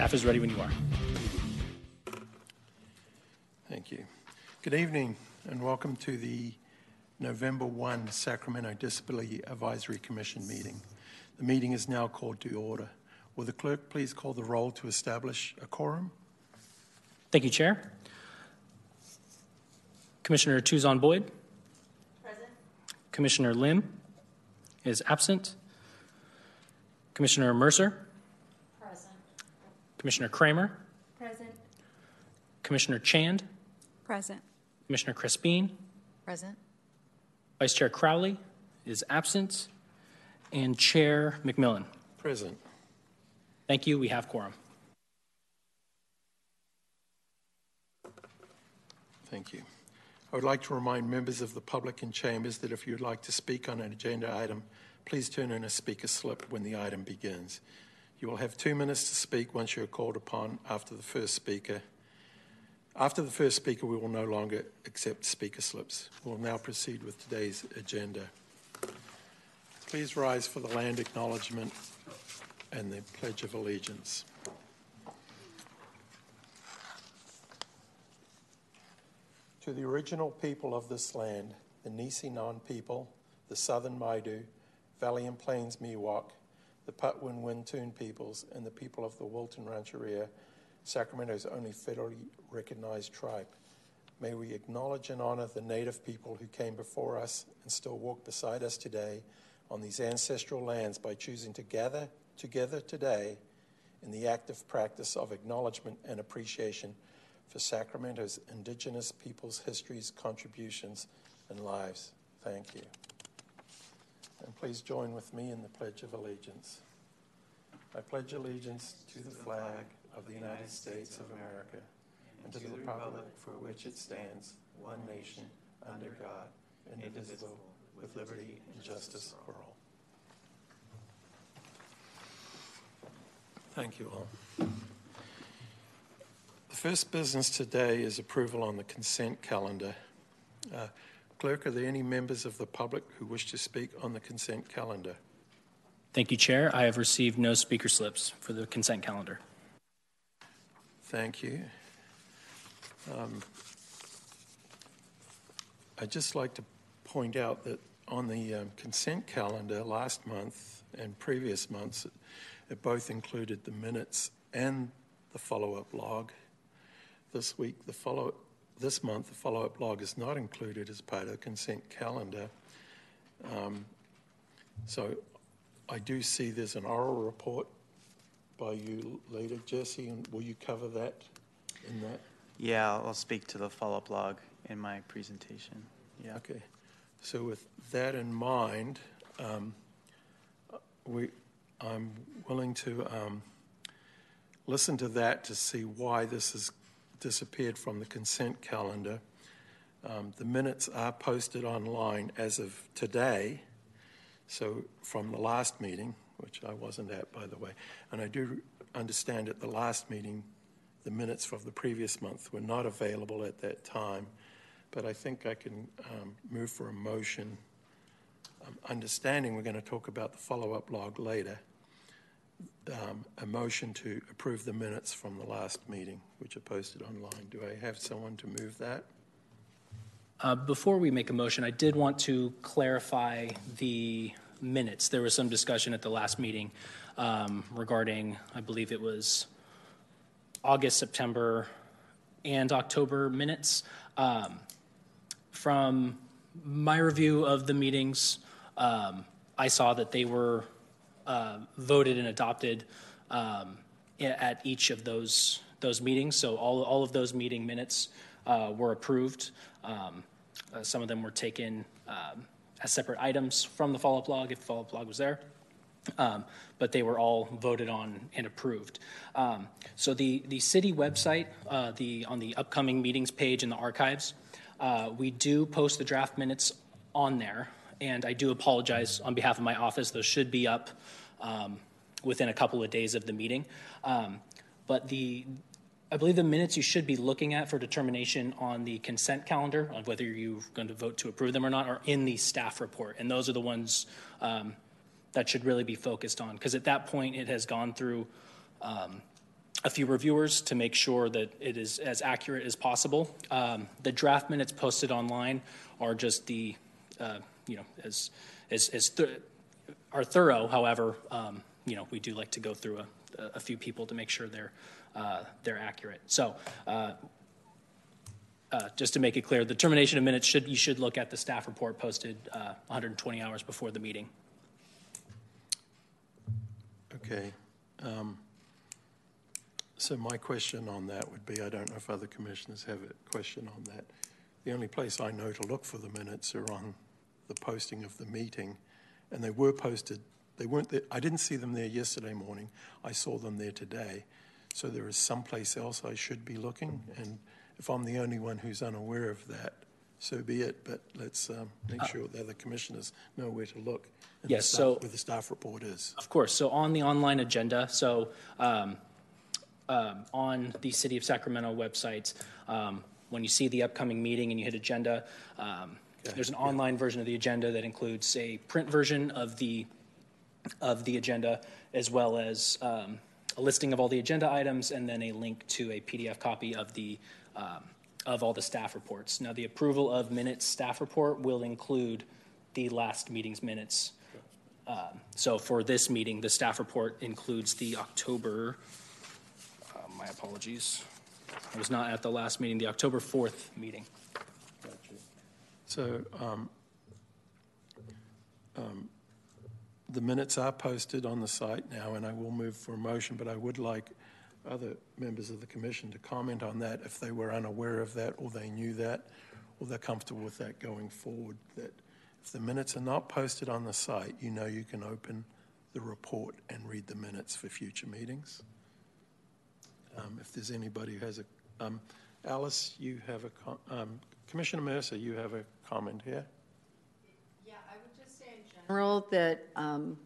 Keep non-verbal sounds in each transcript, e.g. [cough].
Staff is ready when you are. Thank you. Good evening and welcome to the November 1 Sacramento Disability Advisory Commission meeting. The meeting is now called to order. Will the clerk please call the roll to establish a quorum? Thank you, Chair. Commissioner Tuzon Boyd. Present. Commissioner Lim is absent. Commissioner Mercer. Present. Commissioner Kramer. Present. Commissioner Chand. Present. Commissioner Crispin. Present. Vice Chair Crowley is absent. And Chair McMillan. Present. Thank you. We have quorum. Thank you. I would like to remind members of the public in chambers that if you'd like to speak on an agenda item, please turn in a speaker slip when the item begins. You will have two minutes to speak once you are called upon after the first speaker. After the first speaker, we will no longer accept speaker slips. We'll now proceed with today's agenda. Please rise for the land acknowledgement and the Pledge of Allegiance. To the original people of this land, the Nisenan people, the Southern Maidu, Valley and Plains Miwok, the Patwin Wintun peoples, and the people of the Wilton Rancheria, Sacramento's only federally recognized tribe. May we acknowledge and honor the native people who came before us and still walk beside us today on these ancestral lands by choosing to gather together today in the active practice of acknowledgement and appreciation for Sacramento's indigenous peoples' histories, contributions, and lives. Thank you. And please join with me in the Pledge of Allegiance. I pledge allegiance to the flag of the United States of America and to the republic for which it stands, one nation, under God, indivisible, with liberty and justice for all. Thank you all. The first business today is approval on the consent calendar. Uh, Clerk, are there any members of the public who wish to speak on the consent calendar? Thank you, Chair. I have received no speaker slips for the consent calendar. Thank you. Um, I'd just like to point out that on the um, consent calendar last month and previous months, it, it both included the minutes and the follow-up log. This week, the follow this month, the follow-up log is not included as part of the consent calendar. Um, so I do see there's an oral report by you later, Jesse, and will you cover that in that? Yeah, I'll speak to the follow-up log in my presentation. Yeah. Okay. So with that in mind, um, we, I'm willing to um, listen to that to see why this has disappeared from the consent calendar. Um, the minutes are posted online as of today, so from the last meeting, which I wasn't at, by the way. And I do understand at the last meeting, the minutes from the previous month were not available at that time. But I think I can um, move for a motion. Um, understanding we're going to talk about the follow up log later. Um, a motion to approve the minutes from the last meeting, which are posted online. Do I have someone to move that? Uh, before we make a motion, I did want to clarify the minutes. There was some discussion at the last meeting um, regarding, I believe it was August, September, and October minutes. Um, from my review of the meetings, um, I saw that they were uh, voted and adopted um, at each of those those meetings. So all all of those meeting minutes uh, were approved. Um, uh, some of them were taken um, as separate items from the follow-up log if the follow-up log was there. Um, but they were all voted on and approved. Um, so the, the city website, uh, the, on the upcoming meetings page in the archives, uh, we do post the draft minutes on there, and I do apologize on behalf of my office. Those should be up um, within a couple of days of the meeting. Um, but the I believe the minutes you should be looking at for determination on the consent calendar, on whether you're going to vote to approve them or not, are in the staff report. And those are the ones um, that should really be focused on. Because at that point, it has gone through um, a few reviewers to make sure that it is as accurate as possible. Um, the draft minutes posted online are just the, uh, you know, as, as, as th- are thorough. However, um, you know, we do like to go through a, a few people to make sure they're, uh, they're accurate. So, uh, uh, just to make it clear, the termination of minutes should, you should look at the staff report posted uh, 120 hours before the meeting. Okay. Um, So my question on that would be, I don't know if other commissioners have a question on that. The only place I know to look for the minutes are on the posting of the meeting, and they were posted, they weren't there, I didn't see them there yesterday morning. I saw them there today. So there is someplace else I should be looking, and if I'm the only one who's unaware of that, so be it, but let's um, make sure the other commissioners know where to look. and the Yes, staff- so- Where the staff report is. Of course. So on the online agenda, so um, um, on the City of Sacramento website, um, when you see the upcoming meeting and you hit agenda, um, there's an online version of the agenda that includes a print version of the of the agenda, as well as um, a listing of all the agenda items, and then a link to a PDF copy of the um, of all the staff reports. Now, the approval of minutes staff report will include the last meeting's minutes. Um, So for this meeting, the staff report includes the October, uh, my apologies, I was not at the last meeting, the October 4th meeting. So um, um, the minutes are posted on the site now, and I will move for a motion, but I would like other members of the commission to comment on that if they were unaware of that, or they knew that, or they're comfortable with that going forward, that if the minutes are not posted on the site, you know you can open the report and read the minutes for future meetings. Um, If there's anybody who has a, um, Alice, you have a, um, Commissioner Mercer, you have a comment here? Yeah, I would just say in general that um,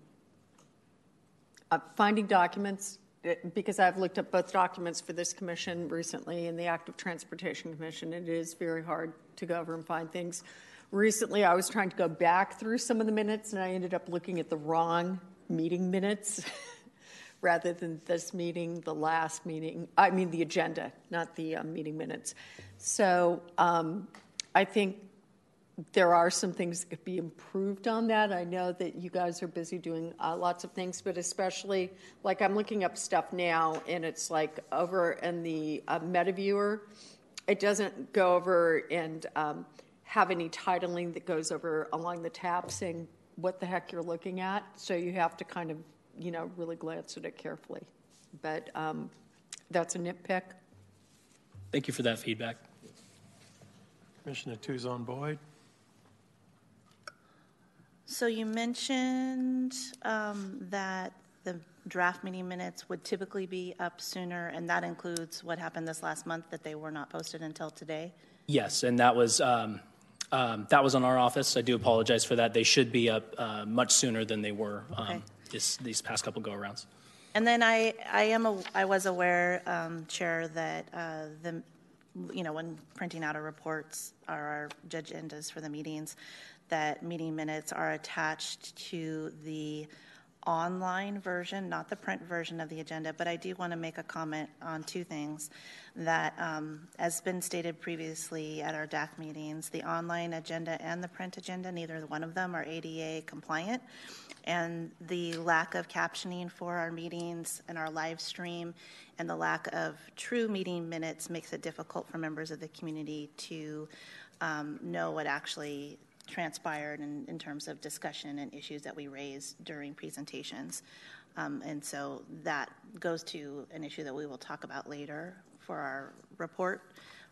uh, finding documents, uh, because I've looked at both documents for this commission recently and the Active Transportation Commission, it is very hard to go over and find things. Recently, I was trying to go back through some of the minutes, and I ended up looking at the wrong meeting minutes [laughs] rather than this meeting, the last meeting, I mean, the agenda, not the uh, meeting minutes. So um, I think there are some things that could be improved on that. I know that you guys are busy doing uh, lots of things, but especially like I'm looking up stuff now, and it's like over in the uh, MetaViewer, it doesn't go over and um, have any titling that goes over along the tab saying what the heck you're looking at. So you have to kind of, you know, really glance at it carefully. But um, that's a nitpick. Thank you for that feedback. Commissioner Tuzon Boyd? So you mentioned um, that the draft meeting minutes would typically be up sooner, and that includes what happened this last month, that they were not posted until today? Yes, and that was, um, um, that was on our office. I do apologize for that. They should be up uh, much sooner than they were um, Okay. this, these past couple go-arounds. And then I, I am, a- I was aware, um, Chair, that uh, the, you know, when printing out our reports or our agendas for the meetings, that meeting minutes are attached to the online version, not the print version of the agenda. But I do want to make a comment on two things. That, um, as been stated previously at our DAC meetings, the online agenda and the print agenda, neither one of them are ADA compliant. And the lack of captioning for our meetings and our live stream and the lack of true meeting minutes makes it difficult for members of the community to um, know what actually transpired in, in terms of discussion and issues that we raised during presentations. Um, and so that goes to an issue that we will talk about later for our report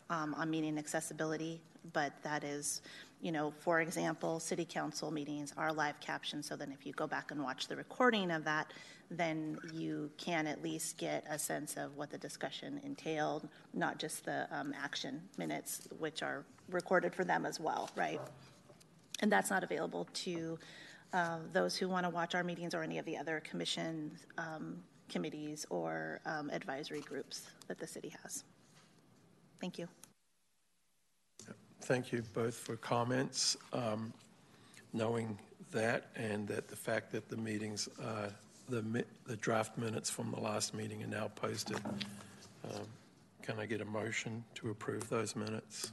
um, on meeting accessibility. But that is, you know, for example, city council meetings are live captioned, so then if you go back and watch the recording of that, then you can at least get a sense of what the discussion entailed, not just the um, action minutes, which are recorded for them as well, right? And that's not available to uh, those who want to watch our meetings or any of the other commission um, committees or um, advisory groups that the city has. Thank you. Thank you both for comments. Um, Knowing that and that the fact that the meetings are the, the draft minutes from the last meeting are now posted. Um, Can I get a motion to approve those minutes?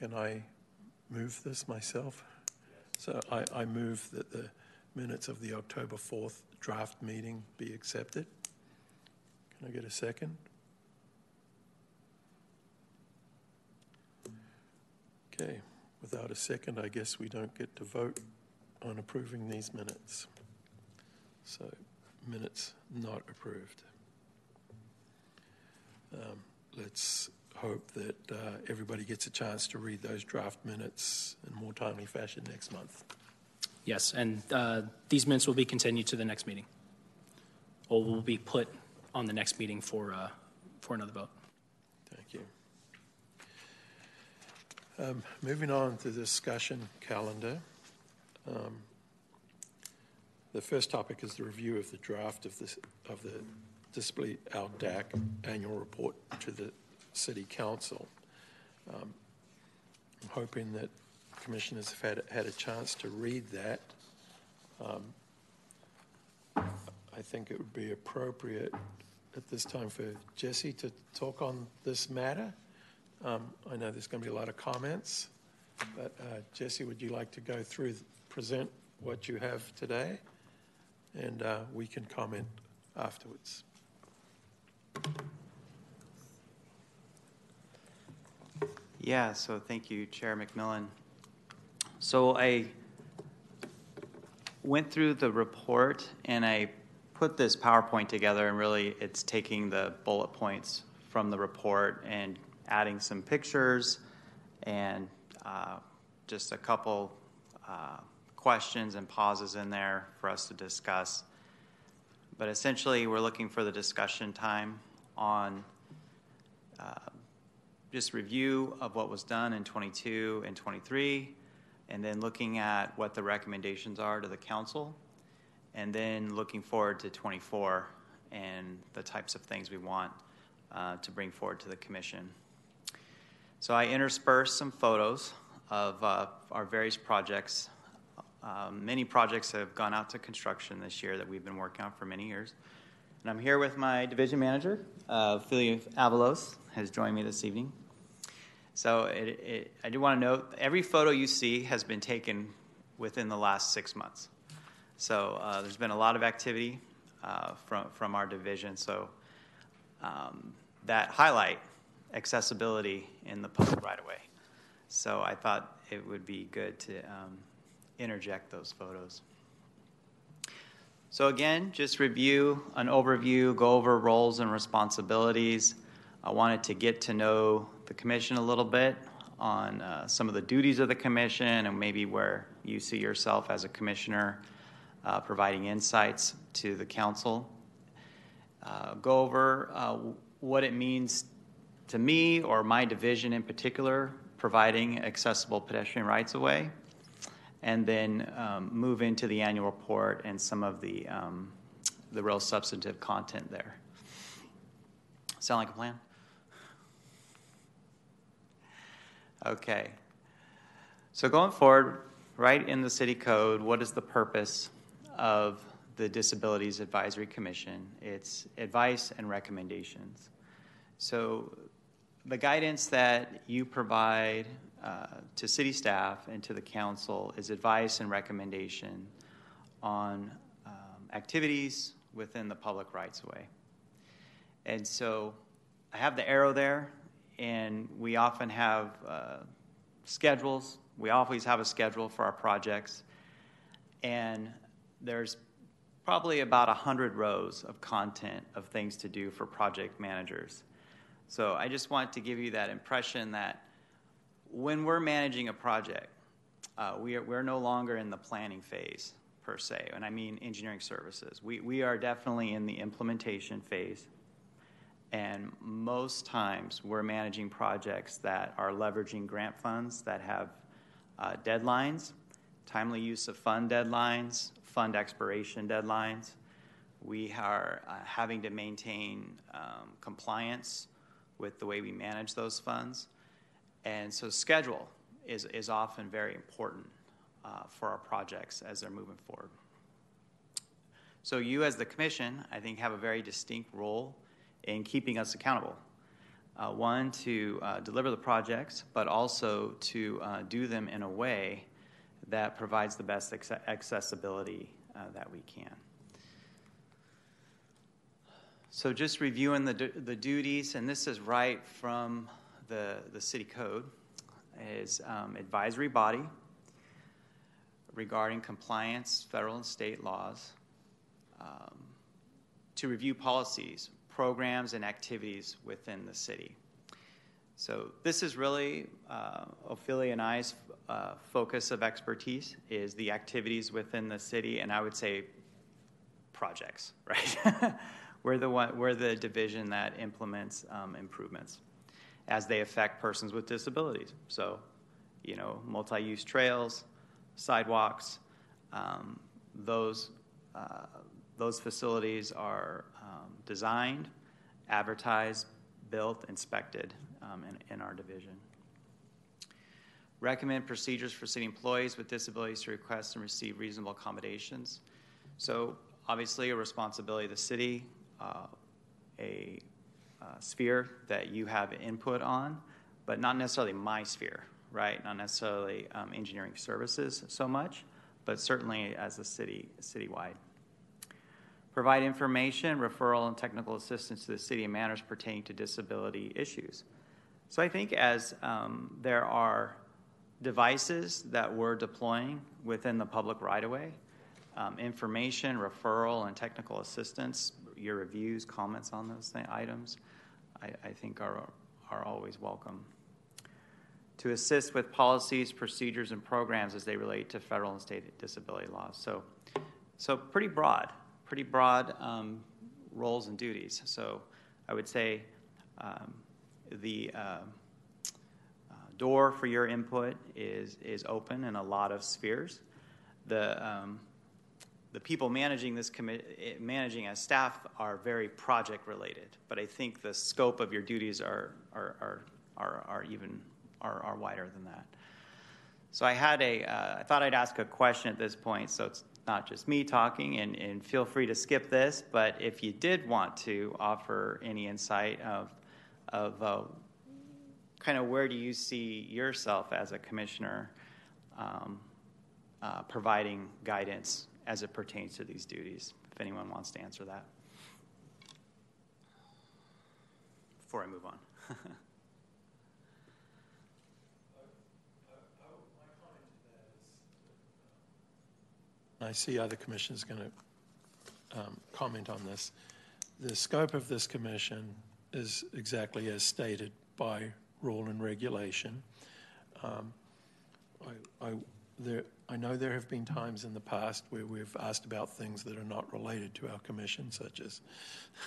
Can I move this myself? So I, I move that the minutes of the October 4th draft meeting be accepted. Can I get a second? Okay, without a second, I guess we don't get to vote on approving these minutes. So, minutes not approved. Um, Let's hope that uh, everybody gets a chance to read those draft minutes in more timely fashion next month. Yes, and uh, these minutes will be continued to the next meeting, or will be put on the next meeting for, uh, for another vote. Thank you. Um, Moving on to the discussion calendar. Um, The first topic is the review of the draft of this, of the Display Our DAC annual report to the city council. Um, I'm hoping that commissioners have had, had a chance to read that. Um, I think it would be appropriate at this time for Jesse to talk on this matter. Um, I know there's going to be a lot of comments, but uh, Jesse, would you like to go through, present what you have today? And uh, we can comment afterwards. Yeah, so thank you, Chair McMillan. So I went through the report and I put this PowerPoint together, and really it's taking the bullet points from the report and adding some pictures and uh, just a couple uh, questions and pauses in there for us to discuss. But essentially, we're looking for the discussion time on uh, just review of what was done in 22 and 23, and then looking at what the recommendations are to the council, and then looking forward to 24 and the types of things we want uh, to bring forward to the commission. So I interspersed some photos of uh, our various projects. Um, many projects have gone out to construction this year that we've been working on for many years. And I'm here with my division manager, uh, Philly Avalos, has joined me this evening. So it, it, I do want to note every photo you see has been taken within the last six months. So uh, there's been a lot of activity uh, from, from our division. So um, that highlight accessibility in the public right of way. So I thought it would be good to um, interject those photos. So again, just review an overview, go over roles and responsibilities. I wanted to get to know the commission a little bit on uh, some of the duties of the commission and maybe where you see yourself as a commissioner uh, providing insights to the council. Uh, go over uh, what it means to me or my division in particular, providing accessible pedestrian rights of way, and then um, move into the annual report and some of the, um, the real substantive content there. Sound like a plan? Okay. So going forward, right in the city code, what is the purpose of the Disabilities Advisory Commission? It's advice and recommendations. So the guidance that you provide uh, to city staff and to the council is advice and recommendation on um, activities within the public rights of way. And so I have the arrow there and we often have uh, schedules. We always have a schedule for our projects, and there's probably about 100 rows of content of things to do for project managers. So I just want to give you that impression that when we're managing a project, uh, we are, we're no longer in the planning phase per se, and I mean engineering services. We, we are definitely in the implementation phase. And most times we're managing projects that are leveraging grant funds that have uh, deadlines, timely use of fund deadlines, fund expiration deadlines. We are uh, having to maintain um, compliance with the way we manage those funds. And so, schedule is, is often very important uh, for our projects as they're moving forward. So, you as the commission, I think, have a very distinct role in keeping us accountable. Uh, one, to uh, deliver the projects, but also to uh, do them in a way that provides the best accessibility uh, that we can. So, just reviewing the, the duties, and this is right from the, the city code, is um, advisory body regarding compliance, federal and state laws, um, to review policies, programs, and activities within the city. So this is really uh, Ophelia and I's uh, focus of expertise is the activities within the city, and I would say projects, [laughs] right? we're the one, we're the division that implements um, improvements as they affect persons with disabilities. So, you know, multi-use trails, sidewalks, um, those uh, those facilities are designed, advertised, built, inspected um, in, in our division. Recommend procedures for city employees with disabilities to request and receive reasonable accommodations. So, obviously, a responsibility of the city, uh, a uh, sphere that you have input on, but not necessarily my sphere, right? Not necessarily um, engineering services so much, but certainly as a city citywide. Provide information, referral, and technical assistance to the city in matters pertaining to disability issues. So I think as um, there are devices that we're deploying within the public right of way, um, information, referral, and technical assistance, your reviews, comments on those th- items, I, I think are, are always welcome. To assist with policies, procedures, and programs as they relate to federal and state disability laws. So, so pretty broad, pretty broad um, roles and duties. So I would say um, the uh, uh, door for your input is is open in a lot of spheres. The um, the people managing this committee, managing as staff, are very project related. But I think the scope of your duties are are are are, are even are, are wider than that. So I had a, uh, I thought I'd ask a question at this point, so it's not just me talking, and, and feel free to skip this. But if you did want to offer any insight of of uh, kind of where do you see yourself as a commissioner um, uh, providing guidance as it pertains to these duties? If anyone wants to answer that. Before I move on. [laughs] I see other commissioners going to um, comment on this. The scope of this commission is exactly as stated by rule and regulation. Um, I, I, there, I know there have been times in the past where we've asked about things that are not related to our commission, such as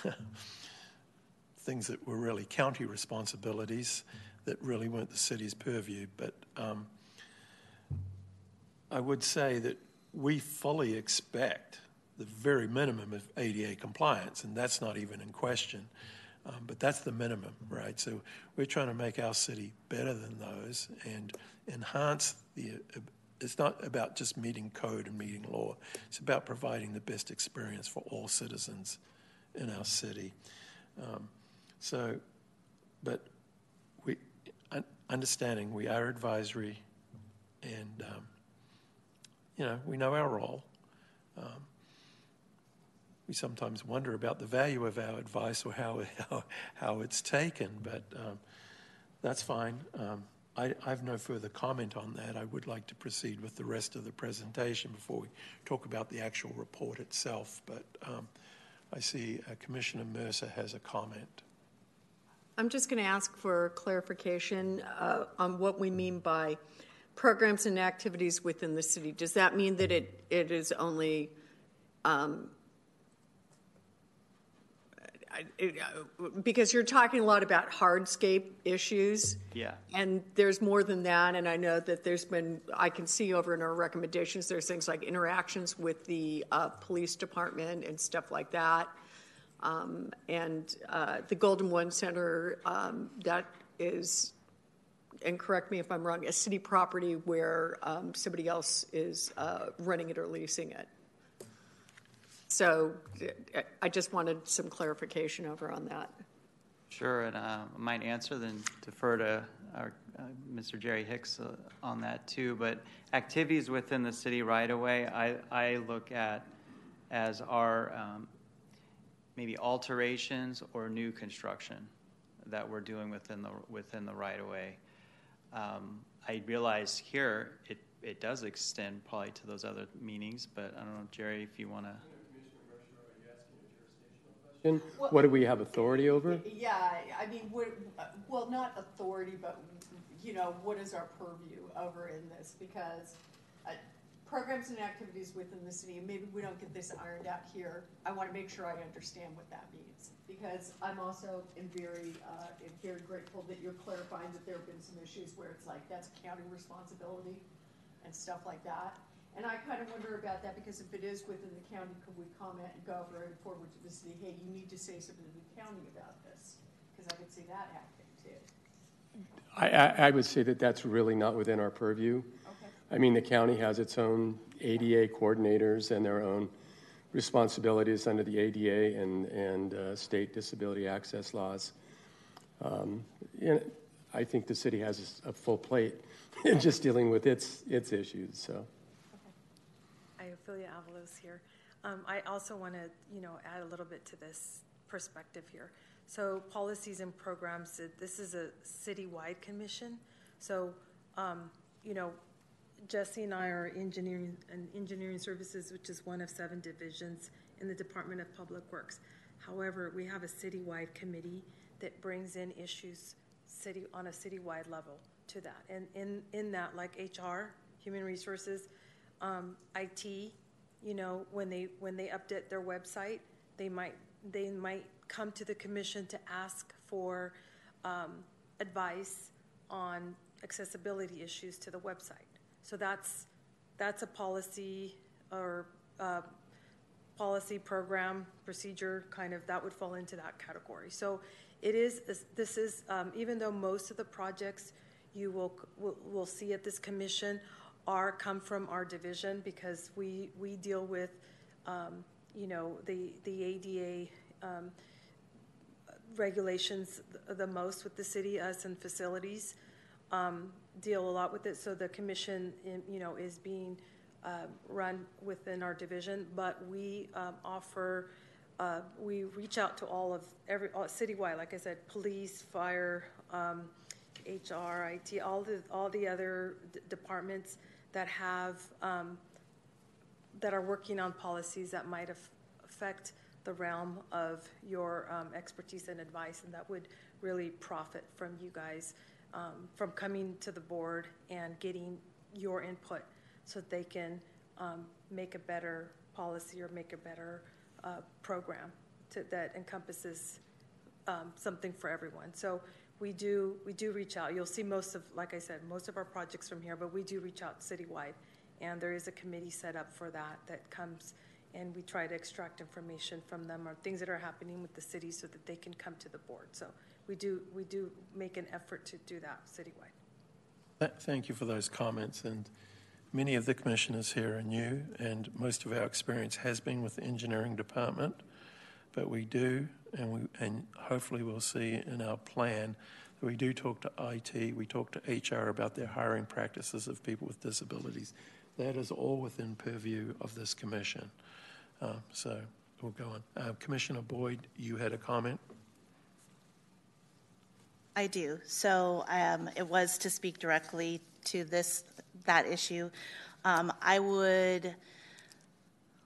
[laughs] things that were really county responsibilities that really weren't the city's purview. But um, I would say that we fully expect the very minimum of ADA compliance, and that's not even in question. Um, but that's the minimum, right? So we're trying to make our city better than those and enhance the. Uh, it's not about just meeting code and meeting law. It's about providing the best experience for all citizens in our city. Um, so, but we understanding we are advisory, and um, you know we know our role. Um, we sometimes wonder about the value of our advice or how, how, how it's taken, but um, that's fine. Um, I, I, have no further comment on that. I would like to proceed with the rest of the presentation before we talk about the actual report itself. But um, I see uh, Commissioner Mercer has a comment. I'm just going to ask for clarification uh, on what we mean by programs and activities within the city. Does that mean that it, it is only um, uh, because you're talking a lot about hardscape issues. Yeah. And there's more than that. And I know that there's been, I can see over in our recommendations, there's things like interactions with the uh, police department and stuff like that. Um, and uh, the Golden One Center, um, that is and correct me if I'm wrong, a city property where um, somebody else is uh, renting it or leasing it. So uh, I just wanted some clarification over on that. Sure, and uh, I might answer, then defer to our, uh, Mr. Jerry Hicks uh, on that too. But activities within the city right of way, I, I look at as our um, maybe alterations or new construction that we're doing within the within the right of way. Um, I realize here it, it does extend probably to those other meanings, but I don't know, Jerry, if you want to. What do we have authority over? Yeah, I mean, well, not authority, but, you know, what is our purview over in this? Because uh, programs and activities within the city, and maybe we don't get this ironed out here, I want to make sure I understand what that means. Because I'm also am very, uh, am very grateful that you're clarifying that there have been some issues where it's like, that's county responsibility and stuff like that. And I kind of wonder about that because if it is within the county, could we comment and go and forward to the city, hey, you need to say something to the county about this? Because I could see that happening too. I, I, I would say that that's really not within our purview. Okay. I mean, the county has its own ADA coordinators and their own responsibilities under the ADA and, and uh, state disability access laws. Um, know, I think the city has a full plate [laughs] in just dealing with its, its issues, so. Ophelia Avalos here. Um, I also want to, you know, add a little bit to this perspective here. So policies and programs, this is a citywide commission. So, um, you know, Jesse and I are engineering and engineering services, which is one of seven divisions in the Department of Public Works. However, we have a citywide committee that brings in issues city on a citywide level to that. And in, in that, like HR, human resources, um, IT, you know, when they when they update their website, they might they might come to the commission to ask for um, advice on accessibility issues to the website. So that's that's a policy or uh, policy program procedure kind of that would fall into that category. So it is this is um, even though most of the projects you will, will see at this commission are come from our division because we we deal with um, you know the the ADA um, regulations the most with the city us and facilities um, deal a lot with it. So the commission you know is being uh, run within our division but we um, offer uh, we reach out to all of every all, citywide like I said police fire HR IT all the all the other d- departments that have um, that are working on policies that might af- affect the realm of your um, expertise and advice, and that would really profit from you guys um, from coming to the board and getting your input, so that they can um, make a better policy or make a better uh, program to, that encompasses um, something for everyone. So we do we do reach out. You'll see most of, like I said, most of our projects from here, but we do reach out citywide, and there is a committee set up for that that comes and we try to extract information from them or things that are happening with the city so that they can come to the board. So we do we do make an effort to do that citywide. Thank you for those comments. And many of the commissioners here are new, and most of our experience has been with the engineering department. But we do, and we and hopefully we'll see in our plan that we do talk to IT, we talk to HR about their hiring practices of people with disabilities. That is all within purview of this commission. Uh, so we'll go on. Uh, Commissioner Boyd, you had a comment. I do. So um, it was to speak directly to this that issue. Um, I would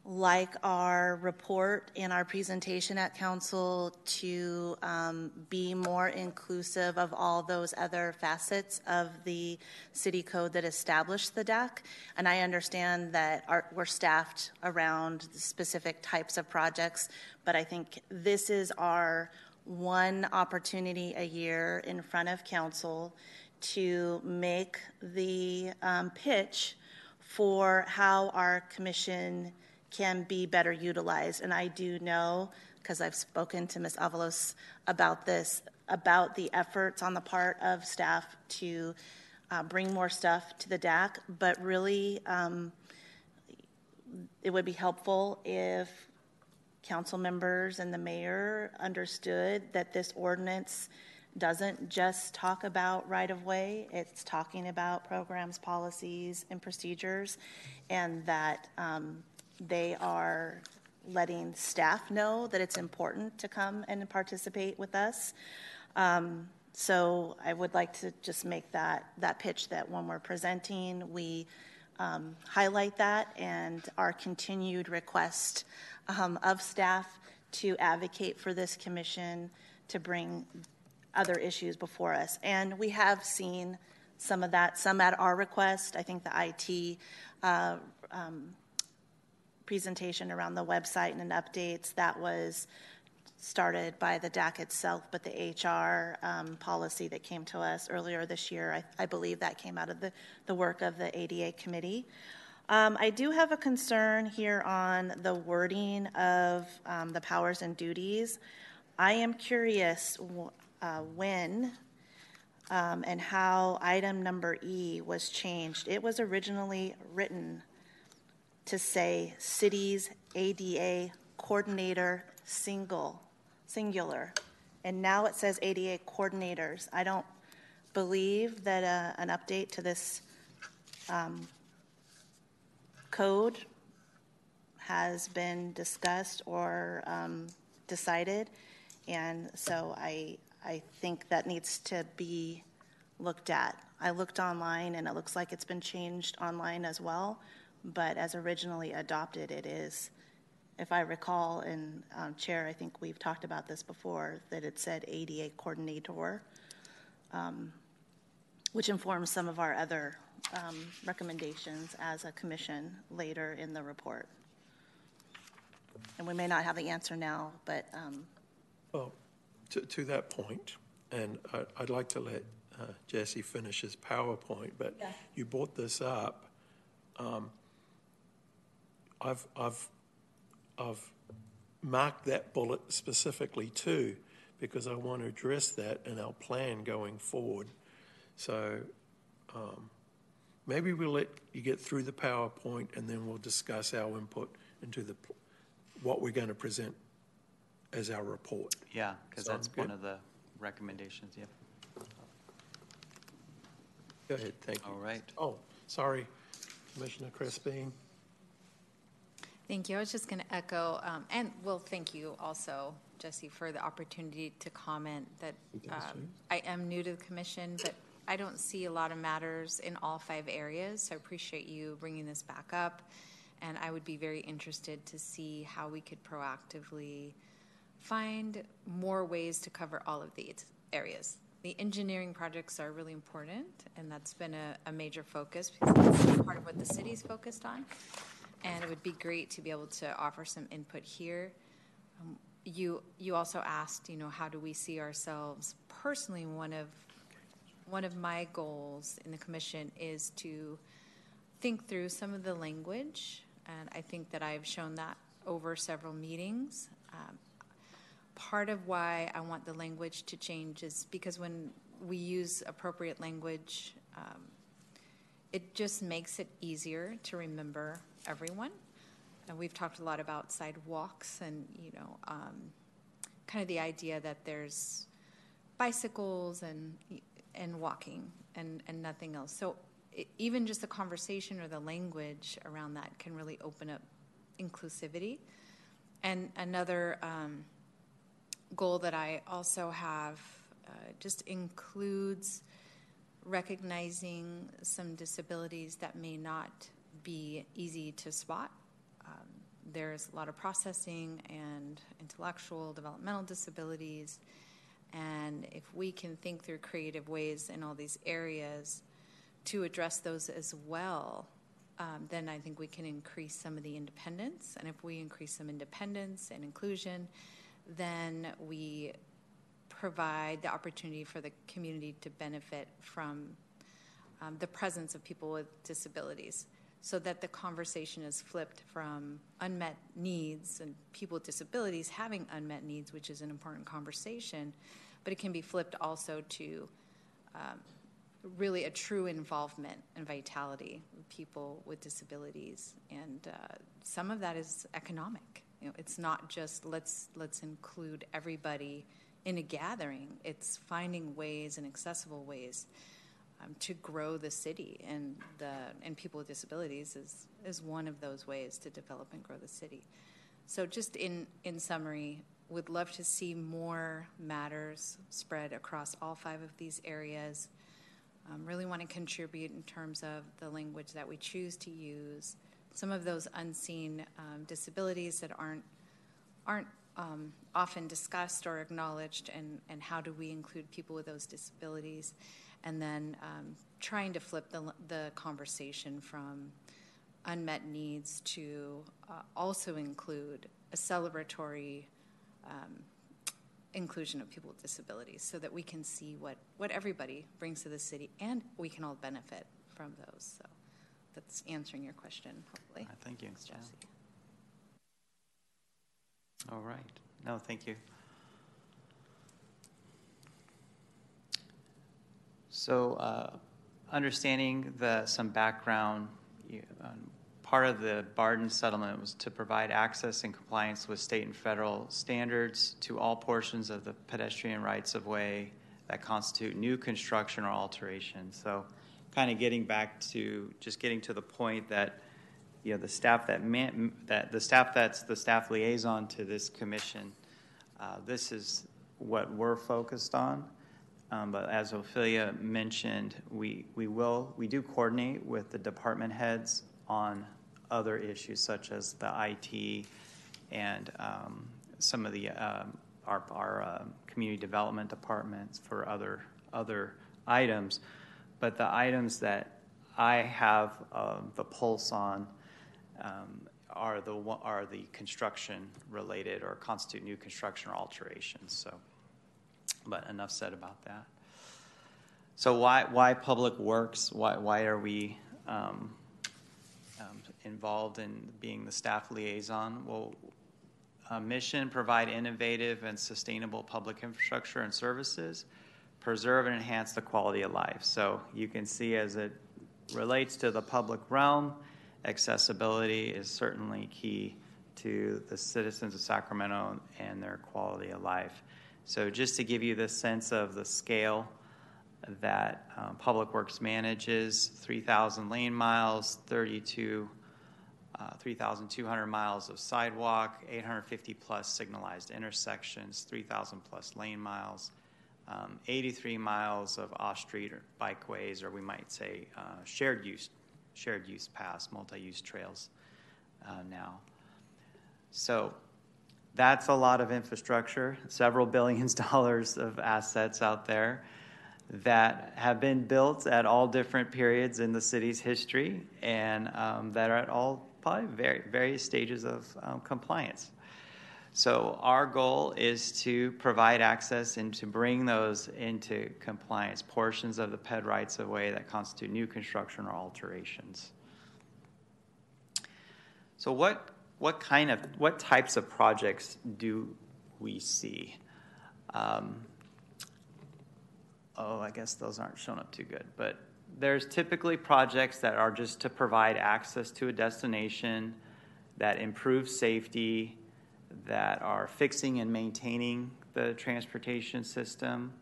like our report and our presentation at council to um, be more inclusive of all those other facets of the city code that established the DAC. And I understand that our, we're staffed around specific types of projects, but I think this is our one opportunity a year in front of council to make the um, pitch for how our commission can be better utilized. And I do know, because I've spoken to Ms. Avalos about this, about the efforts on the part of staff to uh, bring more stuff to the DAC, but really um, it would be helpful if council members and the mayor understood that this ordinance doesn't just talk about right of way, it's talking about programs, policies, and procedures, and that um, they are letting staff know that it's important to come and participate with us. Um, so I would like to just make that, that pitch that when we're presenting, we um, highlight that and our continued request um, of staff to advocate for this commission to bring other issues before us. And we have seen some of that, some at our request. I think the IT uh, um, presentation around the website and updates that was started by the DAC itself, but the HR um, policy that came to us earlier this year, I, I, believe that came out of the, the work of the ADA committee. Um, I do have a concern here on the wording of um, the powers and duties. I am curious uh, when um, and how item number E was changed. It was originally written to say cities ADA coordinator single, singular, and now it says ADA coordinators. I don't believe that uh, an update to this um, code has been discussed or um, decided, and so I I think that needs to be looked at. I looked online and it looks like it's been changed online as well, but as originally adopted, it is. If I recall, and um, Chair, I think we've talked about this before, that it said ADA coordinator, um, which informs some of our other um, recommendations as a commission later in the report. And we may not have the answer now, but. Um, well, to, to that point, and I, would like to let uh, Jesse finish his PowerPoint, but yeah. you brought this up. Um, I've, I've, I've marked that bullet specifically too, because I want to address that in our plan going forward. So um, maybe we'll let you get through the PowerPoint and then we'll discuss our input into the what we're going to present as our report. Yeah, because that's one of the recommendations, yep. Go ahead, thank you. All right. Oh, sorry, Commissioner Crispin. Thank you. I was just going to echo, um, and well, thank you also, Jesse, for the opportunity to comment that um, I am new to the commission, but I don't see a lot of matters in all five areas. So I appreciate you bringing this back up, and I would be very interested to see how we could proactively find more ways to cover all of these areas. The engineering projects are really important, and that's been a, a major focus because that's part of what the city's focused on. And it would be great to be able to offer some input here. Um, you you also asked, you know, how do we see ourselves personally? One of one of my goals in the commission is to think through some of the language, and I think that I've shown that over several meetings. Um, part of why I want the language to change is because when we use appropriate language, um, it just makes it easier to remember everyone. And we've talked a lot about sidewalks and, you know, um, kind of the idea that there's bicycles and and walking and, and nothing else. So it, even just the conversation or the language around that can really open up inclusivity. And another um, goal that I also have uh, just includes recognizing some disabilities that may not be easy to spot. Um, there's a lot of processing and intellectual developmental disabilities. And if we can think through creative ways in all these areas to address those as well, um, then I think we can increase some of the independence. And if we increase some independence and inclusion, then we provide the opportunity for the community to benefit from um, the presence of people with disabilities so that the conversation is flipped from unmet needs and people with disabilities having unmet needs, which is an important conversation, but it can be flipped also to um, really a true involvement and vitality of people with disabilities, and uh, some of that is economic. You know, it's not just let's let's include everybody in a gathering. It's finding ways and accessible ways um, to grow the city, and the and people with disabilities is is one of those ways to develop and grow the city. So, just in in summary, would love to see more matters spread across all five of these areas. Um, really want to contribute in terms of the language that we choose to use. Some of those unseen um, disabilities that aren't aren't um, often discussed or acknowledged, and, and how do we include people with those disabilities? And then um, trying to flip the, the conversation from unmet needs to uh, also include a celebratory um, inclusion of people with disabilities so that we can see what, what everybody brings to the city and we can all benefit from those. So that's answering your question, hopefully. Right, thank you. Thanks, Jesse. All right. No, thank you. So, uh, understanding the some background, you, um, part of the Barden settlement was to provide access and compliance with state and federal standards to all portions of the pedestrian rights of way that constitute new construction or alteration. So, kind of getting back to just getting to the point that you know the staff that man, that the staff that's the staff liaison to this commission. Uh, this is what we're focused on. Um, but as Ophelia mentioned, we we will we do coordinate with the department heads on other issues such as the IT and um, some of the um, our, our uh, community development departments for other other items. But the items that I have uh, the pulse on um, are the are the construction related or constitute new construction or alterations. So, but enough said about that. So why why public works? Why why are we um, um, involved in being the staff liaison. Well, mission provide innovative and sustainable public infrastructure and services, preserve and enhance the quality of life. So you can see as it relates to the public realm, accessibility is certainly key to the citizens of Sacramento and their quality of life. So just to give you the sense of the scale that um, Public Works manages 3,000 lane miles, 32, uh, 3,200 miles of sidewalk, 850 plus signalized intersections, 3,000 plus lane miles, um, 83 miles of off-street bikeways, or we might say uh, shared use, shared use paths, multi-use trails uh, now. So that's a lot of infrastructure, several billions [laughs] dollars of assets out there that have been built at all different periods in the city's history and um, that are at all probably very, various stages of um, compliance. So, our goal is to provide access and to bring those into compliance, portions of the PED rights of way that constitute new construction or alterations. So, what, what kind of, what types of projects do we see? Um, oh, I guess those aren't shown up too good. But there's typically projects that are just to provide access to a destination that improve safety, that are fixing and maintaining the transportation system,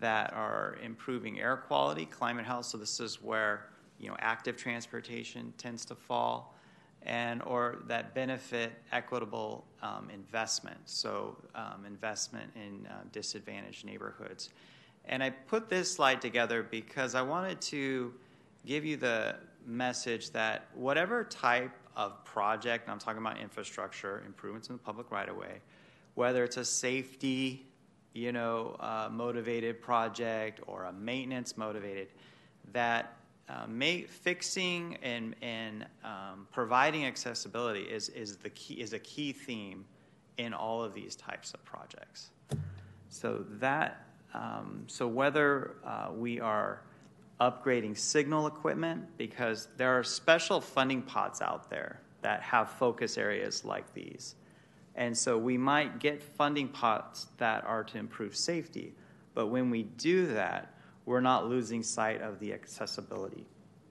that are improving air quality, climate health. So this is where you know active transportation tends to fall, and or that benefit equitable um, investment. So um, investment in uh, disadvantaged neighborhoods. And I put this slide together because I wanted to give you the message that whatever type of project, I'm talking about infrastructure, improvements in the public right of way, whether it's a safety, you know, uh, motivated project or a maintenance motivated, that uh, fixing and, and um, providing accessibility is, is, the key, is a key theme in all of these types of projects. So that um, so whether uh, we are upgrading signal equipment, because there are special funding pots out there that have focus areas like these. And so we might get funding pots that are to improve safety, but when we do that, we're not losing sight of the accessibility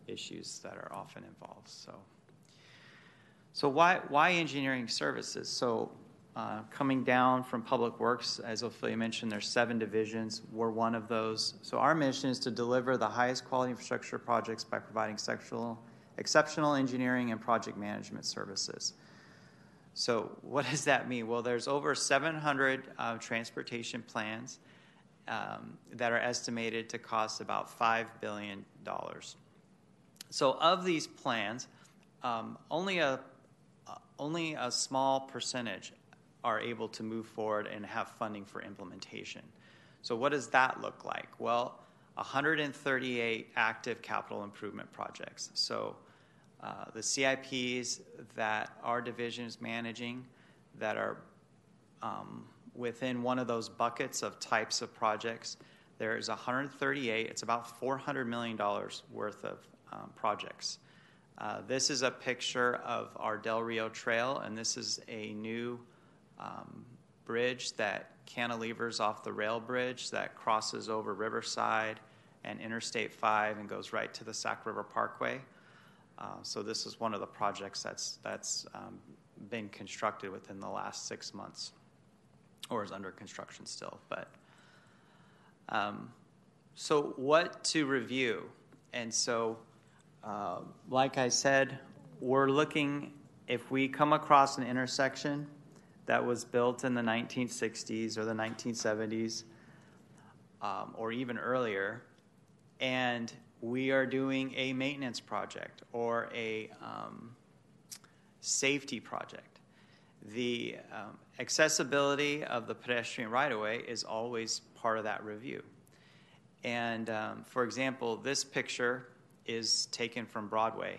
issues that are often involved. So, so why, why engineering services? So uh, coming down from Public Works, as Ophelia mentioned, there's seven divisions. We're one of those. So our mission is to deliver the highest quality infrastructure projects by providing sexual, exceptional engineering and project management services. So what does that mean? Well, there's over 700 uh, transportation plans um, that are estimated to cost about $5 billion. So of these plans, um, only a uh, only a small percentage are able to move forward and have funding for implementation. So, what does that look like? Well, 138 active capital improvement projects. So, uh, the CIPs that our division is managing that are um, within one of those buckets of types of projects, there is 138. It's about $400 million worth of um, projects. Uh, this is a picture of our Del Rio Trail, and this is a new um, bridge that cantilevers off the rail bridge that crosses over Riverside and Interstate 5 and goes right to the Sac River Parkway. Uh, so this is one of the projects that's that's um, been constructed within the last six months, or is under construction still. But um, so what to review? And so, uh, like I said, we're looking if we come across an intersection that was built in the 1960s or the 1970s um, or even earlier, and we are doing a maintenance project or a um, safety project. The um, accessibility of the pedestrian right of way is always part of that review. And um, for example, this picture is taken from Broadway.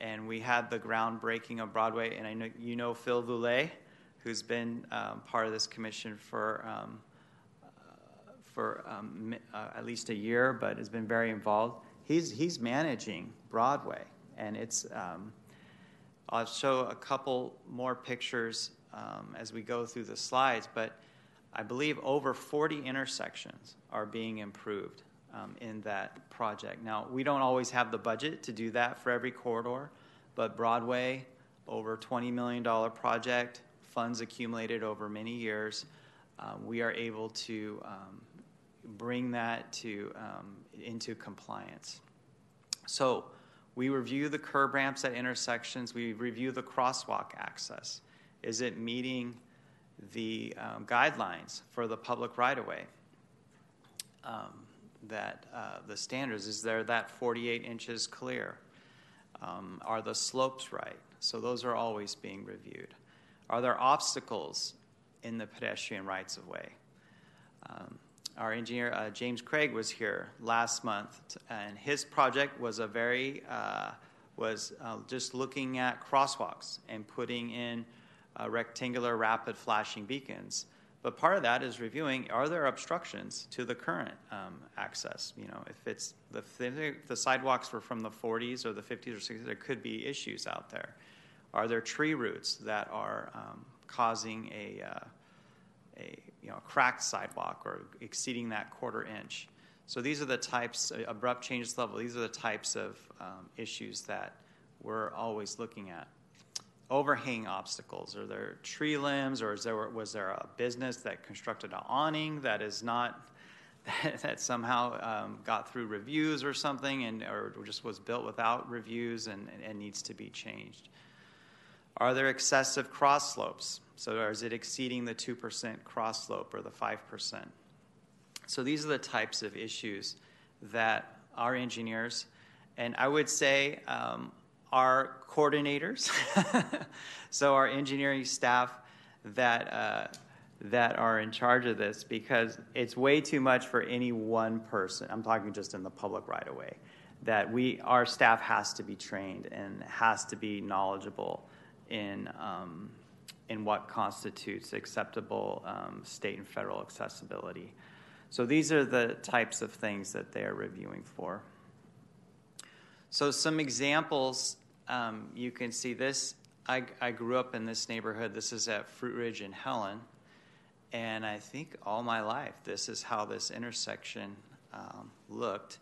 And we had the groundbreaking of Broadway, and I know you know Phil Voulais who's been um, part of this commission for um, uh, for um, uh, at least a year, but has been very involved. He's he's managing Broadway, and it's. I'll show a couple more pictures um, as we go through the slides, but I believe over 40 intersections are being improved um, in that project. Now, we don't always have the budget to do that for every corridor, but Broadway, over $20 million project, funds accumulated over many years, um, we are able to um, bring that to um, into compliance. So we review the curb ramps at intersections. We review the crosswalk access. Is it meeting the um, guidelines for the public right-of-way? Um, that uh, the standards is there that 48 inches clear? Um, are the slopes right? So those are always being reviewed. Are there obstacles in the pedestrian rights of way? Um, our engineer uh, James Craig was here last month, and his project was a very uh, was uh, just looking at crosswalks and putting in uh, rectangular rapid flashing beacons. But part of that is reviewing: are there obstructions to the current um, access? You know, if it's the, the sidewalks were from the 40s or the 50s or 60s, there could be issues out there. Are there tree roots that are um, causing a, uh, a you know, cracked sidewalk or exceeding that quarter inch? So these are the types, uh, abrupt changes level, these are the types of um, issues that we're always looking at. Overhang obstacles, are there tree limbs or is there, was there a business that constructed an awning that is not, that, [laughs] that somehow um, got through reviews or something and or just was built without reviews and, and needs to be changed? Are there excessive cross slopes? So, is it exceeding the 2% cross slope or the 5%? So, these are the types of issues that our engineers, and I would say um, our coordinators, [laughs] so our engineering staff that, uh, that are in charge of this, because it's way too much for any one person. I'm talking just in the public right of way. That we, our staff has to be trained and has to be knowledgeable in um, in what constitutes acceptable um, state and federal accessibility. So these are the types of things that they are reviewing for. So some examples, um, you can see this I, I grew up in this neighborhood. This is at Fruit Ridge in Helen. And I think all my life, this is how this intersection um, looked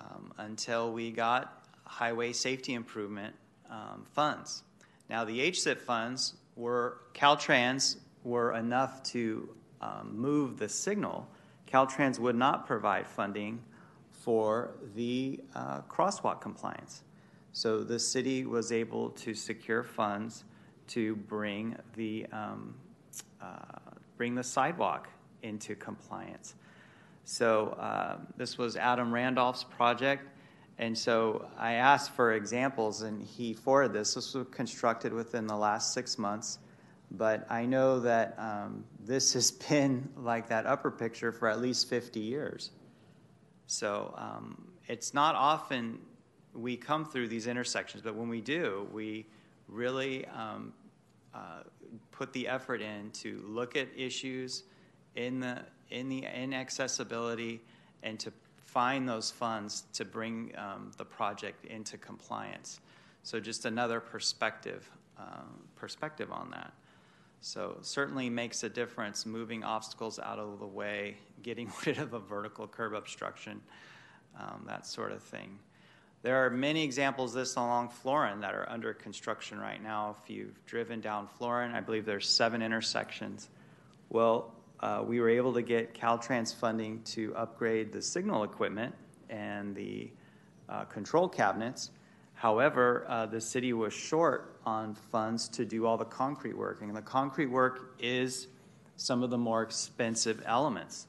um, until we got highway safety improvement um, funds. Now, the HSIP funds were, Caltrans were enough to um, move the signal. Caltrans would not provide funding for the uh, crosswalk compliance. So the city was able to secure funds to bring the um, uh, bring the sidewalk into compliance. So uh, this was Adam Randolph's project, and so I asked for examples, and he forwarded this. This was constructed within the last six months, but I know that um, this has [laughs] been like that upper picture for at least 50 years. So um, it's not often we come through these intersections, but when we do, we really um, uh, put the effort in to look at issues in the in the inaccessibility and to find those funds to bring um, the project into compliance. So just another perspective um, perspective on that. So certainly makes a difference moving obstacles out of the way, getting [laughs] rid of a vertical curb obstruction, um, that sort of thing. There are many examples of this along Florin that are under construction right now. If you've driven down Florin, I believe there's seven intersections. Well, uh, we were able to get Caltrans funding to upgrade the signal equipment and the uh, control cabinets. However, uh, the city was short on funds to do all the concrete work, and the concrete work is some of the more expensive elements.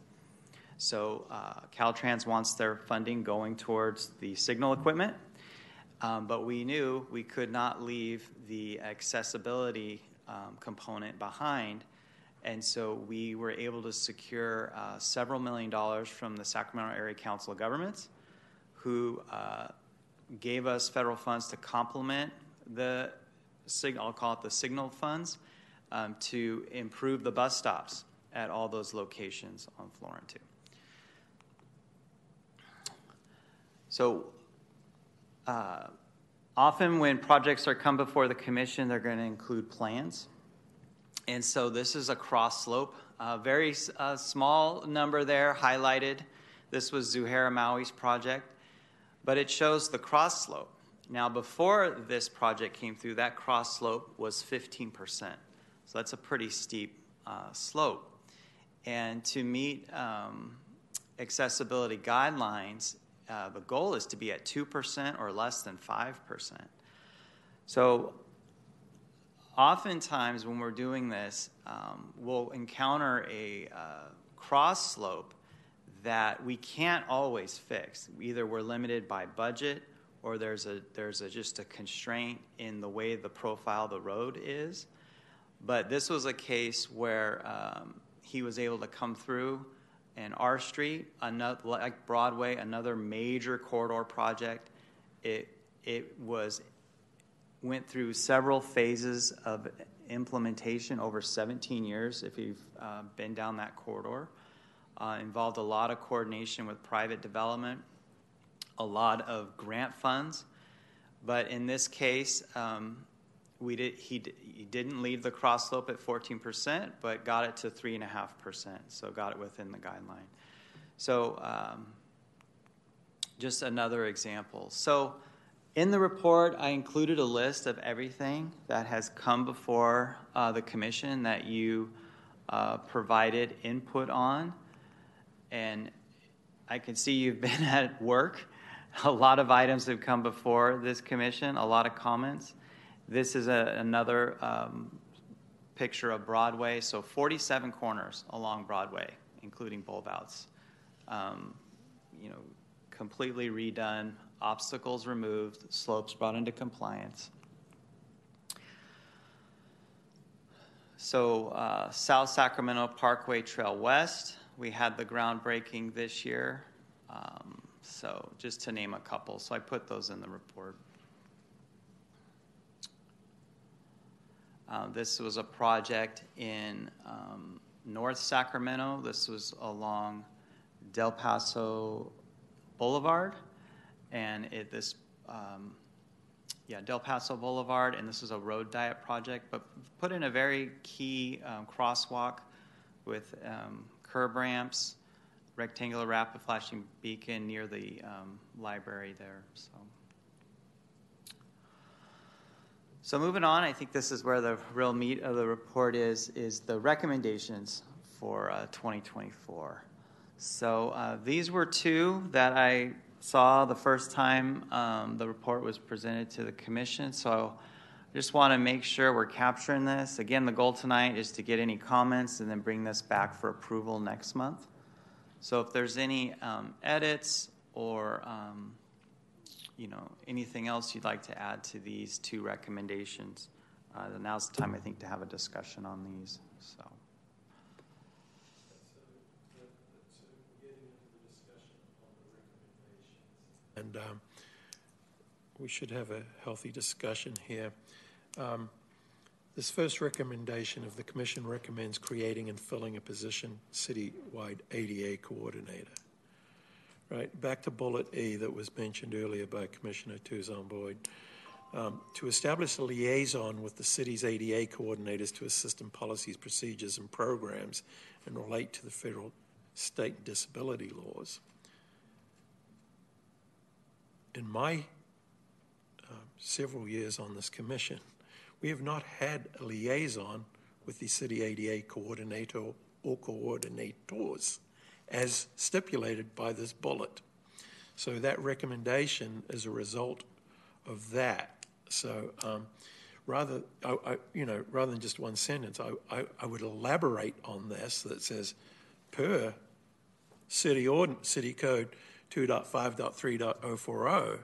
So uh, Caltrans wants their funding going towards the signal equipment, um, but we knew we could not leave the accessibility um, component behind and so we were able to secure uh, several million dollars from the Sacramento Area Council of Governments, who uh, gave us federal funds to complement the signal, I'll call it the signal funds, um, to improve the bus stops at all those locations on Florin 2. So, uh, often when projects are come before the commission, they're going to include plans. And so this is a cross slope. A very uh, small number there highlighted. This was Zuhaira Maui's project, but it shows the cross slope. Now, before this project came through, that cross slope was 15%. So that's a pretty steep uh, slope. And to meet um, accessibility guidelines, uh, the goal is to be at 2% or less than 5%. So oftentimes when we're doing this, um, we'll encounter a uh, cross slope that we can't always fix. Either we're limited by budget or there's a there's a, just a constraint in the way the profile of the road is. But this was a case where um, he was able to come through, and our street, another, like Broadway, another major corridor project, it it was went through several phases of implementation over 17 years, if you've uh, been down that corridor. Uh, involved a lot of coordination with private development, a lot of grant funds. But in this case, um, we did, he, he didn't leave the cross slope at 14%, but got it to 3.5%, so got it within the guideline. So, um, just another example. So, in the report, I included a list of everything that has come before uh, the commission that you uh, provided input on. And I can see you've [laughs] been at work. A lot of items have come before this commission, a lot of comments. This is a, another um, picture of Broadway. So 47 corners along Broadway, including bulb outs. Um, you know, completely redone, obstacles removed, slopes brought into compliance. So, uh, South Sacramento Parkway Trail West, we had the groundbreaking this year. Um, so, just to name a couple. So, I put those in the report. Uh, this was a project in um, North Sacramento. This was along Del Paso Boulevard and it, this um, yeah, Del Paso Boulevard, and this is a road diet project, but put in a very key um, crosswalk with um, curb ramps, rectangular rapid flashing beacon near the um, library there. So. So moving on, I think this is where the real meat of the report is, is the recommendations for uh, 2024. So uh, these were two that I saw the first time um, the report was presented to the commission. So I just want to make sure we're capturing this. Again, the goal tonight is to get any comments and then bring this back for approval next month. So if there's any um, edits or um, you know anything else you'd like to add to these two recommendations, uh, then now's the time I think to have a discussion on these. So. And um, we should have a healthy discussion here. Um, this first recommendation of the Commission recommends creating and filling a position citywide ADA coordinator. Right, back to bullet E that was mentioned earlier by Commissioner Tuzon Boyd. Um, to establish a liaison with the city's ADA coordinators to assist in policies, procedures, and programs and relate to the federal, state disability laws in my uh, several years on this commission, we have not had a liaison with the city ADA coordinator or coordinators as stipulated by this bullet. So that recommendation is a result of that. So um, rather, I, I, you know, rather than just one sentence, I, I, would elaborate on this that says, per city ord- city code 2.5.3.040,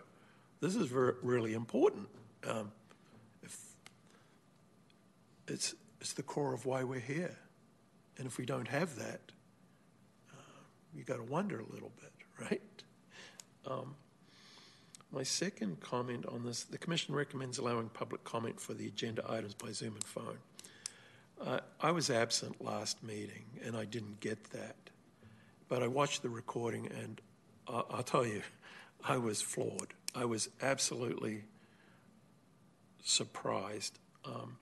this is really important. Um, it's, it's the core of why we're here. And if we don't have that, uh, you got to wonder a little bit, right? Um, my second comment on this the Commission recommends allowing public comment for the agenda items by Zoom and phone. Uh, I was absent last meeting and I didn't get that. But I watched the recording and I'll tell you, I was floored. I was absolutely surprised. Um,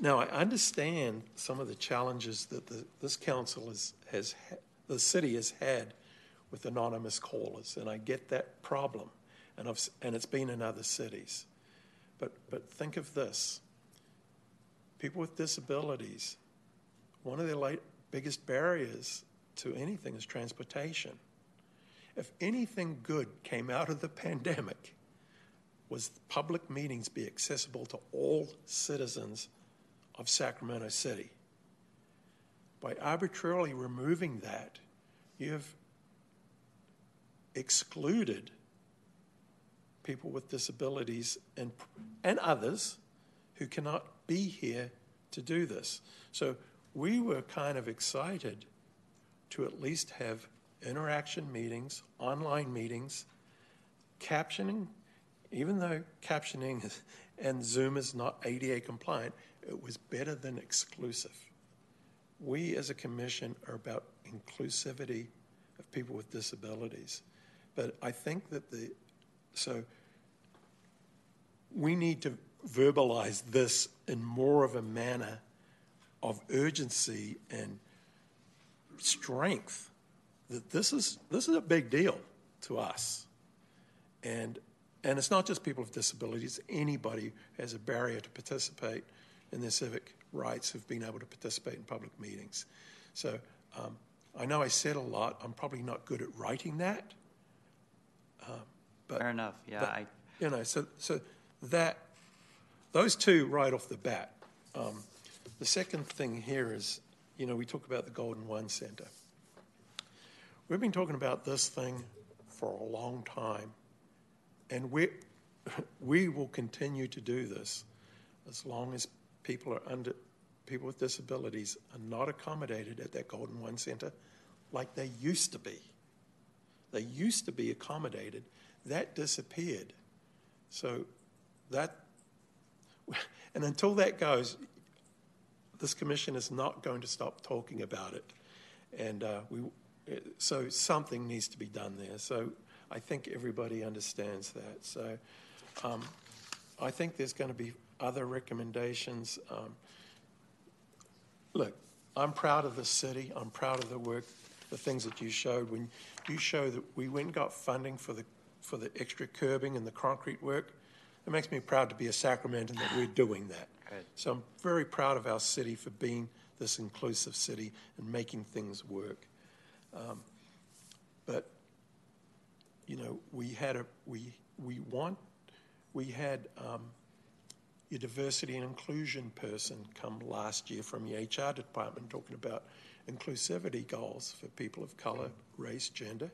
now, I understand some of the challenges that the, this council has, the city has had with anonymous callers, and I get that problem, and, I've, and it's been in other cities. But, but think of this people with disabilities, one of their late, biggest barriers to anything is transportation. If anything good came out of the pandemic, was public meetings be accessible to all citizens of Sacramento City. By arbitrarily removing that, you've excluded people with disabilities and, and others who cannot be here to do this. So we were kind of excited to at least have interaction meetings, online meetings, captioning, even though captioning is, and Zoom is not ADA compliant, it was better than exclusive. We as a commission are about inclusivity of people with disabilities. But I think that the, so we need to verbalize this in more of a manner of urgency and strength that this is this is a big deal to us, and and it's not just people with disabilities. Anybody has a barrier to participate in their civic rights who've been able to participate in public meetings. So um, I know I said a lot. I'm probably not good at writing that. Uh, but, Fair enough. Yeah, but, I. You know, so so that those two right off the bat. Um, the second thing here is you know, we talk about the Golden One Center. We've been talking about this thing for a long time, and we [laughs] we will continue to do this as long as people are under people with disabilities are not accommodated at that Golden One Center like they used to be. They used to be accommodated. That disappeared. So that [laughs] and until that goes, this commission is not going to stop talking about it. And uh, we, so something needs to be done there. So I think everybody understands that. So um, I think there's going to be other recommendations. Um, look, I'm proud of the city. I'm proud of the work, the things that you showed. When you show that we went and got funding for the for the extra curbing and the concrete work, it makes me proud to be a Sacramentan that we're doing that. Good. So I'm very proud of our city for being this inclusive city and making things work. Um, but you know, we had a we we want we had um, your diversity and inclusion person come last year from your HR department talking about inclusivity goals for people of color, race, gender.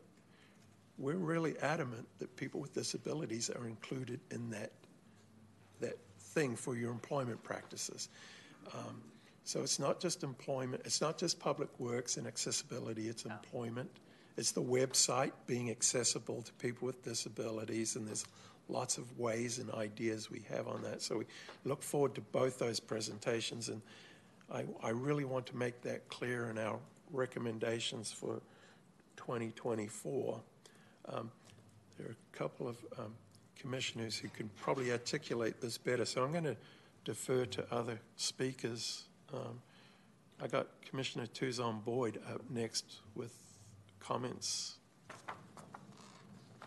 We're really adamant that people with disabilities are included in that that thing for your employment practices. Um, so it's not just employment, it's not just public works and accessibility, it's employment. It's the website being accessible to people with disabilities, and there's lots of ways and ideas we have on that. So we look forward to both those presentations, and I, I really want to make that clear in our recommendations for 2024. Um, there are a couple of um, commissioners who can probably articulate this better, so I'm going to defer to other speakers. Um, I got Commissioner Tuzon Boyd up next with comments.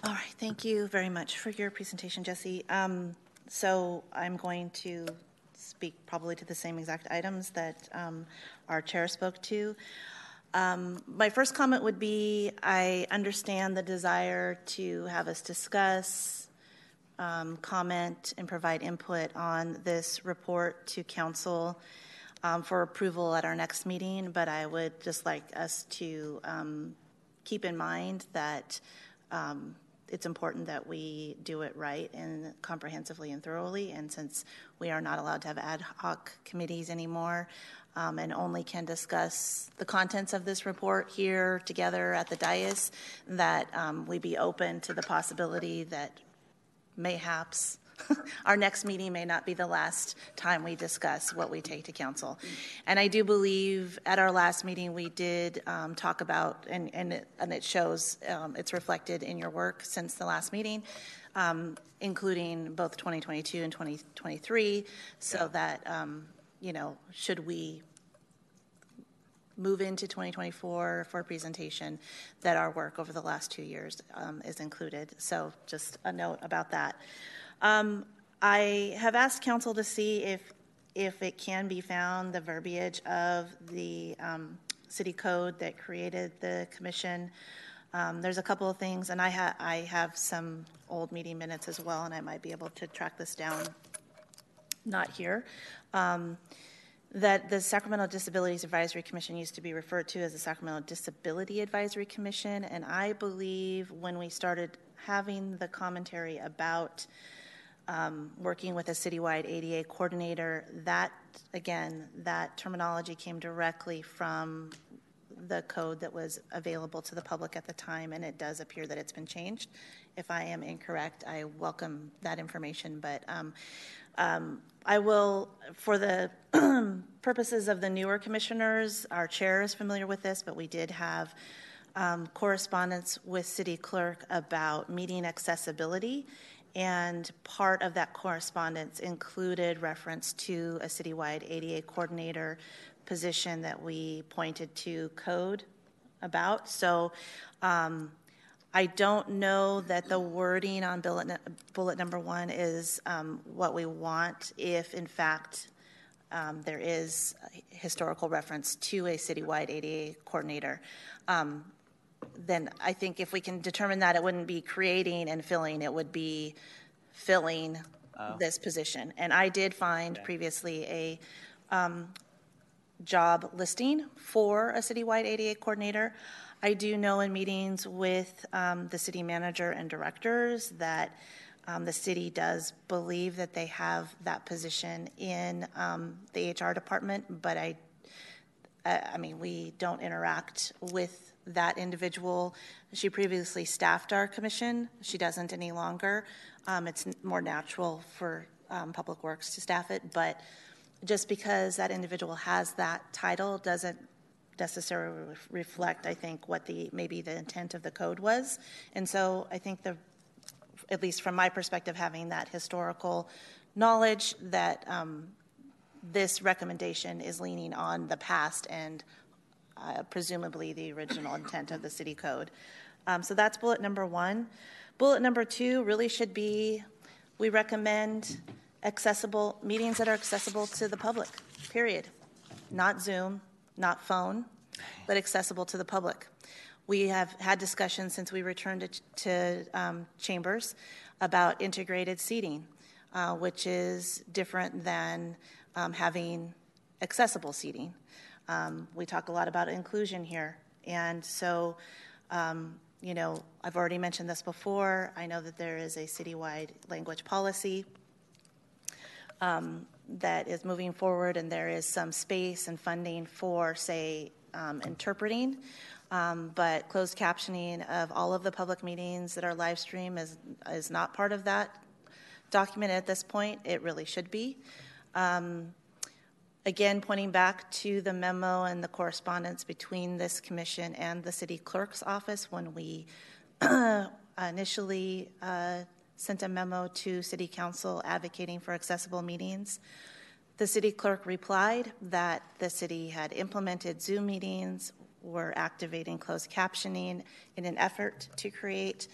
All right, thank you very much for your presentation, Jesse. Um, so I'm going to speak probably to the same exact items that um, our chair spoke to. Um, my first comment would be I understand the desire to have us discuss, um, comment, and provide input on this report to council um, for approval at our next meeting, but I would just like us to um, keep in mind that um, it's important that we do it right and comprehensively and thoroughly. And since we are not allowed to have ad hoc committees anymore um, and only can discuss the contents of this report here together at the dais, that um, we be open to the possibility that mayhaps [laughs] our next meeting may not be the last time we discuss what we take to council. And I do believe at our last meeting we did um, talk about, and, and, it, and it shows, um, it's reflected in your work since the last meeting, um, including both 2022 and 2023, so yeah. that, um, you know, should we move into 2024 for presentation that our work over the last two years um, is included. So just a note about that. Um, I have asked council to see if if it can be found the verbiage of the um, city code that created the commission. Um, there's a couple of things, and I, ha- I have some old meeting minutes as well, and I might be able to track this down. Not here. Um, that the Sacramento Disabilities Advisory Commission used to be referred to as the Sacramento Disability Advisory Commission, and I believe when we started having the commentary about um, working with a citywide ADA coordinator, that, again, that terminology came directly from the code that was available to the public at the time, and it does appear that it's been changed. If I am incorrect, I welcome that information, but um, um, I will, for the [clears throat] purposes of the newer commissioners, our chair is familiar with this, but we did have um, correspondence with city clerk about meeting accessibility and part of that correspondence included reference to a citywide ADA coordinator position that we pointed to code about. So um, I don't know that the wording on bullet, bullet number one is um, what we want if, in fact, um, there is historical reference to a citywide ADA coordinator. Um, then I think if we can determine that, it wouldn't be creating and filling, it would be filling oh. this position. And I did find okay. previously a um, job listing for a citywide ADA coordinator. I do know in meetings with um, the city manager and directors that um, the city does believe that they have that position in um, the HR department, but I, I mean, we don't interact with that individual. She previously staffed our commission. She doesn't any longer. Um, it's more natural for um, Public Works to staff it, but just because that individual has that title doesn't necessarily ref- reflect, I think, what the maybe the intent of the code was. And so I think the, at least from my perspective, having that historical knowledge that um, this recommendation is leaning on the past and uh, presumably the original intent of the city code. Um, so that's bullet number one. Bullet number two really should be we recommend accessible meetings that are accessible to the public, period. Not Zoom, not phone, but accessible to the public. We have had discussions since we returned to, to um, chambers about integrated seating, uh, which is different than um, having accessible seating. Um, we talk a lot about inclusion here, and so um, you know I've already mentioned this before. I know that there is a citywide language policy um, that is moving forward, and there is some space and funding for, say, um, interpreting. Um, but closed captioning of all of the public meetings that are live stream is is not part of that document at this point. It really should be. Um, again, pointing back to the memo and the correspondence between this commission and the city clerk's office when we [clears throat] initially uh, sent a memo to city council advocating for accessible meetings. The city clerk replied that the city had implemented Zoom meetings, were activating closed captioning in an effort to create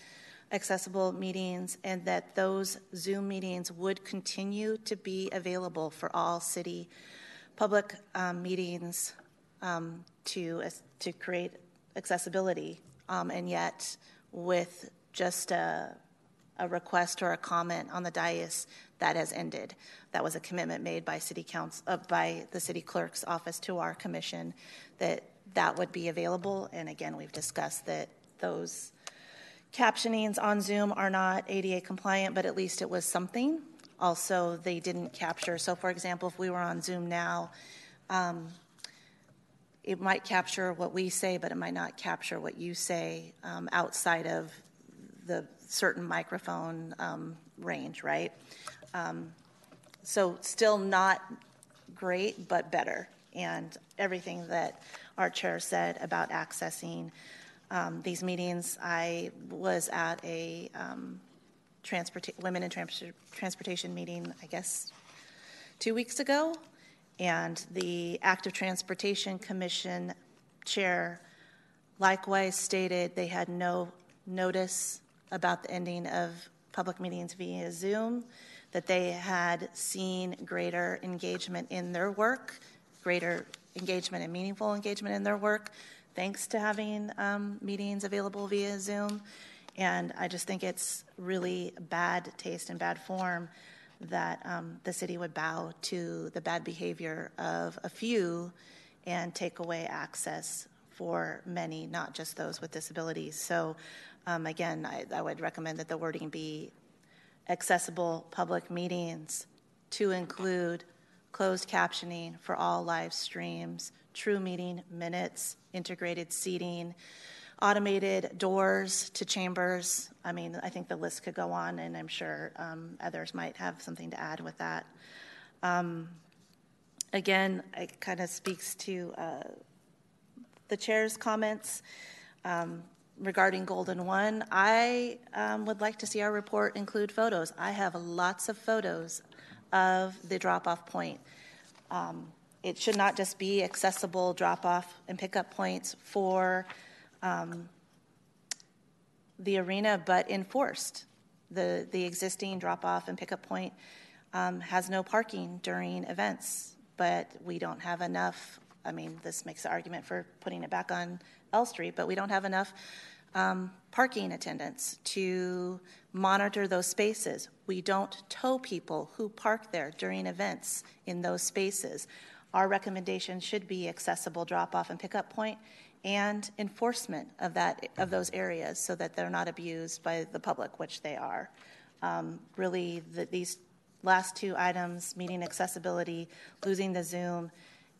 accessible meetings, and that those Zoom meetings would continue to be available for all city public um, meetings um, to, uh, to create accessibility. Um, and yet, with just a, a request or a comment on the dais, that has ended. That was a commitment made by city council, uh, by the city clerk's office to our commission that that would be available. And again, we've discussed that those captionings on Zoom are not ADA compliant, but at least it was something. Also, they didn't capture. So, for example, if we were on Zoom now, um, it might capture what we say, but it might not capture what you say um, outside of the certain microphone um, range, right? Um, so, still not great, but better. And everything that our chair said about accessing um, these meetings, I was at a um, transporta- women in trans- transportation meeting, I guess, two weeks ago, and the Active Transportation Commission chair likewise stated they had no notice about the ending of public meetings via Zoom, that they had seen greater engagement in their work, greater engagement and meaningful engagement in their work, thanks to having um, meetings available via Zoom. And I just think it's really bad taste and bad form that um, the city would bow to the bad behavior of a few and take away access for many, not just those with disabilities. So, um, again, I, I would recommend that the wording be accessible public meetings to include closed captioning for all live streams, true meeting minutes, integrated seating, automated doors to chambers. I mean, I think the list could go on, and I'm sure um, others might have something to add with that. Um, again, it kind of speaks to uh, the chair's comments um, regarding Golden One. I um, would like to see our report include photos. I have lots of photos of the drop off point. Um, it should not just be accessible drop off and pickup points for um, the arena, but enforced. The, the existing drop off and pickup point um, has no parking during events, but we don't have enough. I mean, this makes the argument for putting it back on L Street, but we don't have enough um, parking attendants to monitor those spaces. We don't tow people who park there during events in those spaces. Our recommendation should be accessible drop off and pickup point and enforcement of that of those areas so that they're not abused by the public, which they are. Um, really, the, these last two items, meeting accessibility, losing the Zoom,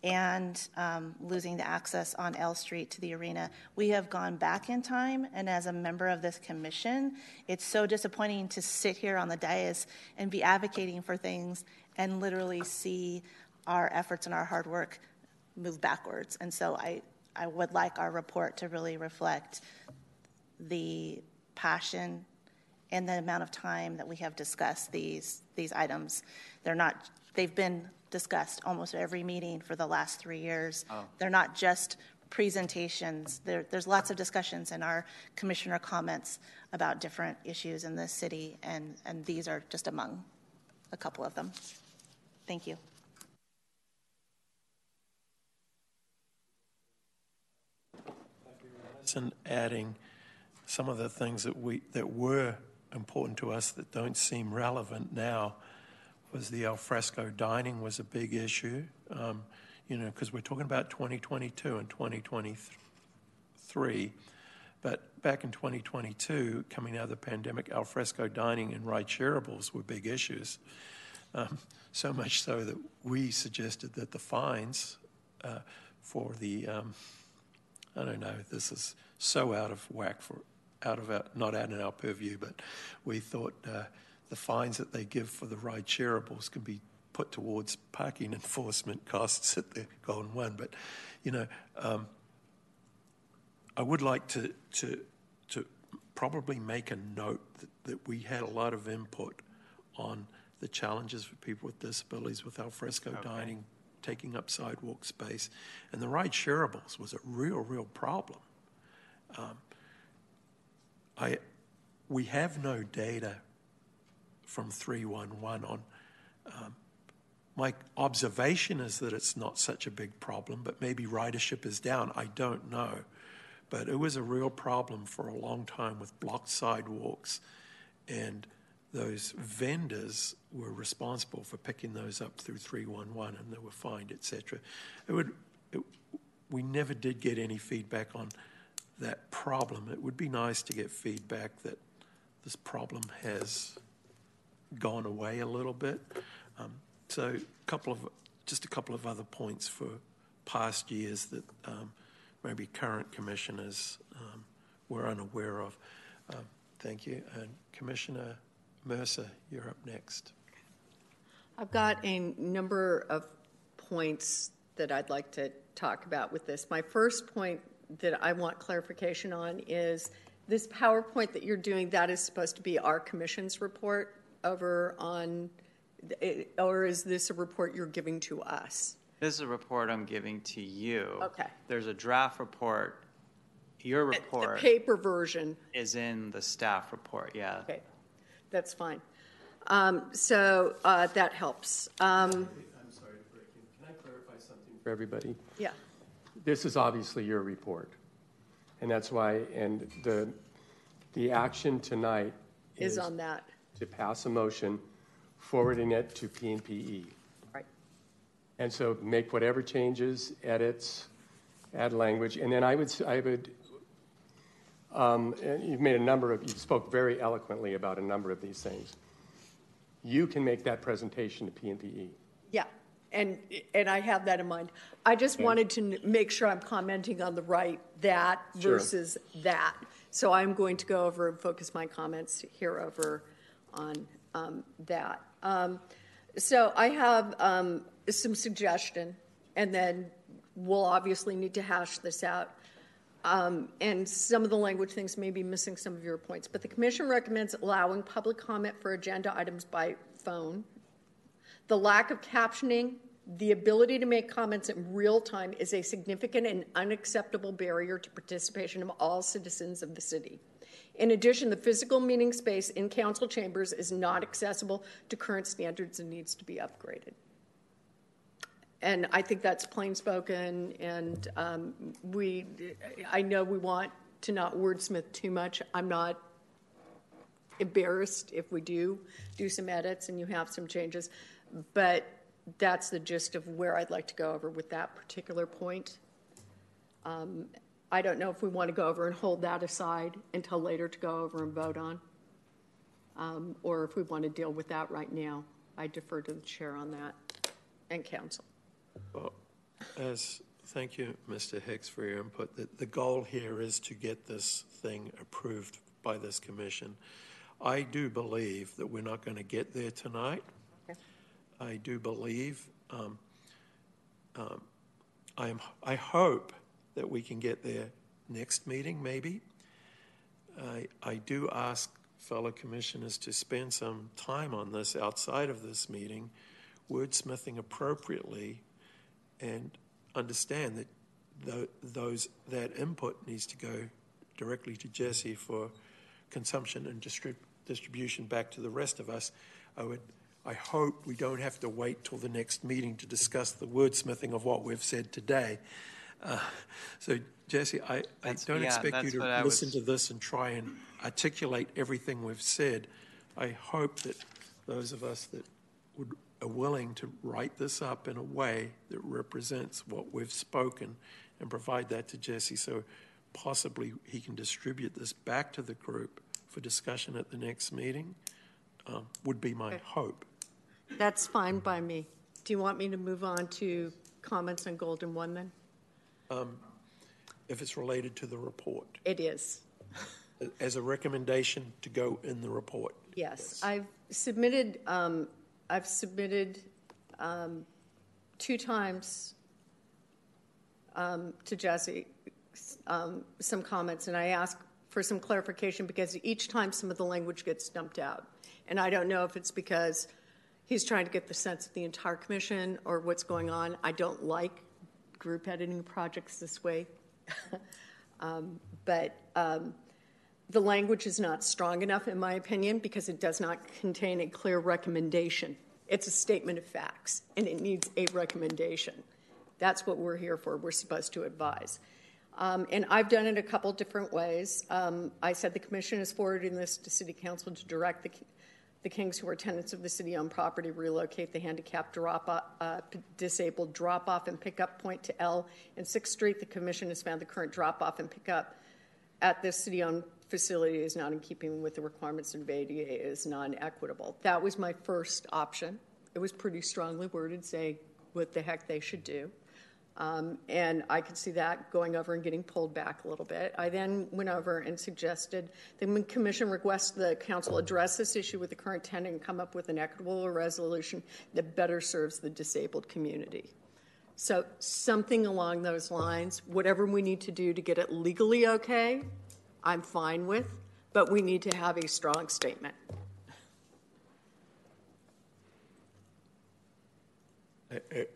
and um, losing the access on L Street to the arena. We have gone back in time, and as a member of this commission, it's so disappointing to sit here on the dais and be advocating for things and literally see our efforts and our hard work move backwards. And so I, I would like our report to really reflect the passion and the amount of time that we have discussed these these items. They're not they've been discussed almost every meeting for the last three years. Oh. They're not just presentations. There, there's lots of discussions in our commissioner comments about different issues in the city, and, and these are just among a couple of them. Thank you. and adding some of the things that we that were important to us that don't seem relevant now was the alfresco dining was a big issue um, you know because we're talking about 2022 and 2023 but back in 2022 coming out of the pandemic alfresco dining and ride shareables were big issues um, so much so that we suggested that the fines uh, for the um, I don't know. This is so out of whack for out of our not out in our purview, but we thought uh, the fines that they give for the ride shareables can be put towards parking [laughs] enforcement costs at the Golden One. But you know, um, I would like to to to probably make a note that, that we had a lot of input on the challenges for people with disabilities with alfresco Okay. dining taking up sidewalk space. And the ride shareables was a real, real problem. Um, I, we have no data from 311 on. Um, my observation is that it's not such a big problem, but maybe ridership is down. I don't know. But it was a real problem for a long time with blocked sidewalks and those vendors were responsible for picking those up through 311 and they were fined, etc. It would, it, we never did get any feedback on that problem. It would be nice to get feedback that this problem has gone away a little bit. Um, so, a couple of just a couple of other points for past years that um, maybe current commissioners um, were unaware of. Um, thank you, and Commissioner Mercer, you're up next. I've got a number of points that I'd like to talk about with this. My first point that I want clarification on is this PowerPoint that you're doing, that is supposed to be our commission's report over on, or is this a report you're giving to us? This is a report I'm giving to you. Okay. There's a draft report. Your The report paper version, is in the staff report, yeah. okay, that's fine. Um, So uh, that helps. Um, I'm sorry to break in. Can I clarify something for everybody? Yeah, This is obviously your report. And that's why, and the, the action tonight is is on that, to pass a motion forwarding it to P and PE. right. And so make whatever changes, edits, add language, and then I would, I would, um, and you've made a number of, you spoke very eloquently about a number of these things. You can make that presentation to P and PE. Yeah, and, and I have that in mind. I just wanted to make sure I'm commenting on the right, that Sure. versus that. So I'm going to go over and focus my comments here over on um, that. Um, So I have um, some suggestion, and then we'll obviously need to hash this out. Um, And some of the language things may be missing some of your points, but the commission recommends allowing public comment for agenda items by phone. The lack of captioning, the ability to make comments in real time is a significant and unacceptable barrier to participation of all citizens of the city. In addition, the physical meeting space in council chambers is not accessible to current standards and needs to be upgraded. And I think that's plain spoken, and um, we, I know we want to not wordsmith too much. I'm not embarrassed if we do do some edits and you have some changes, but that's the gist of where I'd like to go over with that particular point. Um, I don't know if we want to go over and hold that aside until later to go over and vote on, um, or if we want to deal with that right now. I defer to the chair on that and council. Well, as, thank you, Mr. Hicks, for your input. The, the goal here is to get this thing approved by this commission. I do believe that we're not going to get there tonight. Okay. I do believe, um, um, I am, I hope that we can get there next meeting, maybe. I, I do ask fellow commissioners to spend some time on this outside of this meeting, wordsmithing appropriately, and understand that tho- those that input needs to go directly to Jesse for consumption and distrib- distribution back to the rest of us. I would, I hope we don't have to wait till the next meeting to discuss the wordsmithing of what we've said today. Uh, so, Jesse, I, I don't yeah, expect you to listen was- to this and try and articulate everything we've said. I hope that those of us that would, are willing to write this up in a way that represents what we've spoken and provide that to Jesse so possibly he can distribute this back to the group for discussion at the next meeting um, would be my hope. That's fine by me. Do you want me to move on to comments on Golden One then? If it's related to the report, It is. as a recommendation to go in the report. Yes, I've submitted, um, I've submitted, um, two times, um, to Jesse, um, some comments, and I ask for some clarification because each time some of the language gets dumped out. And I don't know if it's because he's trying to get the sense of the entire commission or what's going on. I don't like group editing projects this way. [laughs] Um, But, um, the language is not strong enough, in my opinion, because it does not contain a clear recommendation. It's a statement of facts, and it needs a recommendation. That's what we're here for. We're supposed to advise. Um, and I've done it a couple different ways. Um, I said the commission is forwarding this to city council to direct the, the Kings who are tenants of the city-owned property relocate the handicapped drop, uh, disabled drop-off and pickup point to L and Sixth Street. The commission has found the current drop-off and pickup at this city-owned facility is not in keeping with the requirements of ADA is non-equitable. That was my first option. It was pretty strongly worded, saying what the heck they should do. Um, and I could see that going over and getting pulled back a little bit. I then went over and suggested the commission request the council address this issue with the current tenant and come up with an equitable resolution that better serves the disabled community. So something along those lines, whatever we need to do to get it legally okay, I'm fine with, but we need to have a strong statement. A- a-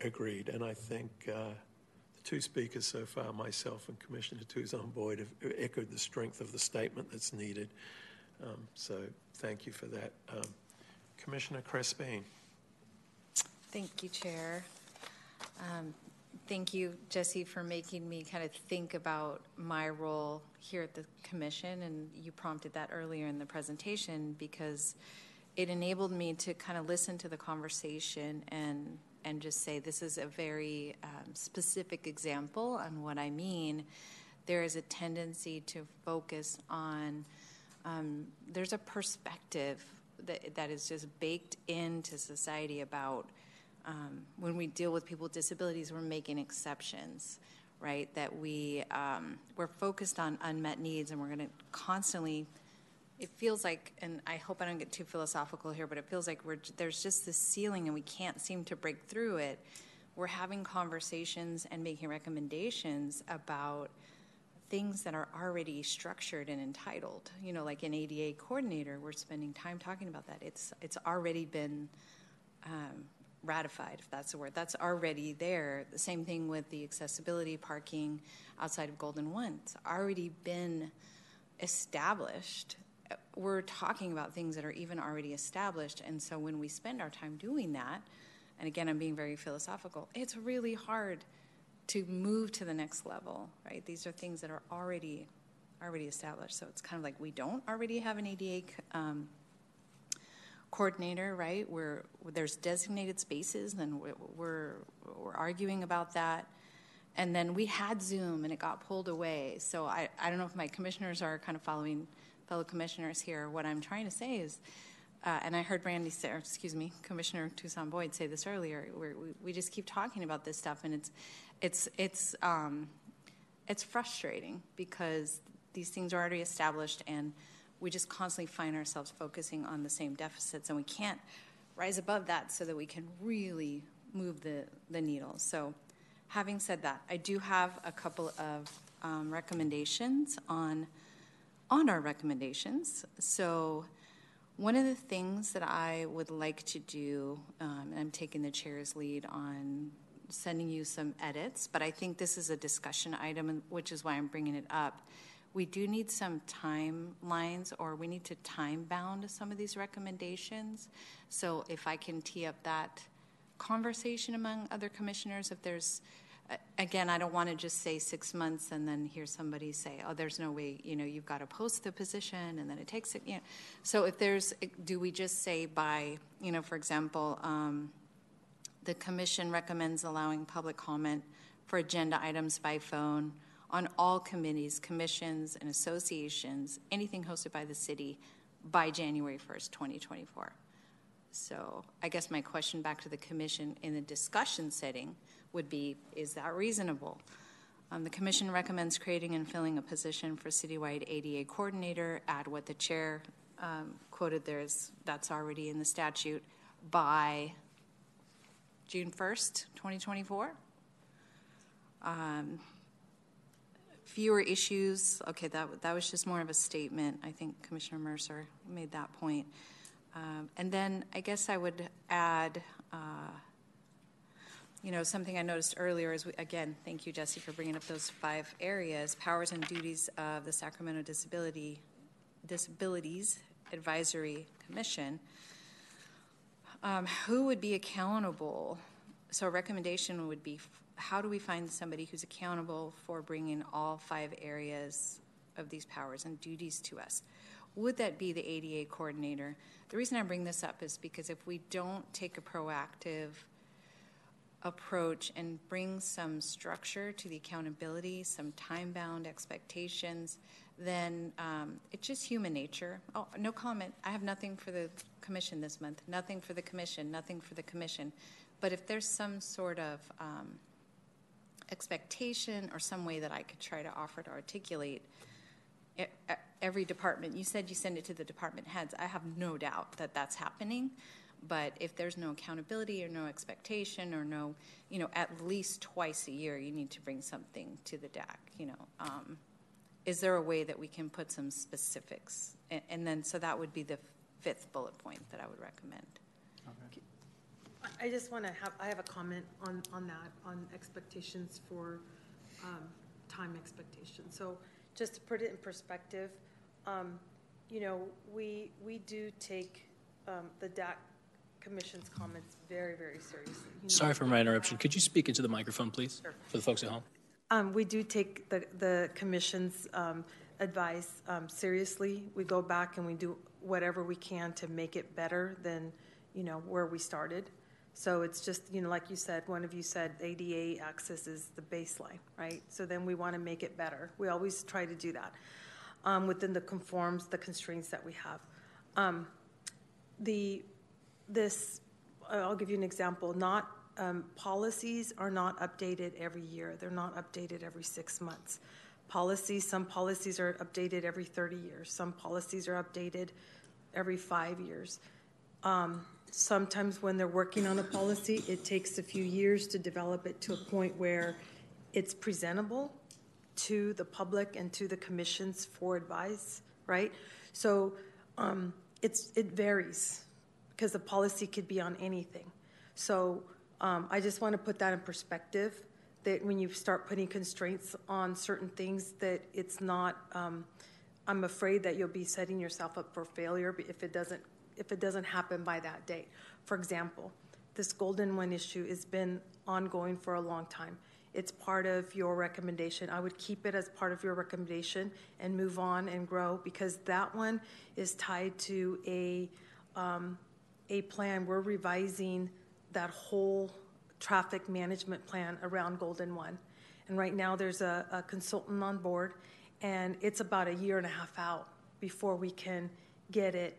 Agreed, and I think uh, the two speakers so far, myself and Commissioner Tuzon Boyd, have echoed the strength of the statement that's needed. Um, So thank you for that. Um, Commissioner Crespin. Thank you, Chair. Um, Thank you, Jesse, for making me kind of think about my role here at the commission. And you prompted that earlier in the presentation because it enabled me to kind of listen to the conversation and, and just say, this is a very um, specific example on what I mean. There is a tendency to focus on, um, there's a perspective that, that is just baked into society about um, when we deal with people with disabilities, we're making exceptions, right? That we um, we're focused on unmet needs, and we're going to constantly. It feels like, and I hope I don't get too philosophical here, but it feels like we're there's just this ceiling, and we can't seem to break through it. We're having conversations and making recommendations about things that are already structured and entitled. You know, like an ADA coordinator, we're spending time talking about that. It's it's already been um, ratified, if that's the word. That's already there. The same thing with the accessibility parking outside of Golden One. It's already been established. We're talking about things that are even already established. And so when we spend our time doing that, and again, I'm being very philosophical, it's really hard to move to the next level, right? These are things that are already already established. So it's kind of like we don't already have an ADA um, coordinator, right? Where, there's designated spaces, and we're we're arguing about that. And then we had Zoom, and it got pulled away. So I, I don't know if my commissioners are kind of following fellow commissioners here. What I'm trying to say is, uh, and I heard Randy, say, or excuse me, Commissioner Tucson Boyd say this earlier. we we, just keep talking about this stuff, and it's it's it's um, it's frustrating because these things are already established and we just constantly find ourselves focusing on the same deficits and we can't rise above that so that we can really move the, the needle so Having said that, I do have a couple of um, recommendations on on our recommendations. So, one of the things that I would like to do, um, and I'm taking the chair's lead on sending you some edits, but I think this is a discussion item, which is why I'm bringing it up. We do need some timelines, or we need to time bound some of these recommendations. So, if I can tee up that conversation among other commissioners, if there's again, I don't want to just say six months and then hear somebody say, "Oh, there's no way." You know, you've got to post the position, and then it takes it. You know, so if there's, do we just say by, you know, for example, um, the commission recommends allowing public comment for agenda items by phone on all committees, commissions, and associations, anything hosted by the city by January 1st, 2024. So I guess my question back to the commission in the discussion setting would be is that reasonable? Um, the Commission recommends creating and filling a position for citywide ADA coordinator, add what the chair um, quoted there is that's already in the statute by June 1st, 2024. Um, fewer issues, okay, that, that was just more of a statement. I think Commissioner Mercer made that point. Um, and then I guess I would add. Uh, you know, something I noticed earlier is, we, again, thank you, Jesse, for bringing up those five areas powers and duties of the Sacramento Disability Disabilities Advisory Commission. Um, who would be accountable? So, a recommendation would be how do we find somebody who's accountable for bringing all five areas of these powers and duties to us? Would that be the ADA coordinator? The reason I bring this up is because if we don't take a proactive approach and bring some structure to the accountability, some time bound expectations, then um, it's just human nature. Oh, no comment. I have nothing for the commission this month, nothing for the commission, nothing for the commission. But if there's some sort of um, expectation or some way that I could try to offer to articulate, every department, you said you send it to the department heads. I have no doubt that that's happening. But if there's no accountability or no expectation or no, you know, at least twice a year you need to bring something to the DAC, you know. Um, is there a way that we can put some specifics? And, and, then, so that would be the fifth bullet point that I would recommend. Okay. I just want to have, I have a comment on, on that, on expectations for um, time expectations. So just to put it in perspective, um, you know, we, we do take um, the DAC Commission's comments very, very seriously. You Sorry for my interruption. Could you speak into the microphone, please, Sure. for the folks at home? Um, we do take the, the commission's um, advice um, seriously. We go back and we do whatever we can to make it better than, you know, where we started. So it's just, you know, like you said, one of you said ADA access is the baseline, right? So then we want to make it better. We always try to do that um, within the conforms, the constraints that we have. Um, the this, I'll give you an example, not, um, policies are not updated every year. They're not updated every six months. Policies, some policies are updated every 30 years. Some policies are updated every five years. Um, sometimes when they're working on a policy, it takes a few years to develop it to a point where it's presentable to the public and to the commissions for advice, right? So um, it's, it varies because the policy could be on anything. So um, I just want to put that in perspective that when you start putting constraints on certain things, that it's not. Um, I'm afraid that you'll be setting yourself up for failure if it doesn't if it doesn't happen by that date. For example, this golden one issue has been ongoing for a long time. It's part of your recommendation. I would keep it as part of your recommendation and move on and grow because that one is tied to a um, a plan. We're revising that whole traffic management plan around Golden One. And right now there's a, a, consultant on board, and it's about a year and a half out before we can get it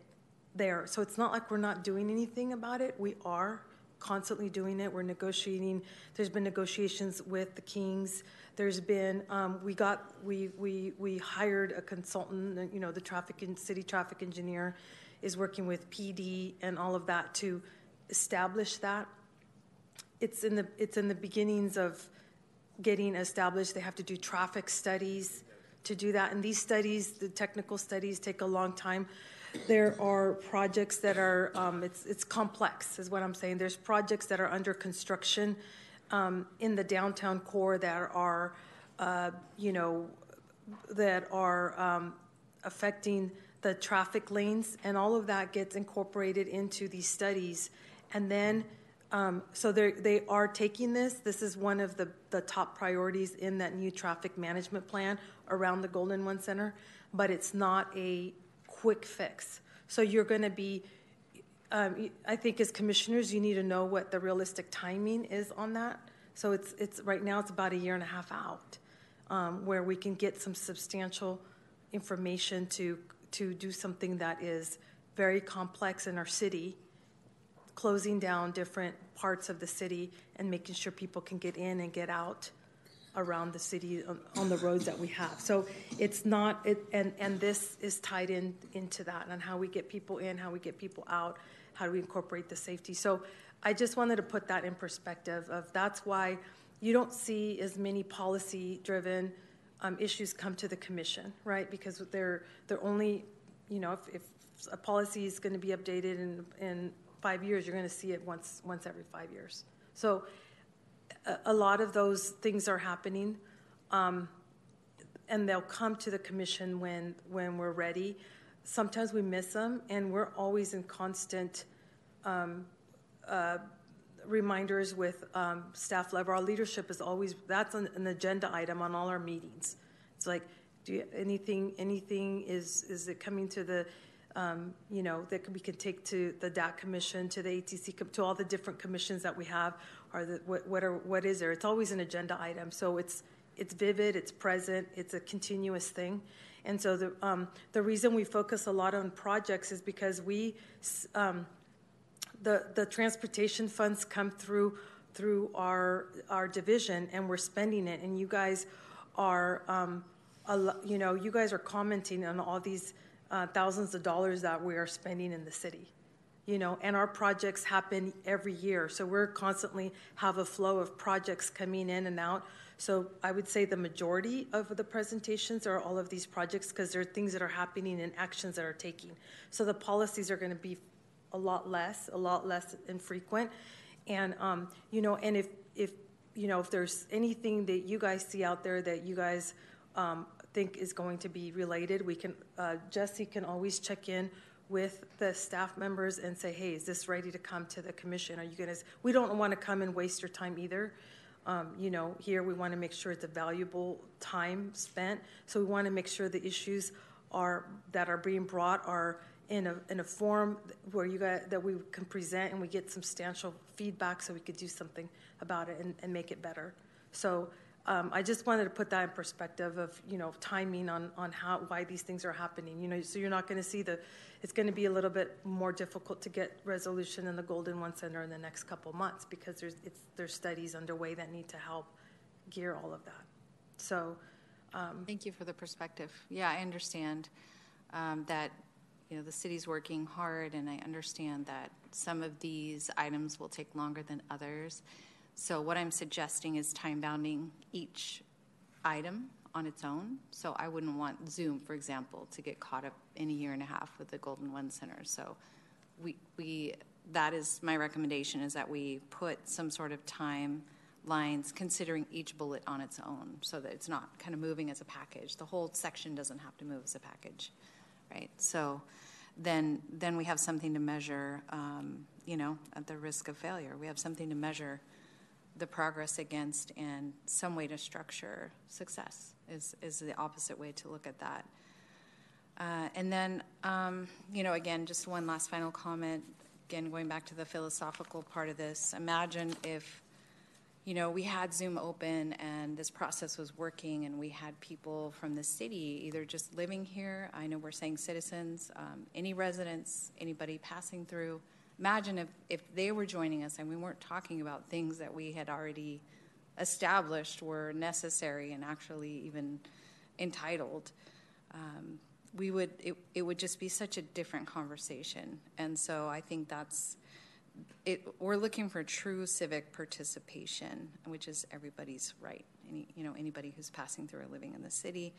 there. So it's not like we're not doing anything about it. We are constantly doing it. We're negotiating. There's been negotiations with the Kings. There's been um, we got we we we hired a consultant. You know, the traffic and city traffic engineer is working with PD and all of that to establish that. It's in the it's in the beginnings of getting established. They have to do traffic studies to do that. And these studies, the technical studies, take a long time. There are projects that are, um, it's, it's complex, is what I'm saying. There's projects that are under construction um, in the downtown core that are, uh, you know, that are um, affecting the traffic lanes, and all of that gets incorporated into these studies. And then, um, so they are taking this. This is one of the, the top priorities in that new traffic management plan around the Golden One Center, but it's not a quick fix. So you're going to be, um, I think as commissioners, you need to know what the realistic timing is on that. So it's, it's right now it's about a year and a half out, um, where we can get some substantial information to to do something that is very complex in our city, closing down different parts of the city and making sure people can get in and get out around the city on, on the roads that we have. So it's not, it, and, and this is tied in into that and how we get people in, how we get people out, how do we incorporate the safety. So I just wanted to put that in perspective of that's why you don't see as many policy driven um, issues come to the commission, right? Because they're they're only, you know, if, if a policy is going to be updated in in five years, you're going to see it once once every five years. So a, a lot of those things are happening, um, and they'll come to the commission when when we're ready. Sometimes we miss them, and we're always in constant. Um, uh, reminders with um, staff level. Our leadership is always that's an, an, agenda item on all our meetings. It's like, do you, anything anything is is it coming to the um, you know that we can take to the DAC commission, to the ATC, to all the different commissions that we have, or the, what what are what is there? It's always an agenda item, so it's it's vivid, it's present, it's a continuous thing. And so the um, the reason we focus a lot on projects is because we um, the, the transportation funds come through through our our division and we're spending it. And you guys are um, you know you guys are commenting on all these uh, thousands of dollars that we are spending in the city you know and our projects happen every year. So we're constantly have a flow of projects coming in and out. So i would say the majority of the presentations are all of these projects because there are things that are happening and actions that are taking. So the policies are going to be a lot less, a lot less infrequent. And um, you know, and if if you know if there's anything that you guys see out there that you guys um, think is going to be related, we can uh, Jesse can always check in with the staff members and say, hey, is this ready to come to the commission? Are you to? We don't want to come and waste your time either. Um, you know, here we want to make sure it's a valuable time spent. So we want to make sure the issues are that are being brought are in a, in a form where you got, that we can present and we get substantial feedback so we could do something about it and, and make it better. So um, I just wanted to put that in perspective of you know timing on on how why these things are happening. You know, so you're not going to see the. It's going to be a little bit more difficult to get resolution in the Golden One Center in the next couple months because there's it's there's studies underway that need to help gear all of that. So. Um, Thank you for the perspective. Yeah, I understand um, that you know, the city's working hard, and I understand that some of these items will take longer than others. So, what I'm suggesting is time bounding each item on its own. So, I wouldn't want Zoom, for example, to get caught up in a year and a half with the Golden One Center. So, we, we that is my recommendation is that we put some sort of time lines considering each bullet on its own so that it's not kind of moving as a package. The whole section doesn't have to move as a package right? So then, then we have something to measure, um, you know, at the risk of failure. We have something to measure the progress against and some way to structure success is, is the opposite way to look at that. Uh, and then, um, you know, again, just one last final comment. Again, going back to the philosophical part of this, imagine if you know, we had Zoom open and this process was working, and we had people from the city either just living here. I know we're saying citizens, um, any residents, anybody passing through. Imagine if, if they were joining us and we weren't talking about things that we had already established were necessary and actually even entitled. Um, we would it, it would just be such a different conversation and so i think that's it, we're looking for true civic participation, which is everybody's right. Any, you know, anybody who's passing through or living in the city,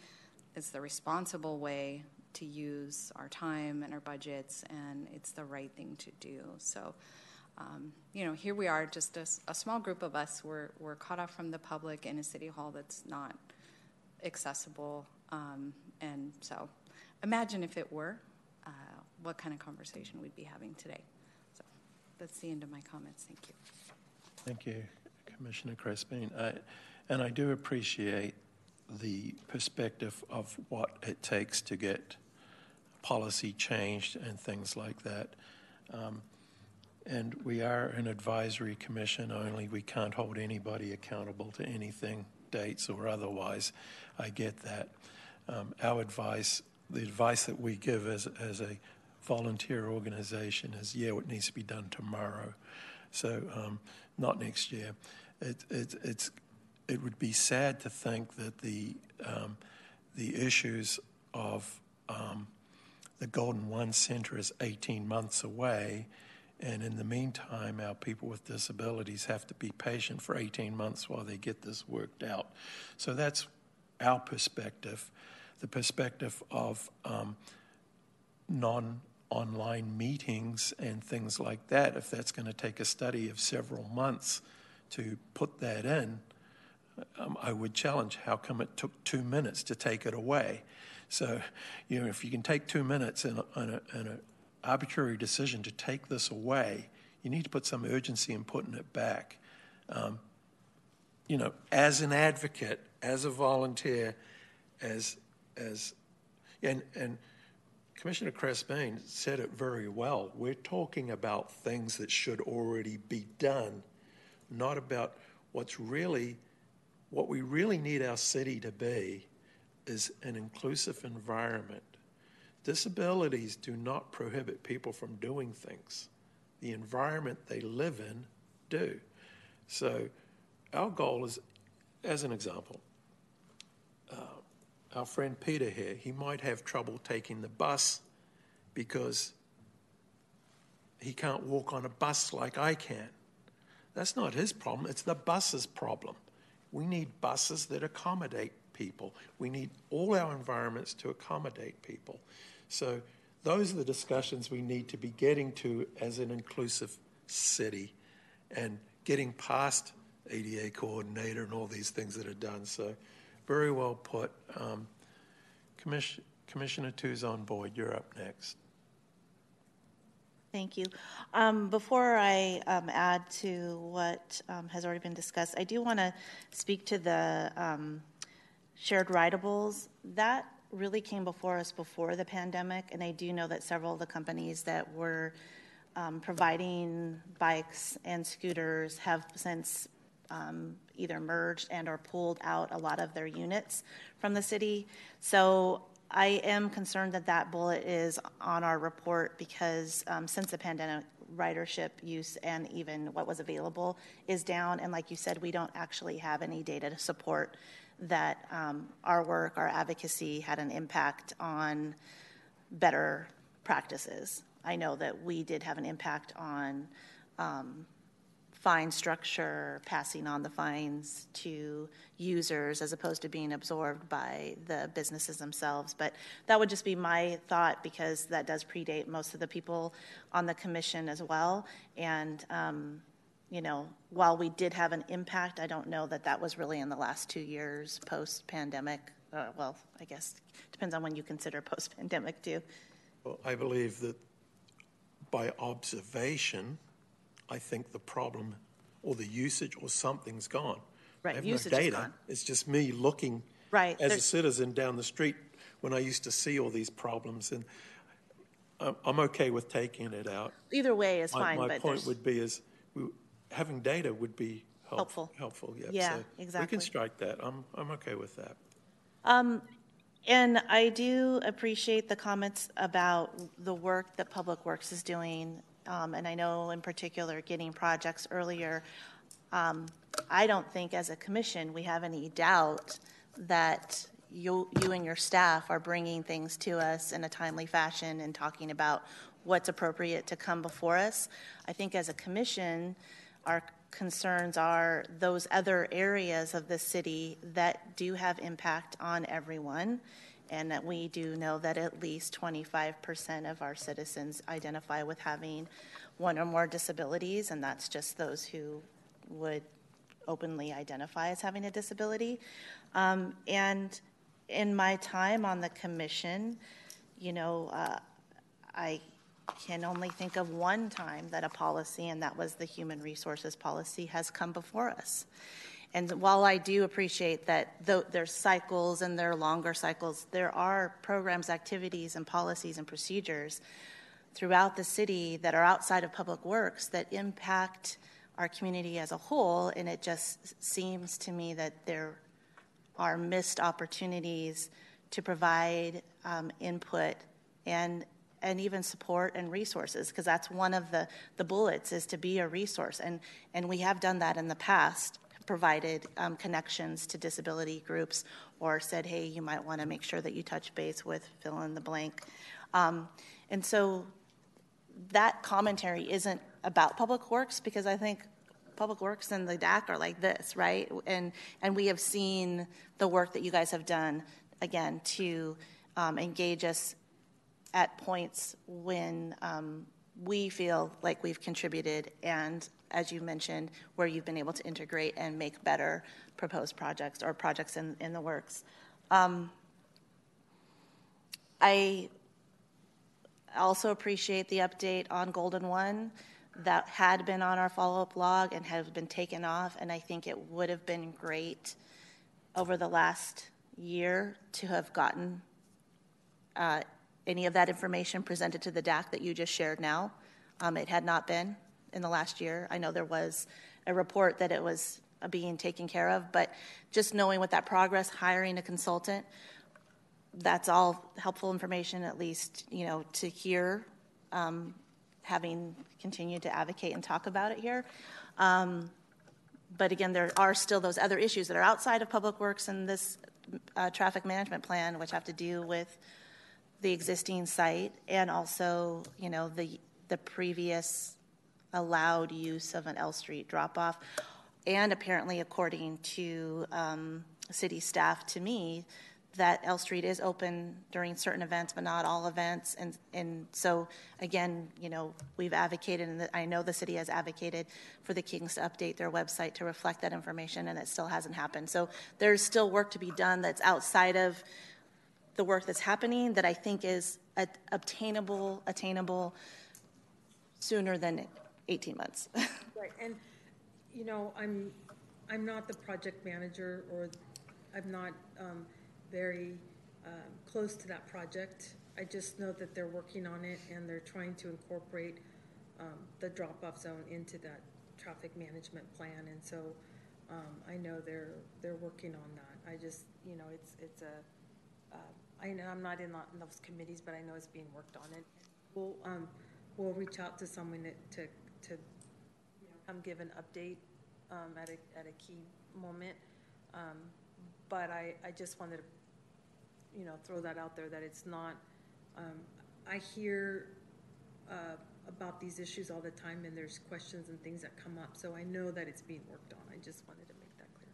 it's the responsible way to use our time and our budgets, and it's the right thing to do. So, um, you know, here we are, just a, a, small group of us. We're, we're cut off from the public in a city hall that's not accessible. Um, and so, imagine if it were, uh, what kind of conversation we'd be having today. That's the end of my comments. Thank you. Thank you, Commissioner Crispin. I, and I do appreciate the perspective of what it takes to get policy changed and things like that. Um, and we are an advisory commission only. We can't hold anybody accountable to anything, dates or otherwise. I get that. Um, our advice, the advice that we give as, as a volunteer organization is, yeah, it needs to be done tomorrow. So, um, not next year. It, it, it's it would be sad to think that the um, the issues of um, the Golden One Center is 18 months away, and in the meantime, our people with disabilities have to be patient for 18 months while they get this worked out. So that's our perspective, the perspective of um, non online meetings and things like that. If that's going to take a study of several months to put that in, um, I would challenge how come it took two minutes to take it away. So, you know, if you can take two minutes in an arbitrary decision to take this away, you need to put some urgency in putting it back. Um, you know, as an advocate, as a volunteer, as as and and Commissioner Crispin said it very well. We're talking about things that should already be done, not about what's really what we really need our city to be is an inclusive environment. Disabilities do not prohibit people from doing things. The environment they live in do. So our goal is, as an example, uh, our friend Peter here, he might have trouble taking the bus because he can't walk on a bus like I can. That's not his problem, it's the bus's problem. We need buses that accommodate people. We need all our environments to accommodate people. So, those are the discussions we need to be getting to as an inclusive city and getting past ADA coordinator and all these things that are done. So, very well put. Um, Commission, Commissioner Tew's on board. You're up next. Thank you. Um, before I um, add to what um, has already been discussed, I do want to speak to the um, shared rideables. That really came before us before the pandemic, and I do know that several of the companies that were um, providing bikes and scooters have since um, either merged and or pulled out a lot of their units from the city. So I am concerned that that bullet is on our report because um, since the pandemic, ridership use and even what was available is down. And like you said, we don't actually have any data to support that um, our work, our advocacy had an impact on better practices. I know that we did have an impact on um, fine structure, passing on the fines to users as opposed to being absorbed by the businesses themselves. But that would just be my thought because that does predate most of the people on the commission as well. And, um, you know, while we did have an impact, I don't know that that was really in the last two years post pandemic. Uh, well, I guess depends on when you consider [laughs] post pandemic too. Well, I believe that by observation, I think the problem or the usage or something's gone. Right, I have usage no is data. gone. It's just me looking Right, as a citizen down the street when I used to see all these problems, and I'm, okay with taking it out. Either way is My, fine, my but point there's, would be is we, having data would be help, Helpful. Helpful, yeah. Yeah, so We can strike that. I'm I'm okay with that. Um, and I do appreciate the comments about the work that Public Works is doing. Um, and I know in particular getting projects earlier. Um, I don't think as a commission we have any doubt that you, you and your staff are bringing things to us in a timely fashion and talking about what's appropriate to come before us. I think as a commission, our concerns are those other areas of the city that do have impact on everyone and that we do know that at least 25% of our citizens identify with having one or more disabilities, and that's just those who would openly identify as having a disability. Um, and in my time on the commission, you know, uh, I can only think of one time that a policy, and that was the human resources policy, has come before us. And while I do appreciate that there's cycles and there are longer cycles, there are programs, activities, and policies and procedures throughout the city that are outside of public works that impact our community as a whole. And it just seems to me that there are missed opportunities to provide um, input and and even support and resources because that's one of the, the bullets is to be a resource and and we have done that in the past provided um, connections to disability groups or said hey you might want to make sure that you touch base with fill in the blank. Um, and so that commentary isn't about public works because i think public works and the dac are like this right? And and we have seen the work that you guys have done again to um, engage us at points when um, we feel like we've contributed and as you mentioned where you've been able to integrate and make better proposed projects or projects in, in the works um, i also appreciate the update on golden one that had been on our follow-up log and has been taken off and i think it would have been great over the last year to have gotten uh, any of that information presented to the DAC that you just shared now. Um, it had not been in the last year. I know there was a report that it was being taken care of, but just knowing what that progress, hiring a consultant, that's all helpful information, at least, you know, to hear, um, having continued to advocate and talk about it here. Um, but again, there are still those other issues that are outside of public works and this uh, traffic management plan, which have to do with the existing site and also, you know, the, the previous allowed use of an L Street drop off. And apparently, according to um, city staff, to me, that L Street is open during certain events, but not all events. And, and so, again, you know, we've advocated, and I know the city has advocated for the Kings to update their website to reflect that information, and it still hasn't happened. So there's still work to be done that's outside of the work that's happening that I think is obtainable, attainable sooner than 18 months. [laughs] right, and you know, I'm I'm not the project manager, or I'm not um, very um, close to that project. I just know that they're working on it and they're trying to incorporate um, the drop-off zone into that traffic management plan, and so um, I know they're they're working on that. I just, you know, it's it's a uh, I know I'm not in, those committees, but I know it's being worked on. And we'll um, we'll reach out to someone to to you know, come give an update um, at a at a key moment. Um, but I, I just wanted to you know throw that out there that it's not. Um, I hear uh, about these issues all the time, and there's questions and things that come up. So I know that it's being worked on. I just wanted to make that clear.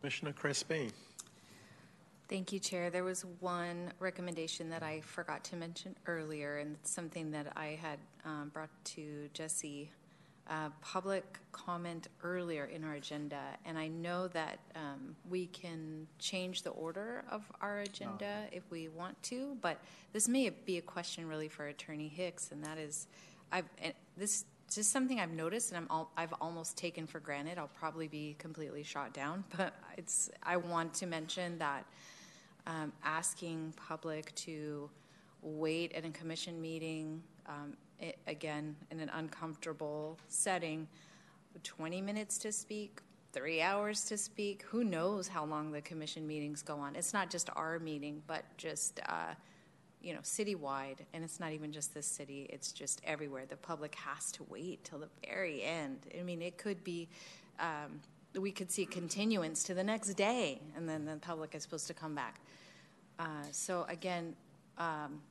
Commissioner Crispin. Thank you, Chair. There was one recommendation that I forgot to mention earlier, and it's something that I had um, brought to Jesse. Uh, public comment earlier in our agenda, and I know that um, we can change the order of our agenda if we want to, but this may be a question really for Attorney Hicks, and that is, I've this just something I've noticed and I'm all, I've almost taken for granted. I'll probably be completely shot down, [laughs] but it's I want to mention that um, asking public to wait at a commission meeting um, it, again in an uncomfortable setting, 20 minutes to speak, three hours to speak. Who knows how long the commission meetings go on? It's not just our meeting, but just. Uh, you know, citywide, and it's not even just this city, it's just everywhere. The public has to wait till the very end. I mean, it could be um, we could see continuance to the next day, and then the public is supposed to come back. Uh, so again, um,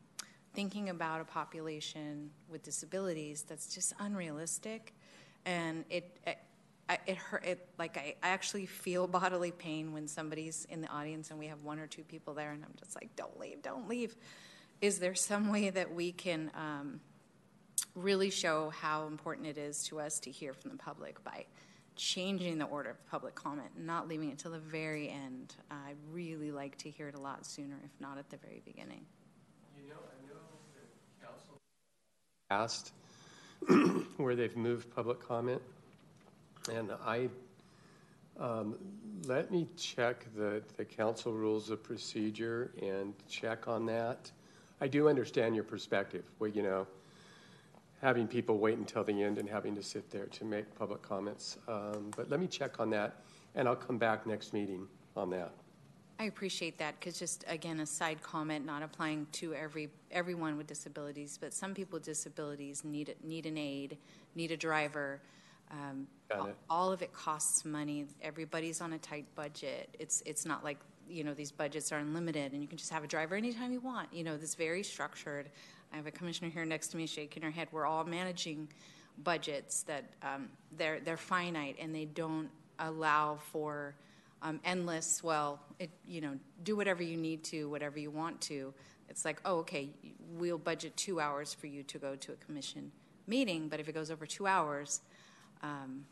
thinking about a population with disabilities, that's just unrealistic, and it. it it hurt. It like I, I actually feel [laughs] bodily pain when somebody's in the audience and we have one or two people there, and I'm just like, "Don't leave, don't leave." Is there some way that we can um, really show how important it is to us to hear from the public by changing the order of public comment and not leaving it till the very end. I really like to hear it a lot sooner, if not at the very beginning. You know, I know the council asked [clears throat] where they've moved public comment, and I um, let me check the, the council rules of procedure and check on that. I do understand your perspective. Well, you know, having people wait until the end and having to sit there to make public comments. Um, but let me check on that, and I'll come back next meeting on that. I appreciate that because just again a side comment, not applying to every everyone with disabilities, but some people with disabilities need need an aid, need a driver. Um, all of it costs money. Everybody's on a tight budget. It's it's not like you know these budgets are unlimited and you can just have a driver anytime you want. You know, this very structured. I have a commissioner here next to me shaking her head. We're all managing budgets that um, they're they're finite and they don't allow for um, endless. Well, it, you know, do whatever you need to, whatever you want to. It's like, oh, okay, we'll budget two hours for you to go to a commission meeting, but if it goes over two hours, um,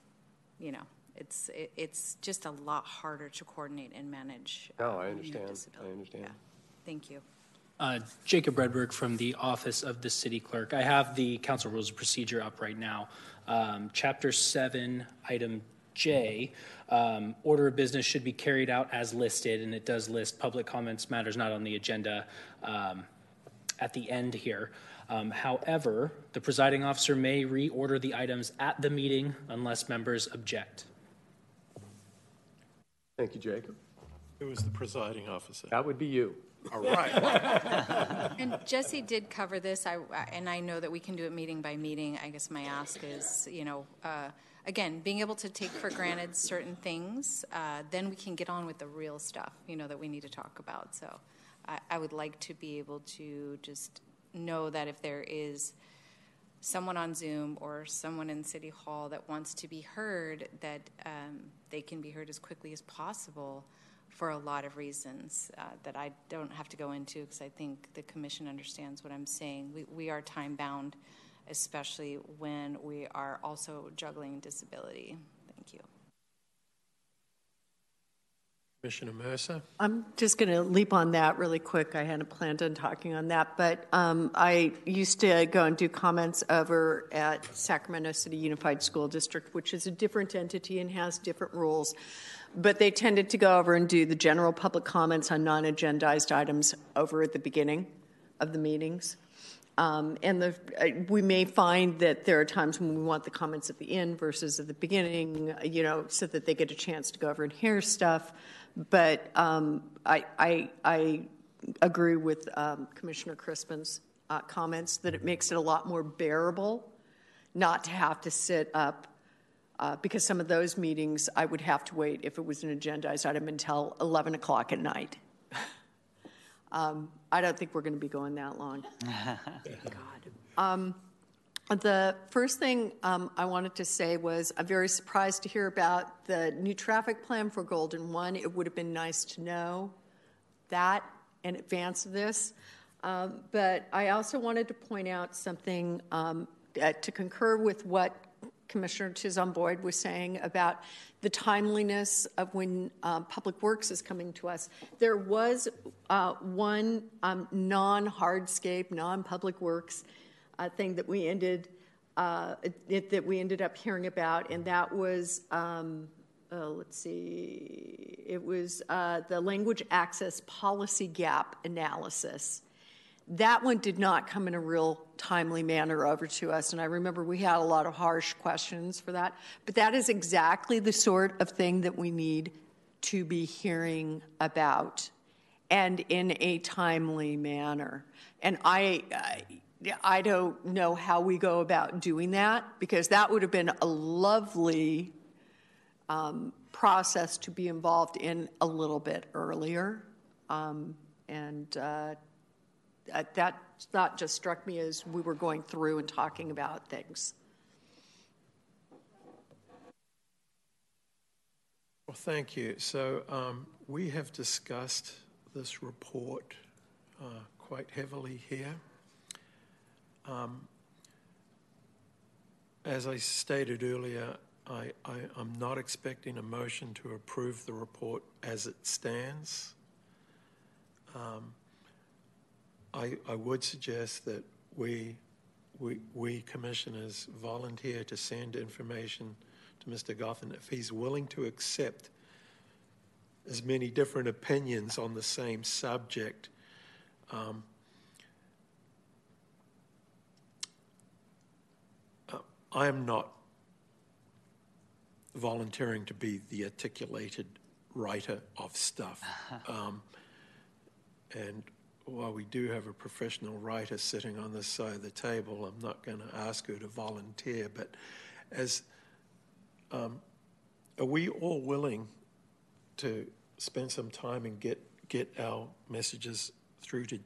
you know, it's it, it's just a lot harder to coordinate and manage. No, I understand. I understand. Yeah. Thank you. Uh, Jacob Redberg from the Office of the City Clerk. I have the Council Rules of Procedure up right now. Um, Chapter 7, Item J, um, order of business should be carried out as listed, and it does list public comments matters not on the agenda um, at the end here. Um, however, the presiding officer may reorder the items at the meeting unless members object. Thank you, Jacob. Who is the presiding officer? That would be you. All right. And Jesse did cover this, I, and I know that we can do it meeting by meeting. I guess my ask is, you know, uh, again, being able to take for granted certain things, uh, then we can get on with the real stuff, you know, that we need to talk about. So I, I would like to be able to just know that if there is someone on Zoom or someone in City Hall that wants to be heard, that um, they can be heard as quickly as possible for a lot of reasons uh, that I don't have to go into because I think the Commission understands what I'm saying. We, we are time bound, especially when we are also juggling disability. Thank you. Commissioner Mercer? I'm just going to leap on that really quick. I hadn't planned on talking on that, but um, I used to go and do comments over at Sacramento City Unified School District, which is a different entity and has different rules but they tended to go over and do the general public comments on non agendized items over at the beginning of the meetings. Um, and the, uh, we may find that there are times when we want the comments at the end versus at the beginning, you know, so that they get a chance to go over and hear stuff. But um, I, I, I, agree with um, Commissioner Crispin's uh, comments that it makes it a lot more bearable not to have to sit up uh, because some of those meetings I would have to wait if it was an agendized item until 11 o'clock at night. [laughs] um, I don't think we're going to be going that long. God. [laughs] Um, the first thing um, I wanted to say was I'm very surprised to hear about the new traffic plan for Golden One. It would have been nice to know that in advance of this. Um, but I also wanted to point out something um, uh, to concur with what Commissioner Tuzon Boyd was saying about the timeliness of when uh, Public Works is coming to us. There was uh, one um, non hardscape, non Public Works uh, thing that we ended uh, it, that we ended up hearing about, and that was. Um, uh, let's see, it was uh, the language access policy gap analysis that one did not come in a real timely manner over to us. And I remember we had a lot of harsh questions for that. But that is exactly the sort of thing that we need to be hearing about and in a timely manner. And I, I, I don't know how we go about doing that because that would have been a lovely um, process to be involved in a little bit earlier. Um, and uh, that, that thought just struck me as we were going through and talking about things. Well, thank you. So um, we have discussed this report uh, quite heavily here. Um, as I stated earlier, I, I, am not expecting a motion to approve the report as it stands. Um, I, I would suggest that we, we, we commissioners volunteer to send information to Mr. Goffin if he's willing to accept as many different opinions on the same subject. Um, uh, I am not volunteering to be the articulated writer of stuff. [laughs] Um, and while we do have a professional writer sitting on this side of the table, I'm not going to ask her to volunteer. But as um, are we all willing to spend some time and get get our messages through to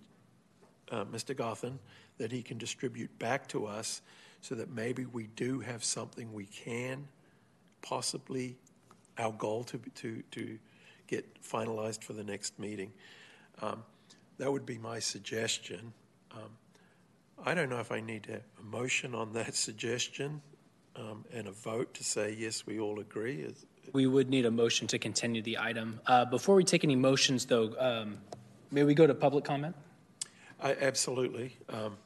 uh, Mr. Goffin that he can distribute back to us, so that maybe we do have something we can possibly our goal to to to get finalized for the next meeting. Um, that would be my suggestion. Um, I don't know if I need a motion on that [laughs] suggestion um, and a vote to say yes, we all agree. Is, we would need a motion to continue the item. Uh, before we take any motions, though, um, may we go to public comment? I, absolutely. Um,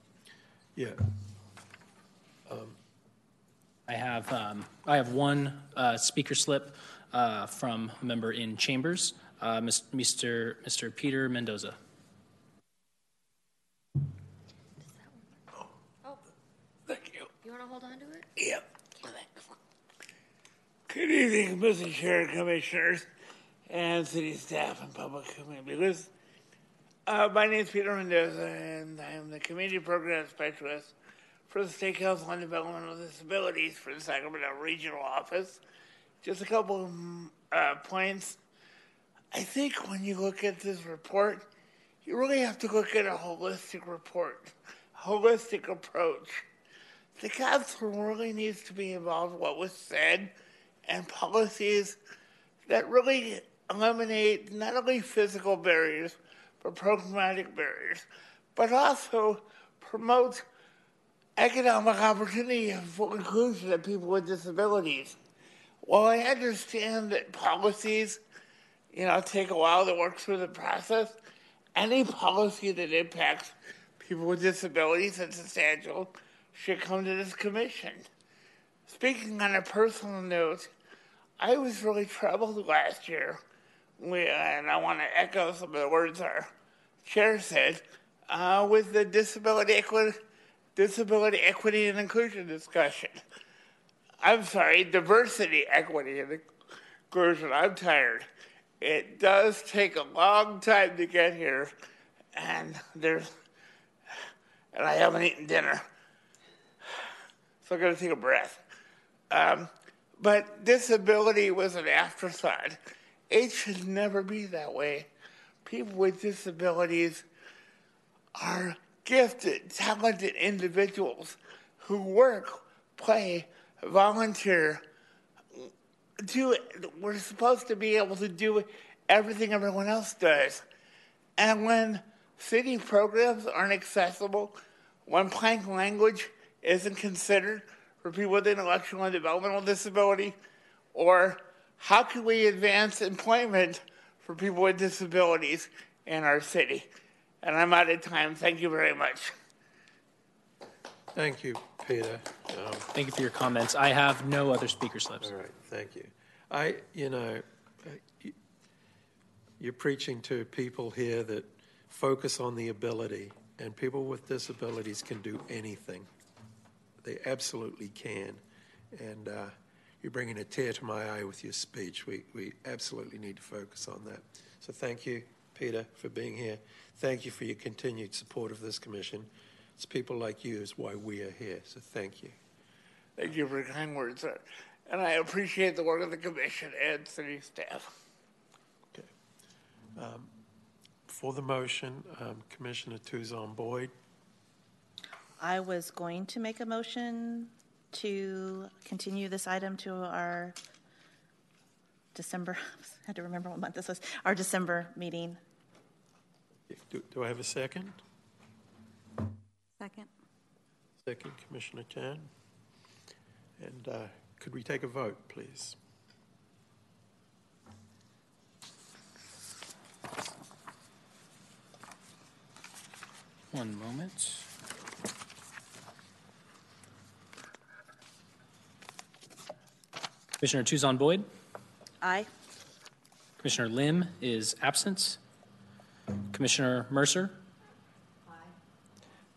yeah. Um, I have um, I have one uh, speaker slip uh, from a member in chambers, uh, Mr. Mr. Peter Mendoza. Good evening, Mr. Chair, Commissioners, and city staff and public community Uh, my name is Peter Mendoza, and I am the Community Program Specialist for the State Council on Developmental Disabilities for the Sacramento Regional Office. Just a couple of uh, points. I think when you look at this report, you really have to look at a holistic report, holistic approach the council really needs to be involved in what was said and policies that really eliminate not only physical barriers, but programmatic barriers, but also promote economic opportunity and full inclusion of people with disabilities. While I understand that policies, you know, take a while to work through the process, any policy that impacts people with disabilities is substantial should come to this commission. Speaking on a personal note, I was really troubled last year, we, and I want to echo some of the words our chair said, uh, with the disability equity, disability equity and inclusion discussion. I'm sorry, diversity, equity, and inclusion. I'm tired. It does take a long time to get here, and there's, and I haven't eaten dinner so I got to take a breath. Um, but disability was an afterthought. It should never be that way. People with disabilities are gifted, talented individuals who work, play, volunteer. Do we're supposed to be able to do everything everyone else does. And when city programs aren't accessible, when plain language isn't considered for people with intellectual and developmental disability? Or how can we advance employment for people with disabilities in our city? And I'm out of time. Thank you very much. Thank you, Peter. Um, Thank you for your comments. I have no other speaker slips. All right, thank you. I, you know, uh, you're preaching to people here that focus on the ability, and people with disabilities can do anything. They absolutely can. And uh, you're bringing a tear to my eye with your speech. We, we absolutely need to focus on that. So thank you, Peter, for being here. Thank you for your continued support of this commission. It's people like you is why we are here. So thank you. Thank you for your kind words. sir. and I appreciate the work of the commission and city staff. Okay. Um, For the motion, um, Commissioner Tuzon Boyd, I was going to make a motion to continue this item to our December, [laughs] I had to remember what month this was, our December meeting. do do I have a second? Second. Second, Commissioner Chan. And uh, could we take a vote, please? One moment. Commissioner Tuzon Boyd, Aye. Commissioner Lim is absent. Commissioner Mercer? Aye.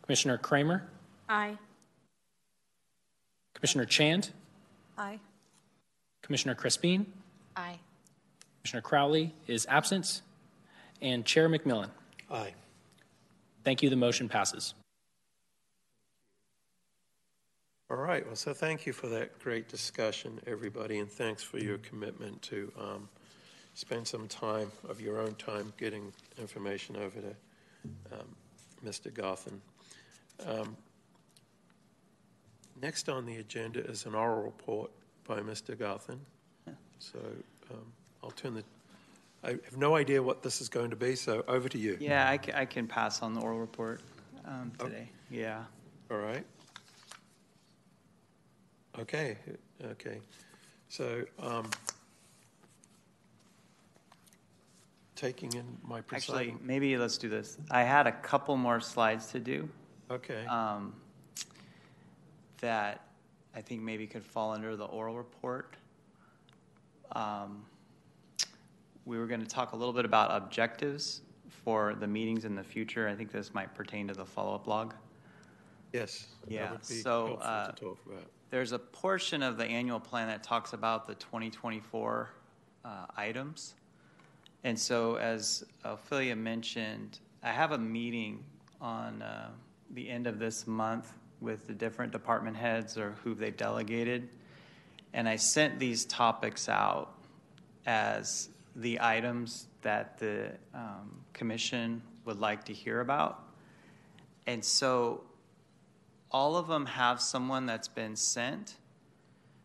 Commissioner Kramer? Aye. Commissioner Chand? Aye. Commissioner Crispin? Aye. Commissioner Crowley is absent. And Chair McMillan. Aye. Thank you. The motion passes. All right, well, so thank you for that great discussion, everybody, and thanks for your commitment to um, spend some time of your own time getting information over to um, Mr. Gotham. Um, Next on the agenda is an oral report by Mr. Gotham. So um, I'll turn the, I have no idea what this is going to be, so over to you. Yeah, I, I can pass on the oral report um, Oh. today. Yeah. All right. Okay, okay. So, um, taking in my perspective. Actually, presiding. maybe let's do this. I had a couple more slides to do Okay, um, that I think maybe could fall under the oral report. Um, we were going to talk a little bit about objectives for the meetings in the future. I think this might pertain to the follow-up log. yes. Yeah, That would be so, helpful uh, to talk about. There's a portion of the annual plan that talks about the 2024 uh, items. And so, as Ophelia mentioned, I have a meeting on uh, the end of this month with the different department heads or who they've delegated. And I sent these topics out as the items that the um, commission would like to hear about. And so all of them have someone that's been sent.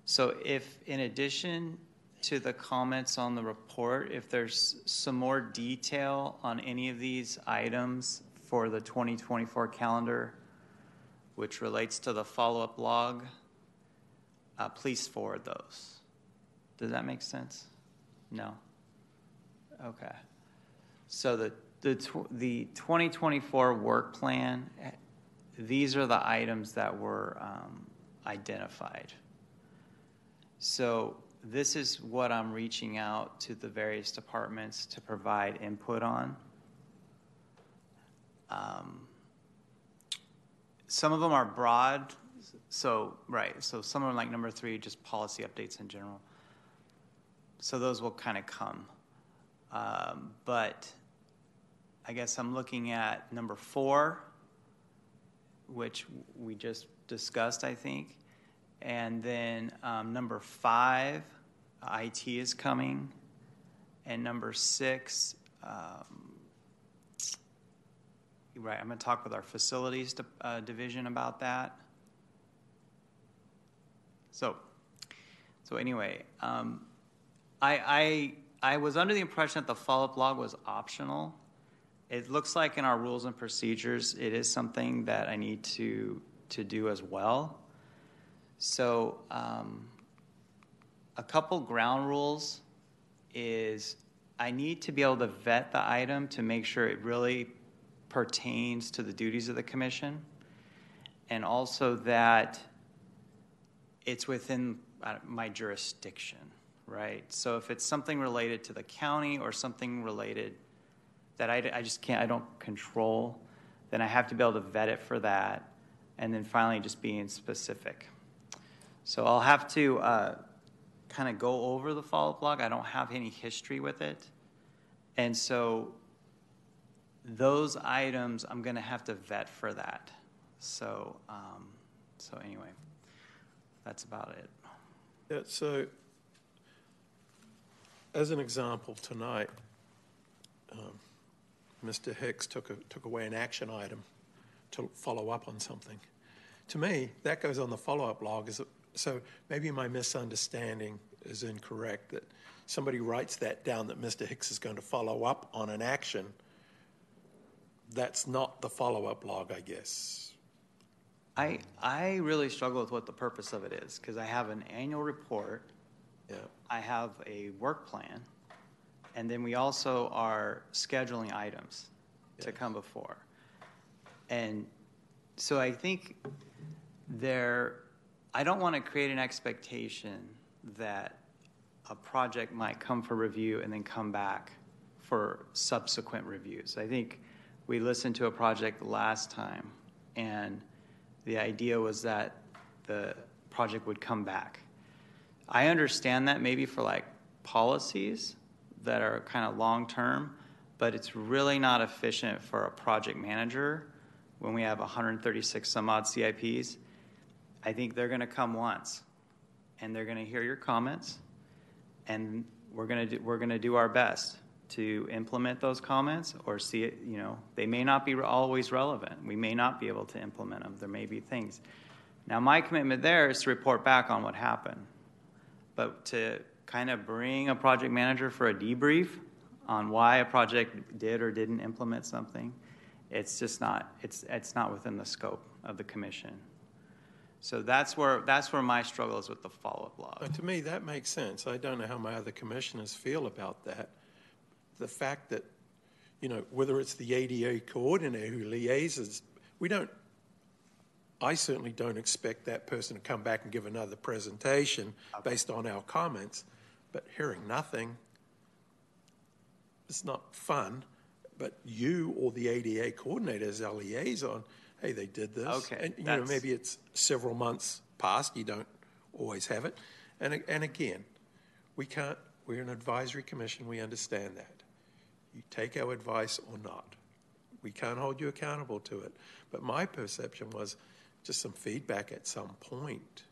So if, in addition to the comments on the report, if there's some more detail on any of these items for the 2024 calendar, which relates to the follow-up log, uh, please forward those. Does that make sense? No? Okay. So the, the, the 2024 work plan, these are the items that were um, identified. So this is what I'm reaching out to the various departments to provide input on. Um, some of them are broad, so right. So some of them, like number three, just policy updates in general. So those will kind of come, um, but I guess I'm looking at number four, which we just discussed, I think. And then um, number five, IT is coming. And number six, um, right, I'm going to talk with our facilities uh, division about that. So, so anyway, um, I, I, I was under the impression that the follow-up log was optional. It looks like in our rules and procedures, it is something that I need to, to do as well. So, um, a couple ground rules is I need to be able to vet the item to make sure it really pertains to the duties of the commission, and also that it's within uh, my jurisdiction, right? So if it's something related to the county or something related that I, I just can't, I don't control, then I have to be able to vet it for that, and then finally just being specific. So I'll have to uh, kind of go over the follow-up log. I don't have any history with it, and so those items I'm going to have to vet for that. So, um, so anyway, that's about it. Yeah, so, as an example, tonight, um, Mr. Hicks took, a, took away an action item to follow up on something. To me, that goes on the follow-up log. Is so maybe my misunderstanding is incorrect that somebody writes that down that Mr. Hicks is going to follow up on an action. That's not the follow-up log, I guess. I, I really struggle with what the purpose of it is because I have an annual report, Yeah. I have a work plan, and then we also are scheduling items to come before. And so I think there, I don't want to create an expectation that a project might come for review and then come back for subsequent reviews. I think we listened to a project last time, and the idea was that the project would come back. I understand that maybe for like policies that are kind of long term, but it's really not efficient for a project manager when we have 136 some odd CIPs. I think they're going to come once and they're going to hear your comments and we're going to do, we're going to do our best to implement those comments or see it, you know, they may not be always relevant. We may not be able to implement them. There may be things. Now, my commitment there is to report back on what happened. But to kind of bring a project manager for a debrief on why a project did or didn't implement something, it's just not, it's, it's not within the scope of the commission. So that's where, that's where my struggle is with the follow-up log. Uh, to me, that makes sense. I don't know how my other commissioners feel about that. The fact that, you know, whether it's the ADA coordinator who liaises, we don't, I certainly don't expect that person to come back and give another presentation based on our comments, but hearing nothing is not fun. But you or the ADA coordinator as our liaison, hey, they did this. Okay, And, you know, maybe it's several months past, you don't always have it. And, and again, we can't, we're an advisory commission, we understand that. You take our advice or not. We can't hold you accountable to it. But my perception was just some feedback at some point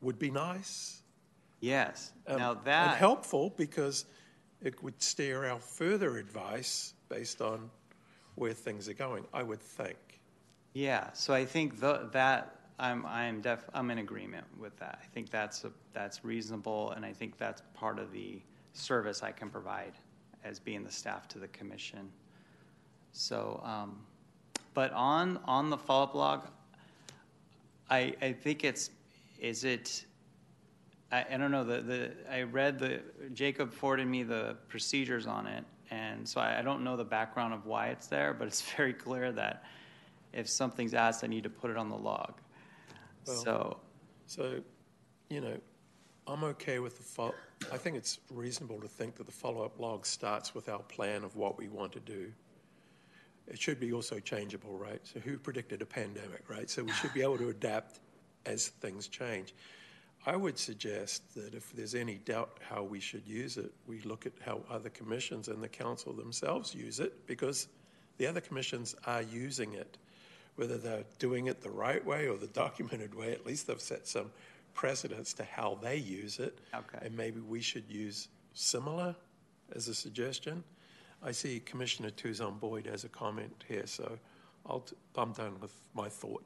would be nice. Yes. um, now that helpful because it would steer our further advice based on where things are going, I would think. Yeah, so I think the, that I'm I'm def I'm in agreement with that. I think that's a, that's reasonable, and I think that's part of the service I can provide as being the staff to the commission. So, um, but on on the follow up log, I I think it's is it. I, I don't know the, the I read the Jacob forwarded me the procedures on it, and so I, I don't know the background of why it's there, but it's [laughs] very clear that if something's asked, I need to put it on the log. Well- so, So, you know, I'm okay with the fol- I think it's reasonable to think that the follow-up log starts with our plan of what we want to do. It should be also changeable, right? So who predicted a pandemic, right? So we should be able to adapt as things change. I would suggest that if there's any doubt how we should use it, we look at how other commissions and the council themselves use it because the other commissions are using it. Whether they're doing it the right way or the [laughs] documented way, at least they've set some precedents to how they use it. Okay. And maybe we should use similar as a suggestion. I see Commissioner Tuzon Boyd has a comment here, so I'll t- I'm done with my thought.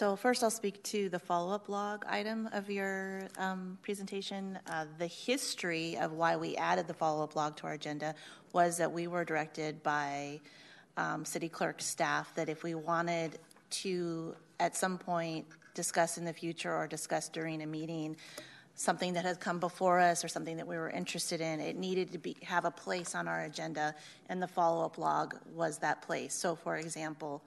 So first, I'll speak to the follow-up log item of your um, presentation. Uh, The history of why we added the follow-up log to our agenda was that we were directed by um, city clerk staff that if we wanted to, at some point, discuss in the future or discuss during a meeting, something that had come before us or something that we were interested in, it needed to be, have a place on our agenda, and the follow-up log was that place. So for example,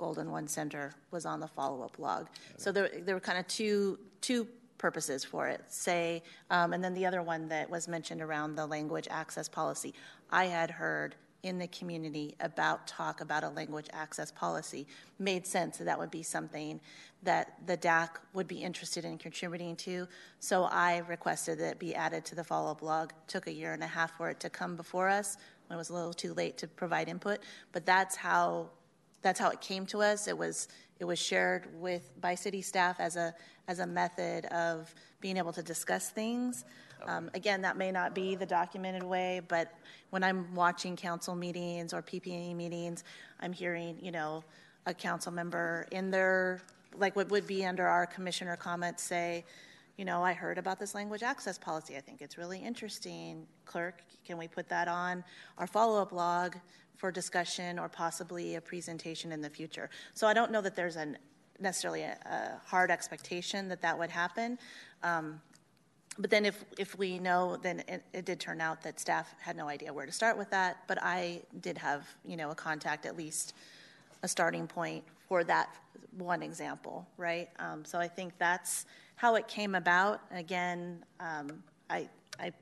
Golden One Center was on the follow-up log. So there, there were kind of two, two purposes for it. Say, um, and then the other one that was mentioned around the language access policy. I had heard in the community about talk about a language access policy. Made sense that that would be something that the DAC would be interested in contributing to. So I requested that it be added to the follow-up log. Took a year and a half for it to come before us. When it was a little too late to provide input, but that's how that's how it came to us. It was it was shared with by city staff as a as a method of being able to discuss things. Um, again, that may not be the documented way, but when I'm watching council meetings or PPA meetings, I'm hearing, you know, a council member in their, like what would be under our commissioner comments say, you know, I heard about this language access policy. I think it's really interesting. Clerk, can we put that on our follow up log for discussion or possibly a presentation in the future? So I don't know that there's an necessarily a, a hard expectation that that would happen. Um, but then if, if we know, then it, it, did turn out that staff had no idea where to start with that. But I did have, you know, a contact, at least a starting point for that one example, right? Um, so I think that's how it came about. Again, um, I, I,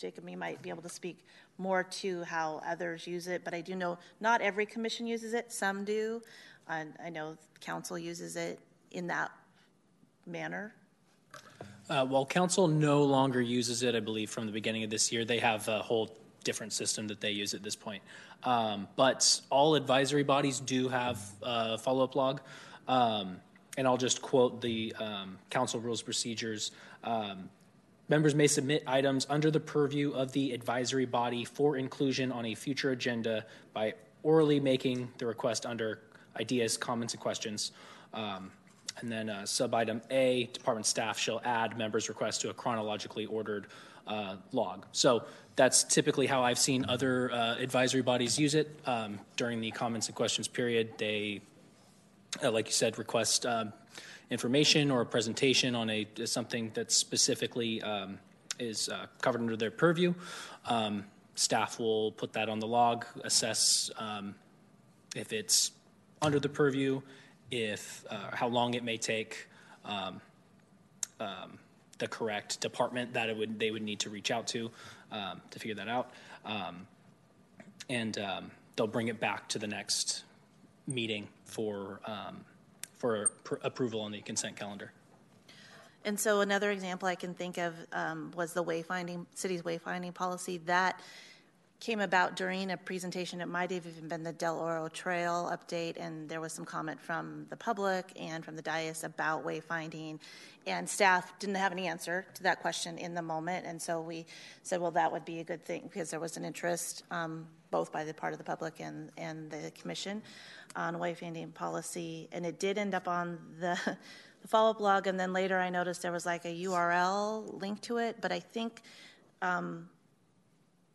Jacob, you might be able to speak more to how others use it, but I do know not every commission uses it. Some do. And I know council uses it in that manner. Uh, well, council no longer uses it, I believe, from the beginning of this year. They have a whole different system that they use at this point. Um, but all advisory bodies do have a follow up log. Um, and I'll just quote the um, council rules procedures. Um, members may submit items under the purview of the advisory body for inclusion on a future agenda by orally making the request under ideas, comments, and questions. Um, and then uh, sub item A, department staff shall add members' requests to a chronologically ordered uh, log. So that's typically how I've seen other uh, advisory bodies use it. Um, during the comments and questions period, they, uh, like you said, request um, information or a presentation on a something that specifically um, is uh, covered under their purview. Um, staff will put that on the log, assess um, if it's under the purview, if uh, how long it may take um, um, the correct department that it would they would need to reach out to to figure that out, and they'll bring it back to the next meeting for um, for pr- approval on the consent calendar. And so another example I can think of was the wayfinding city's wayfinding policy that came about during a presentation. It might have even been the Del Rio Trail update, and there was some comment from the public and from the dais about wayfinding. And staff didn't have any answer to that question in the moment, and so we said, well, that would be a good thing because there was an interest um, both by the part of the public and, and the commission on wayfinding policy. And it did end up on the, [laughs] the follow up blog. and then later I noticed there was like a URL link to it, but I think. Um,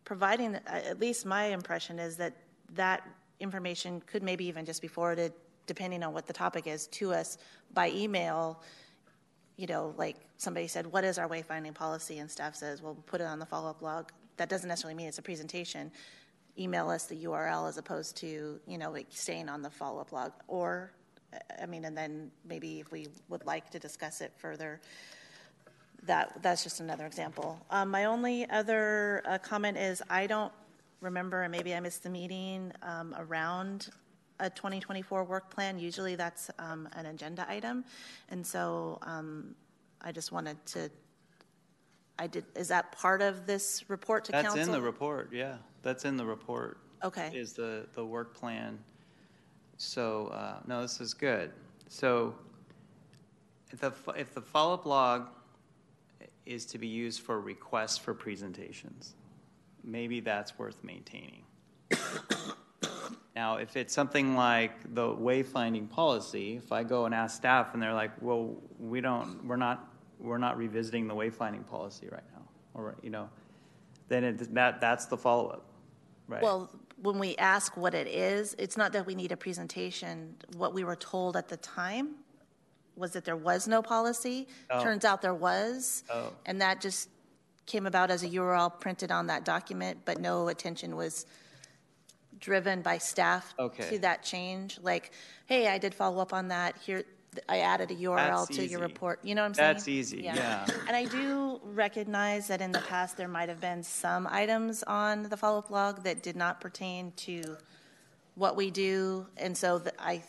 providing, uh, at least my impression is that that information could maybe even just be forwarded, depending on what the topic is, to us by email. You know, like somebody said, What is our wayfinding policy? And staff says, Well, we'll put it on the follow up blog. That doesn't necessarily mean it's a presentation. Email us the URL as opposed to, you know, like staying on the follow up log. Or, I mean, and then maybe if we would like to discuss it further, that that's just another example. Um, my only other uh, comment is I don't remember, and maybe I missed the meeting um, around a 2024 work plan. Usually that's um, an agenda item, and so um, I just wanted to. I did. Is that part of this report to that's council? That's in the report. Yeah, that's in the report. Okay. Is the the work plan? So uh, no, this is good. So if the if the follow up log is to be used for requests for presentations. Maybe that's worth maintaining. [coughs] now, if it's something like the wayfinding policy, if I go and ask staff and they're like, "Well, we don't, we're not, we're not revisiting the wayfinding policy right now," or you know, then it, that that's the follow up, right? Well, when we ask what it is, it's not that we need a presentation. What we were told at the time was that there was no policy. Oh. Turns out there was. Oh. And that just came about as a URL printed on that document, but no attention was driven by staff okay. to that change. Like, hey, I did follow up on that. Here, I added a URL That's to easy. your report. You know what I'm saying? That's easy, yeah. yeah. [laughs] and I do recognize that in the past there might have been some items on the follow up log that did not pertain to what we do. And so the, I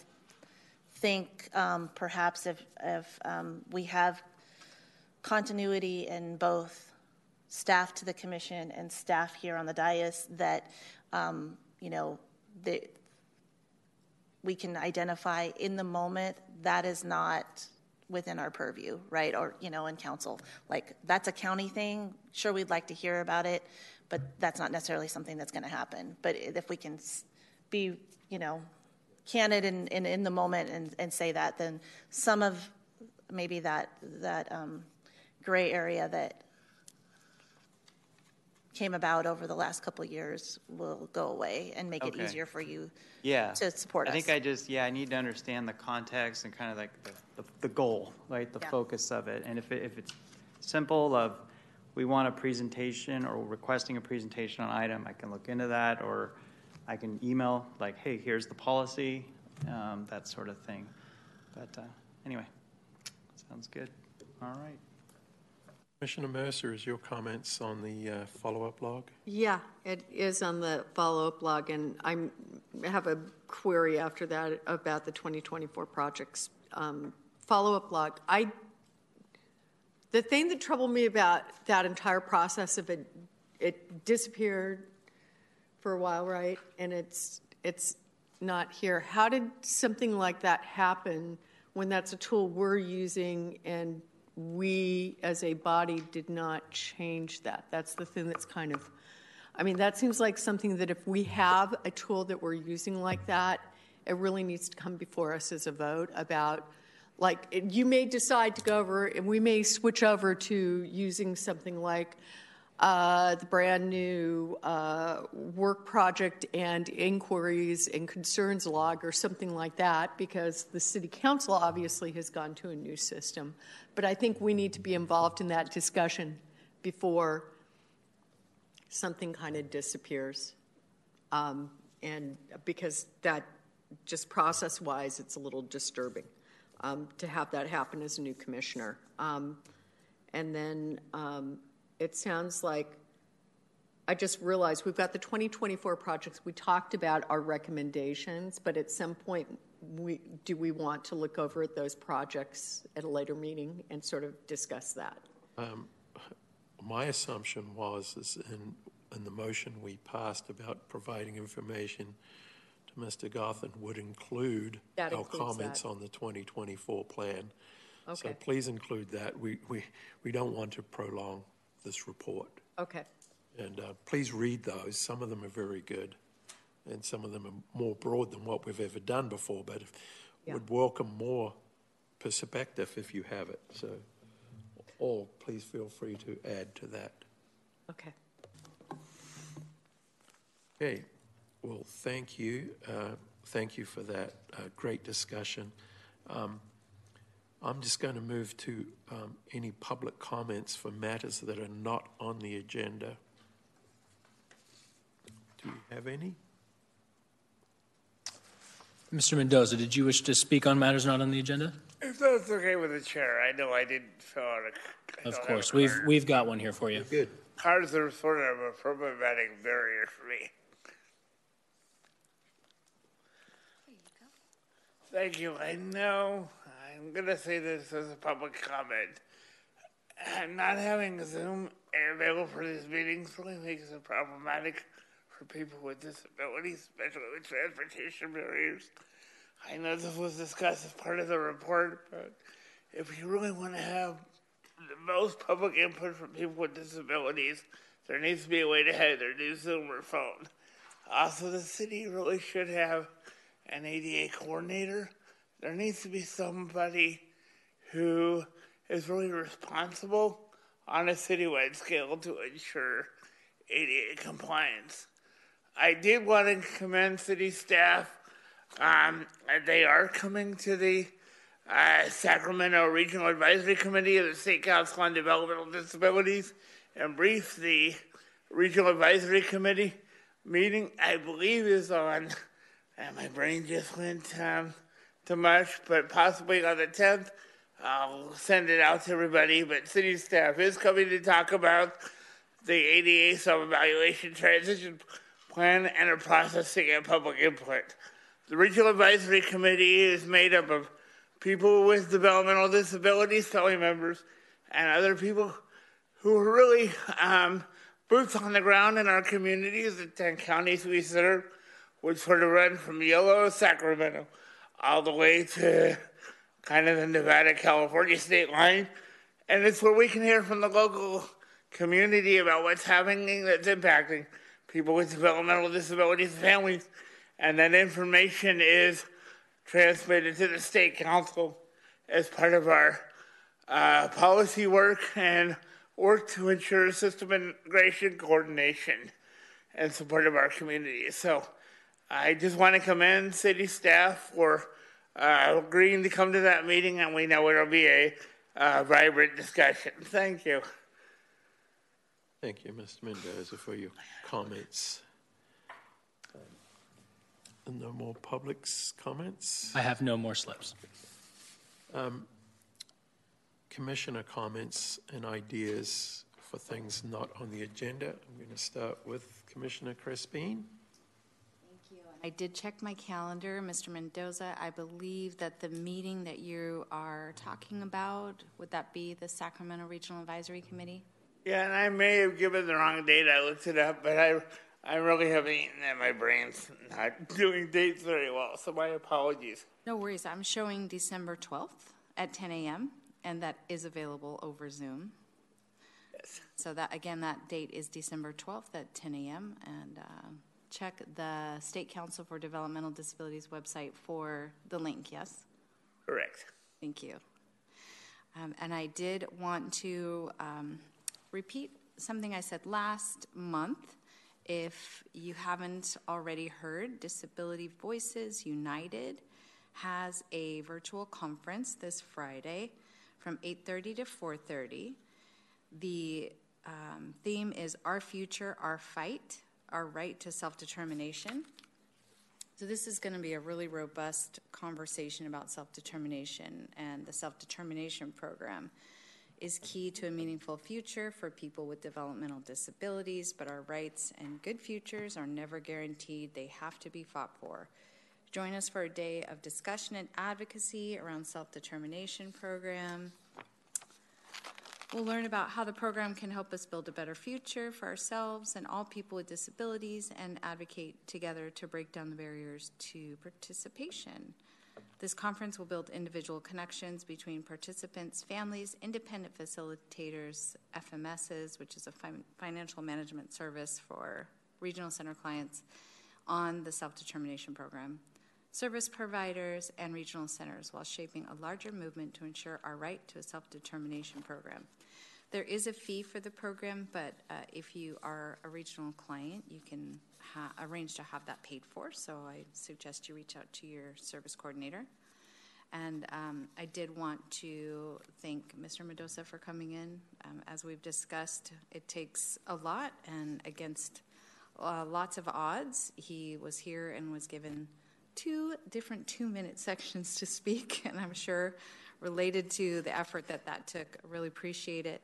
think um, perhaps if, if um, we have continuity in both staff to the commission and staff here on the dais, that um, you know the, we can identify in the moment that is not within our purview, right? Or, you know, in council, like that's a county thing. Sure, we'd like to hear about it, but that's not necessarily something that's going to happen. But if we can be, you know, candid and in, in the moment and, and say that, then some of maybe that that um, gray area that came about over the last couple of years will go away and make it Okay. easier for you Yeah. to support I us. think I just, yeah, I need to understand the context and kind of like the, the, the goal, right? The Yeah. focus of it. And if it, if it's simple of, we want a presentation or requesting a presentation on item, I can look into that or I can email like, hey, here's the policy, um, that sort of thing. But, uh, anyway, sounds good. All right. Commissioner Mercer, is your comments on the uh, follow-up log? Yeah, it is on the follow-up log, and I have a query after that about the 2024 projects. Um, Follow-up log, I, the thing that troubled me about that entire process of it, it disappeared for a while, right? And it's, it's not here. How did something like that happen when that's a tool we're using and we as a body did not change that? That's the thing that's kind of, I mean, that seems like something that if we have a tool that we're using like that, it really needs to come before us as a vote about, like, you may decide to go over, and we may switch over to using something like uh, the brand new uh, work project and inquiries and concerns log or something like that, because the city council obviously has gone to a new system. But I think we need to be involved in that discussion before something kind of disappears. Um, and because that, just process wise, it's a little disturbing um, to have that happen as a new commissioner. Um, and then um, it sounds like I just realized we've got the 2024 projects. We talked about our recommendations, but at some point, we, do we want to look over at those projects at a later meeting and sort of discuss that? Um, my assumption was, is in, in the motion we passed about providing information to Mr. Gotham would include That our comments that. on the 2024 plan. Okay. So please include that. We, we, we don't want to prolong this report. Okay. And uh, please read those. Some of them are very good, and some of them are more broad than what we've ever done before, but if- Yeah. would welcome more perspective if you have it. So, all, please feel free to add to that. Okay. Okay, well, thank you. Uh, Thank you for that uh, great discussion. Um, I'm just going to move to um, any public comments for matters that are not on the agenda. Do you have any? Mr. Mendoza, did you wish to speak on matters not on the agenda? If that's okay with the chair, I know I didn't fill out a. I Of course, a we've, card. we've got one here for you. Good. Cards are sort of a problematic barrier for me. Thank you. I know I'm going to say this as a public comment. Not having Zoom available for these meetings really makes it problematic for people with disabilities, especially with transportation barriers. I know this was discussed as part of the report, but if you really want to have the most public input from people with disabilities, there needs to be a way to have their new Zoom or phone. Also, the city really should have an ADA coordinator. There needs to be somebody who is really responsible on a citywide scale to ensure ADA compliance. I did want to commend city staff. Um, they are coming to the uh, Sacramento Regional Advisory Committee of the State Council on Developmental Disabilities and brief the Regional Advisory Committee meeting, I believe, is on, and my brain just went um, to mush, but possibly on the 10th. I'll send it out to everybody, but city staff is coming to talk about the ADA self-evaluation transition plan and a process to get public input. The Regional Advisory Committee is made up of people with developmental disabilities, family members, and other people who are really um, boots on the ground in our communities, the 10 counties we serve, which sort of run from Yolo, Sacramento, all the way to kind of the Nevada California state line. And it's where we can hear from the local community about what's happening that's impacting people with developmental disabilities and families. And that information is transmitted to the state council as part of our uh, policy work and work to ensure system integration, coordination, and support of our community. So I just want to commend city staff for uh, agreeing to come to that meeting, and we know it'll be a uh, vibrant discussion. Thank you. Thank you, Mr. Mendoza, for your comments. And no more public's comments? I have no more slips. Um, commissioner comments and ideas for things not on the agenda. I'm going to start with Commissioner Crispin. I did check my calendar, Mr. Mendoza. I believe that the meeting that you are talking about, would that be the Sacramento Regional Advisory Committee? Yeah, and I may have given the wrong date. I looked it up, but I, I really haven't eaten that. My brain's not [laughs] doing dates very well, so my apologies. No worries. I'm showing December 12th at 10 a.m., and that is available over Zoom. Yes. So that again, that date is December 12th at 10 a.m. and. Uh, check the State Council for Developmental Disabilities website for the link, yes? Correct. Thank you. Um, and I did want to um, repeat something I said last month. If you haven't already heard, Disability Voices United has a virtual conference this Friday from 8:30 to 4:30. The um, theme is Our Future, Our Fight our right to self determination. So, this is going to be a really robust conversation about self determination, and the self determination program is key to a meaningful future for people with developmental disabilities, but our rights and good futures are never guaranteed. They have to be fought for. Join us for a day of discussion and advocacy around self determination program. We'll learn about how the program can help us build a better future for ourselves and all people with disabilities and advocate together to break down the barriers to participation. This conference will build individual connections between participants, families, independent facilitators, FMSs, which is a fi- financial management service for regional center clients, on the self determination program service providers, and regional centers while shaping a larger movement to ensure our right to a self determination program. There is a fee for the program, but uh, if you are a regional client, you can ha- arrange to have that paid for. So I suggest you reach out to your service coordinator. And um, I did want to thank Mr. Mendoza for coming in. Um, as we've discussed, it takes a lot, and against uh, lots of odds, he was here and was given two different two minute [laughs] sections to speak, and I'm sure related to the effort that that took. I really appreciate it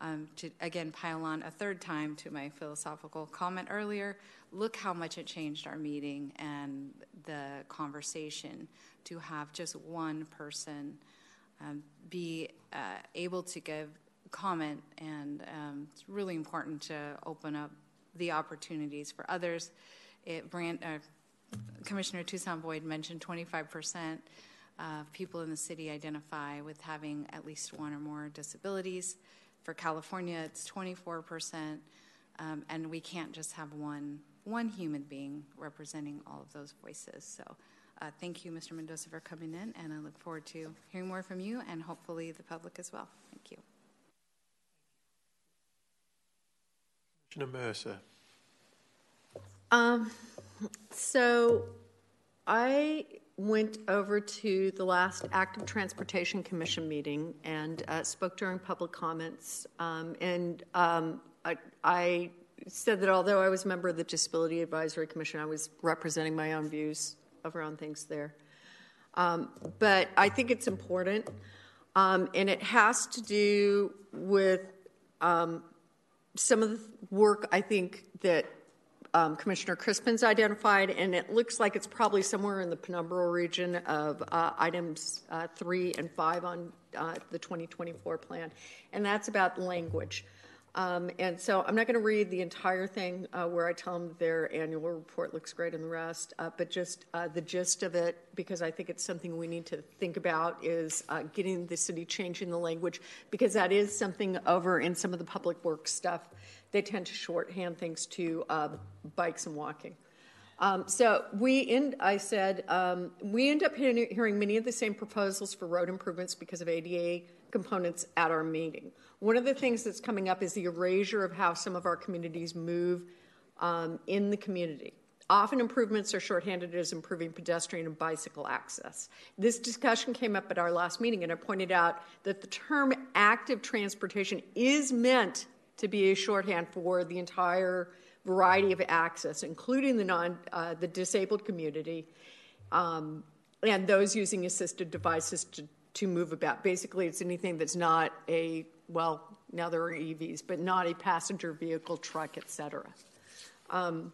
um, to again pile on a third time to my philosophical comment earlier, look how much it changed our meeting and the conversation to have just one person um, be uh, able to give comment, and um, it's really important to open up the opportunities for others. It, Brand, uh, Commissioner Tuzon Boyd mentioned 25 percent of people in the city identify with having at least one or more disabilities. For California, it's 24%, um, and we can't just have one, one human being representing all of those voices. So uh, thank you, Mr. Mendoza, for coming in, and I look forward to hearing more from you and hopefully the public as well. Thank you. Commissioner Mercer. Um, so I went over to the last Active Transportation Commission meeting and uh, spoke during public comments. Um, and um, I, I, said that although I was a member of the Disability Advisory Commission, I was representing my own views around things there. Um, but I think it's important, um, and it has to do with um, some of the work I think that um, Commissioner Crispin's identified, and it looks like it's probably somewhere in the penumbral region of uh, items uh, three and five on uh, the 2024 plan, and that's about language. Um, and so I'm not going to read the entire thing uh, where I tell them their annual report looks great and the rest, uh, but just uh, the gist of it, because I think it's something we need to think about, is getting the city changing the language, because that is something over in some of the public works stuff. They tend to shorthand things to uh, bikes and walking. Um, so we end, I said, um, we end up hearing many of the same proposals for road improvements because of ADA components at our meeting. One of the things that's coming up is the erasure of how some of our communities move um, in the community. Often improvements are shorthanded as improving pedestrian and bicycle access. This discussion came up at our last meeting, and I pointed out that the term active transportation is meant to be a shorthand for the entire variety of access, including the non uh, the disabled community, um, and those using assisted devices to, to move about. Basically, it's anything that's not a well, now there are EVs, but not a passenger vehicle, truck, etc. Um,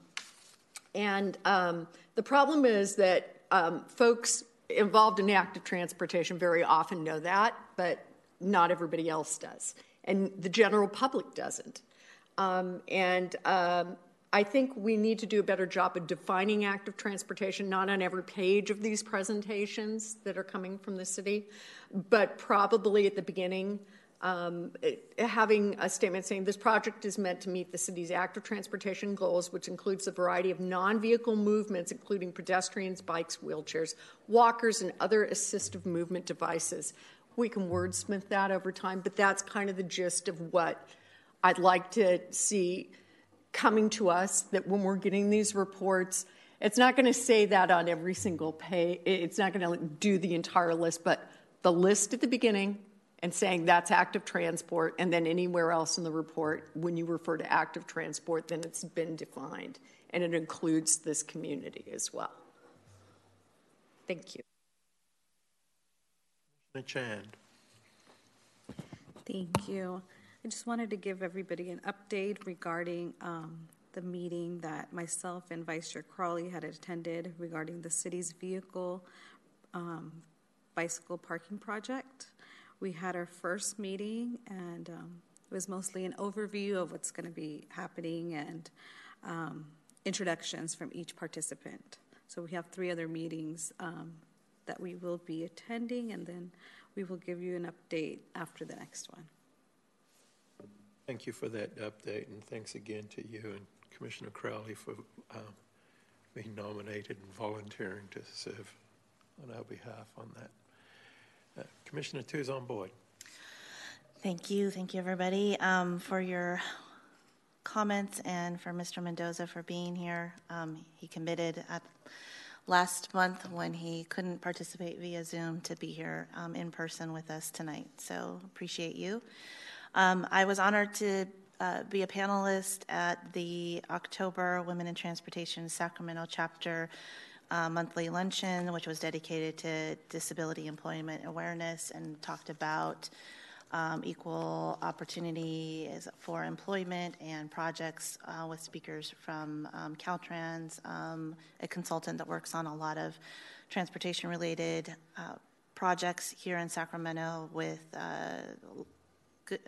and um, the problem is that um, folks involved in active transportation very often know that, but not everybody else does. And the general public doesn't. Um, and um, I think we need to do a better job of defining active transportation, not on every page of these presentations that are coming from the city, but probably at the beginning um, having a statement saying this project is meant to meet the city's active transportation goals, which includes a variety of non vehicle movements, including pedestrians, bikes, wheelchairs, walkers, and other assistive movement devices. We can wordsmith that over time, but that's kind of the gist of what I'd like to see coming to us that when we're getting these reports, it's not going to say that on every single page, it's not going to do the entire list, but the list at the beginning and saying that's active transport, and then anywhere else in the report, when you refer to active transport, then it's been defined, and it includes this community as well. Thank you. Chand. Thank you. I just wanted to give everybody an update regarding um, the meeting that myself and Vice Chair Crawley had attended regarding the city's vehicle um, bicycle parking project. We had our first meeting, and um, it was mostly an overview of what's going to be happening and um, introductions from each participant. So we have three other meetings um, that we will be attending, and then we will give you an update after the next one. Thank you for that update, and thanks again to you and Commissioner Crowley for um, being nominated and volunteering to serve on our behalf on that. Uh, Commissioner Tu is on board. Thank you. Thank you, everybody, um, for your comments and for Mr. Mendoza for being here. Um, he committed at last month when he couldn't participate via Zoom to be here um, in person with us tonight. So appreciate you. Um, I was honored to uh, be a panelist at the October Women in Transportation Sacramento chapter uh, monthly luncheon, which was dedicated to disability employment awareness and talked about um, equal opportunity for employment and projects uh, with speakers from um, Caltrans, um, a consultant that works on a lot of transportation related uh, projects here in Sacramento with uh, good,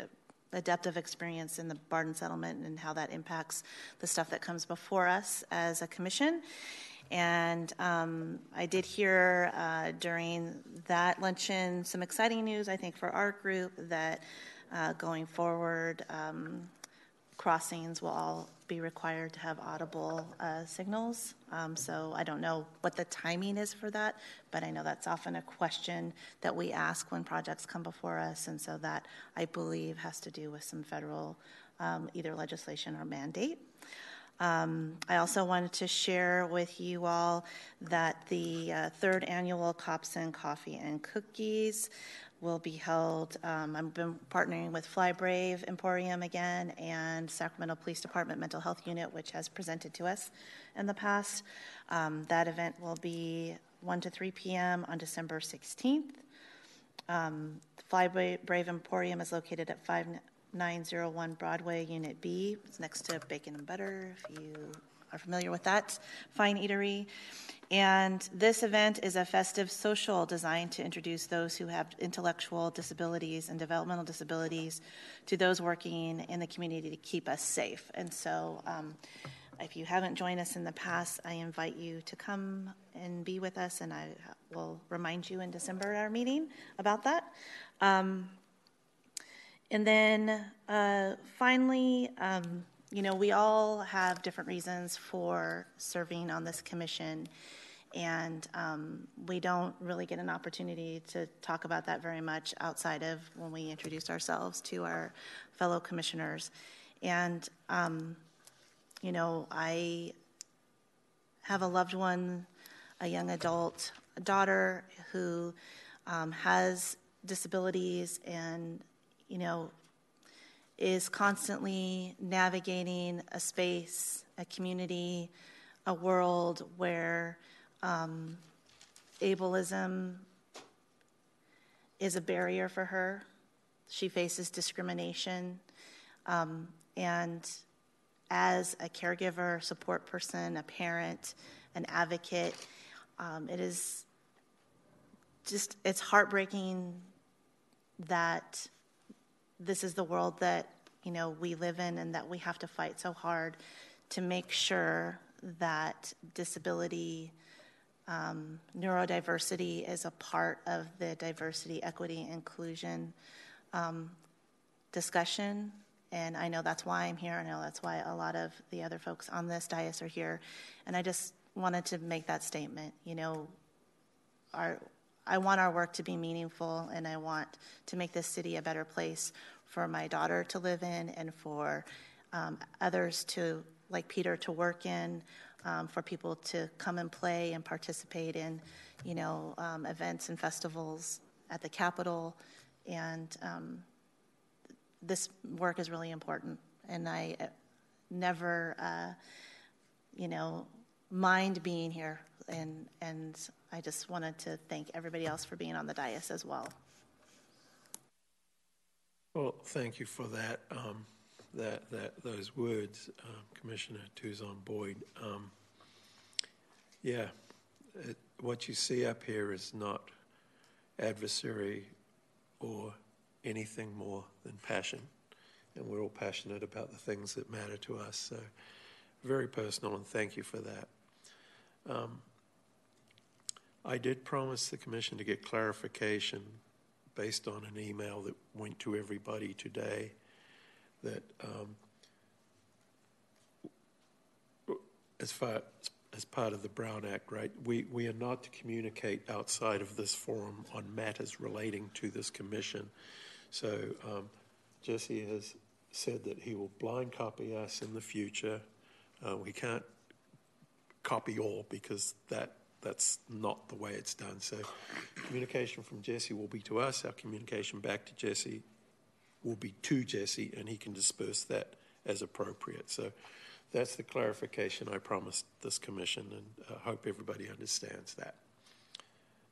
a depth of experience in the Barden settlement and how that impacts the stuff that comes before us as a commission. And um, I did hear uh, during that luncheon some exciting news, I think, for our group that uh, going forward, um, crossings will all be required to have audible uh, signals. Um, so I don't know what the timing is for that, but I know that's often a question that we ask when projects come before us. And so that, I believe, has to do with some federal um, either legislation or mandate. Um, I also wanted to share with you all that the uh, third annual Cops and Coffee and Cookies will be held. Um, I've been partnering with Fly Brave Emporium again and Sacramento Police Department Mental Health Unit, which has presented to us in the past. Um, that event will be 1 to 3 p.m. on December 16th. Um, Fly Brave Emporium is located at 5 901 Broadway, Unit B. It's next to Bacon and Butter, if you are familiar with that fine eatery. And this event is a festive social designed to introduce those who have intellectual disabilities and developmental disabilities to those working in the community to keep us safe. And so, um, if you haven't joined us in the past, I invite you to come and be with us, and I will remind you in December at our meeting about that. Um, and then uh, finally, um, you know, we all have different reasons for serving on this commission, and um, we don't really get an opportunity to talk about that very much outside of when we introduce ourselves to our fellow commissioners. And, um, you know, I have a loved one, a young adult a daughter who um, has disabilities and, you know, is constantly navigating a space, a community, a world where um, ableism is a barrier for her. She faces discrimination. Um, and as a caregiver, support person, a parent, an advocate, um, it is just, it's heartbreaking that this is the world that you know we live in and that we have to fight so hard to make sure that disability um, neurodiversity is a part of the diversity equity inclusion um, discussion. And i know that's why i'm here. I know that's why a lot of the other folks on this dais are here. And i just wanted to make that statement you know our I want our work to be meaningful, and I want to make this city a better place for my daughter to live in and for um, others to, like Peter, to work in, um, for people to come and play and participate in, you know, um, events and festivals at the Capitol. And um, this work is really important, and I uh, never, uh, you know, mind being here and and I just wanted to thank everybody else for being on the dais as well. Well, thank you for that. Um, that that those words, um, Commissioner Tuzon Boyd. Um, yeah, it, what you see up here is not adversary or anything more than passion, and we're all passionate about the things that matter to us. So, very personal, and thank you for that. Um, I did promise the commission to get clarification based on an email that went to everybody today that um, as far as part of the Brown Act, right, we, we are not to communicate outside of this forum on matters relating to this commission. So um, Jesse has said that he will blind copy us in the future. Uh, we can't copy all because that that's not the way it's done. So, communication from Jesse will be to us. Our communication back to Jesse will be to Jesse, and he can disperse that as appropriate. So, that's the clarification I promised this commission, and I uh, hope everybody understands that.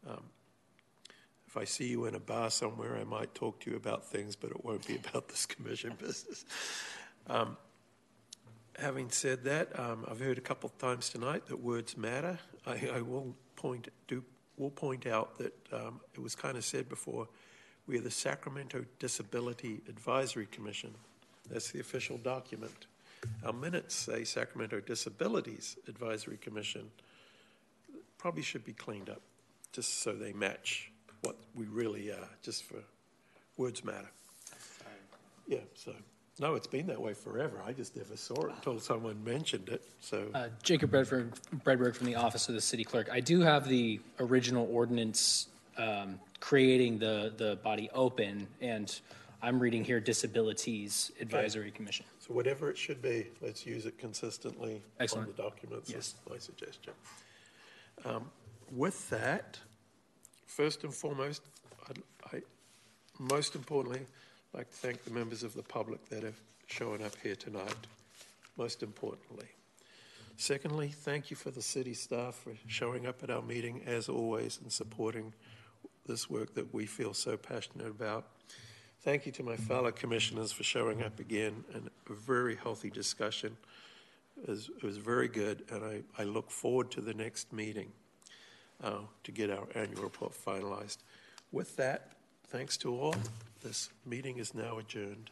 Um, if I see you in a bar somewhere, I might talk to you about things, but it won't be about this commission [laughs] business. Um, having said that, um, I've heard a couple of times tonight that words matter. I, I will point do will point out that um, it was kind of said before. We are the Sacramento Disability Advisory Commission. That's the official document. Our minutes say Sacramento Disabilities Advisory Commission. Probably should be cleaned up, just so they match what we really are. Just for words matter. Yeah. So. No, it's been that way forever. I just never saw it until someone mentioned it. So, uh, Jacob Bredberg, Bredberg from the Office of the City Clerk. I do have the original ordinance um, creating the the body open, and I'm reading here Disabilities Advisory okay. Commission. So whatever it should be, let's use it consistently Excellent. on the documents. Yes, my suggestion. Um, with that, first and foremost, I, I most importantly. I'd like to thank the members of the public that have shown up here tonight, most importantly. Secondly, thank you for the city staff for showing up at our meeting as always and supporting this work that we feel so passionate about. Thank you to my fellow commissioners for showing up again and a very healthy discussion. It was, it was very good, and I, I look forward to the next meeting uh, to get our annual report finalized. With that, thanks to all. This meeting is now adjourned.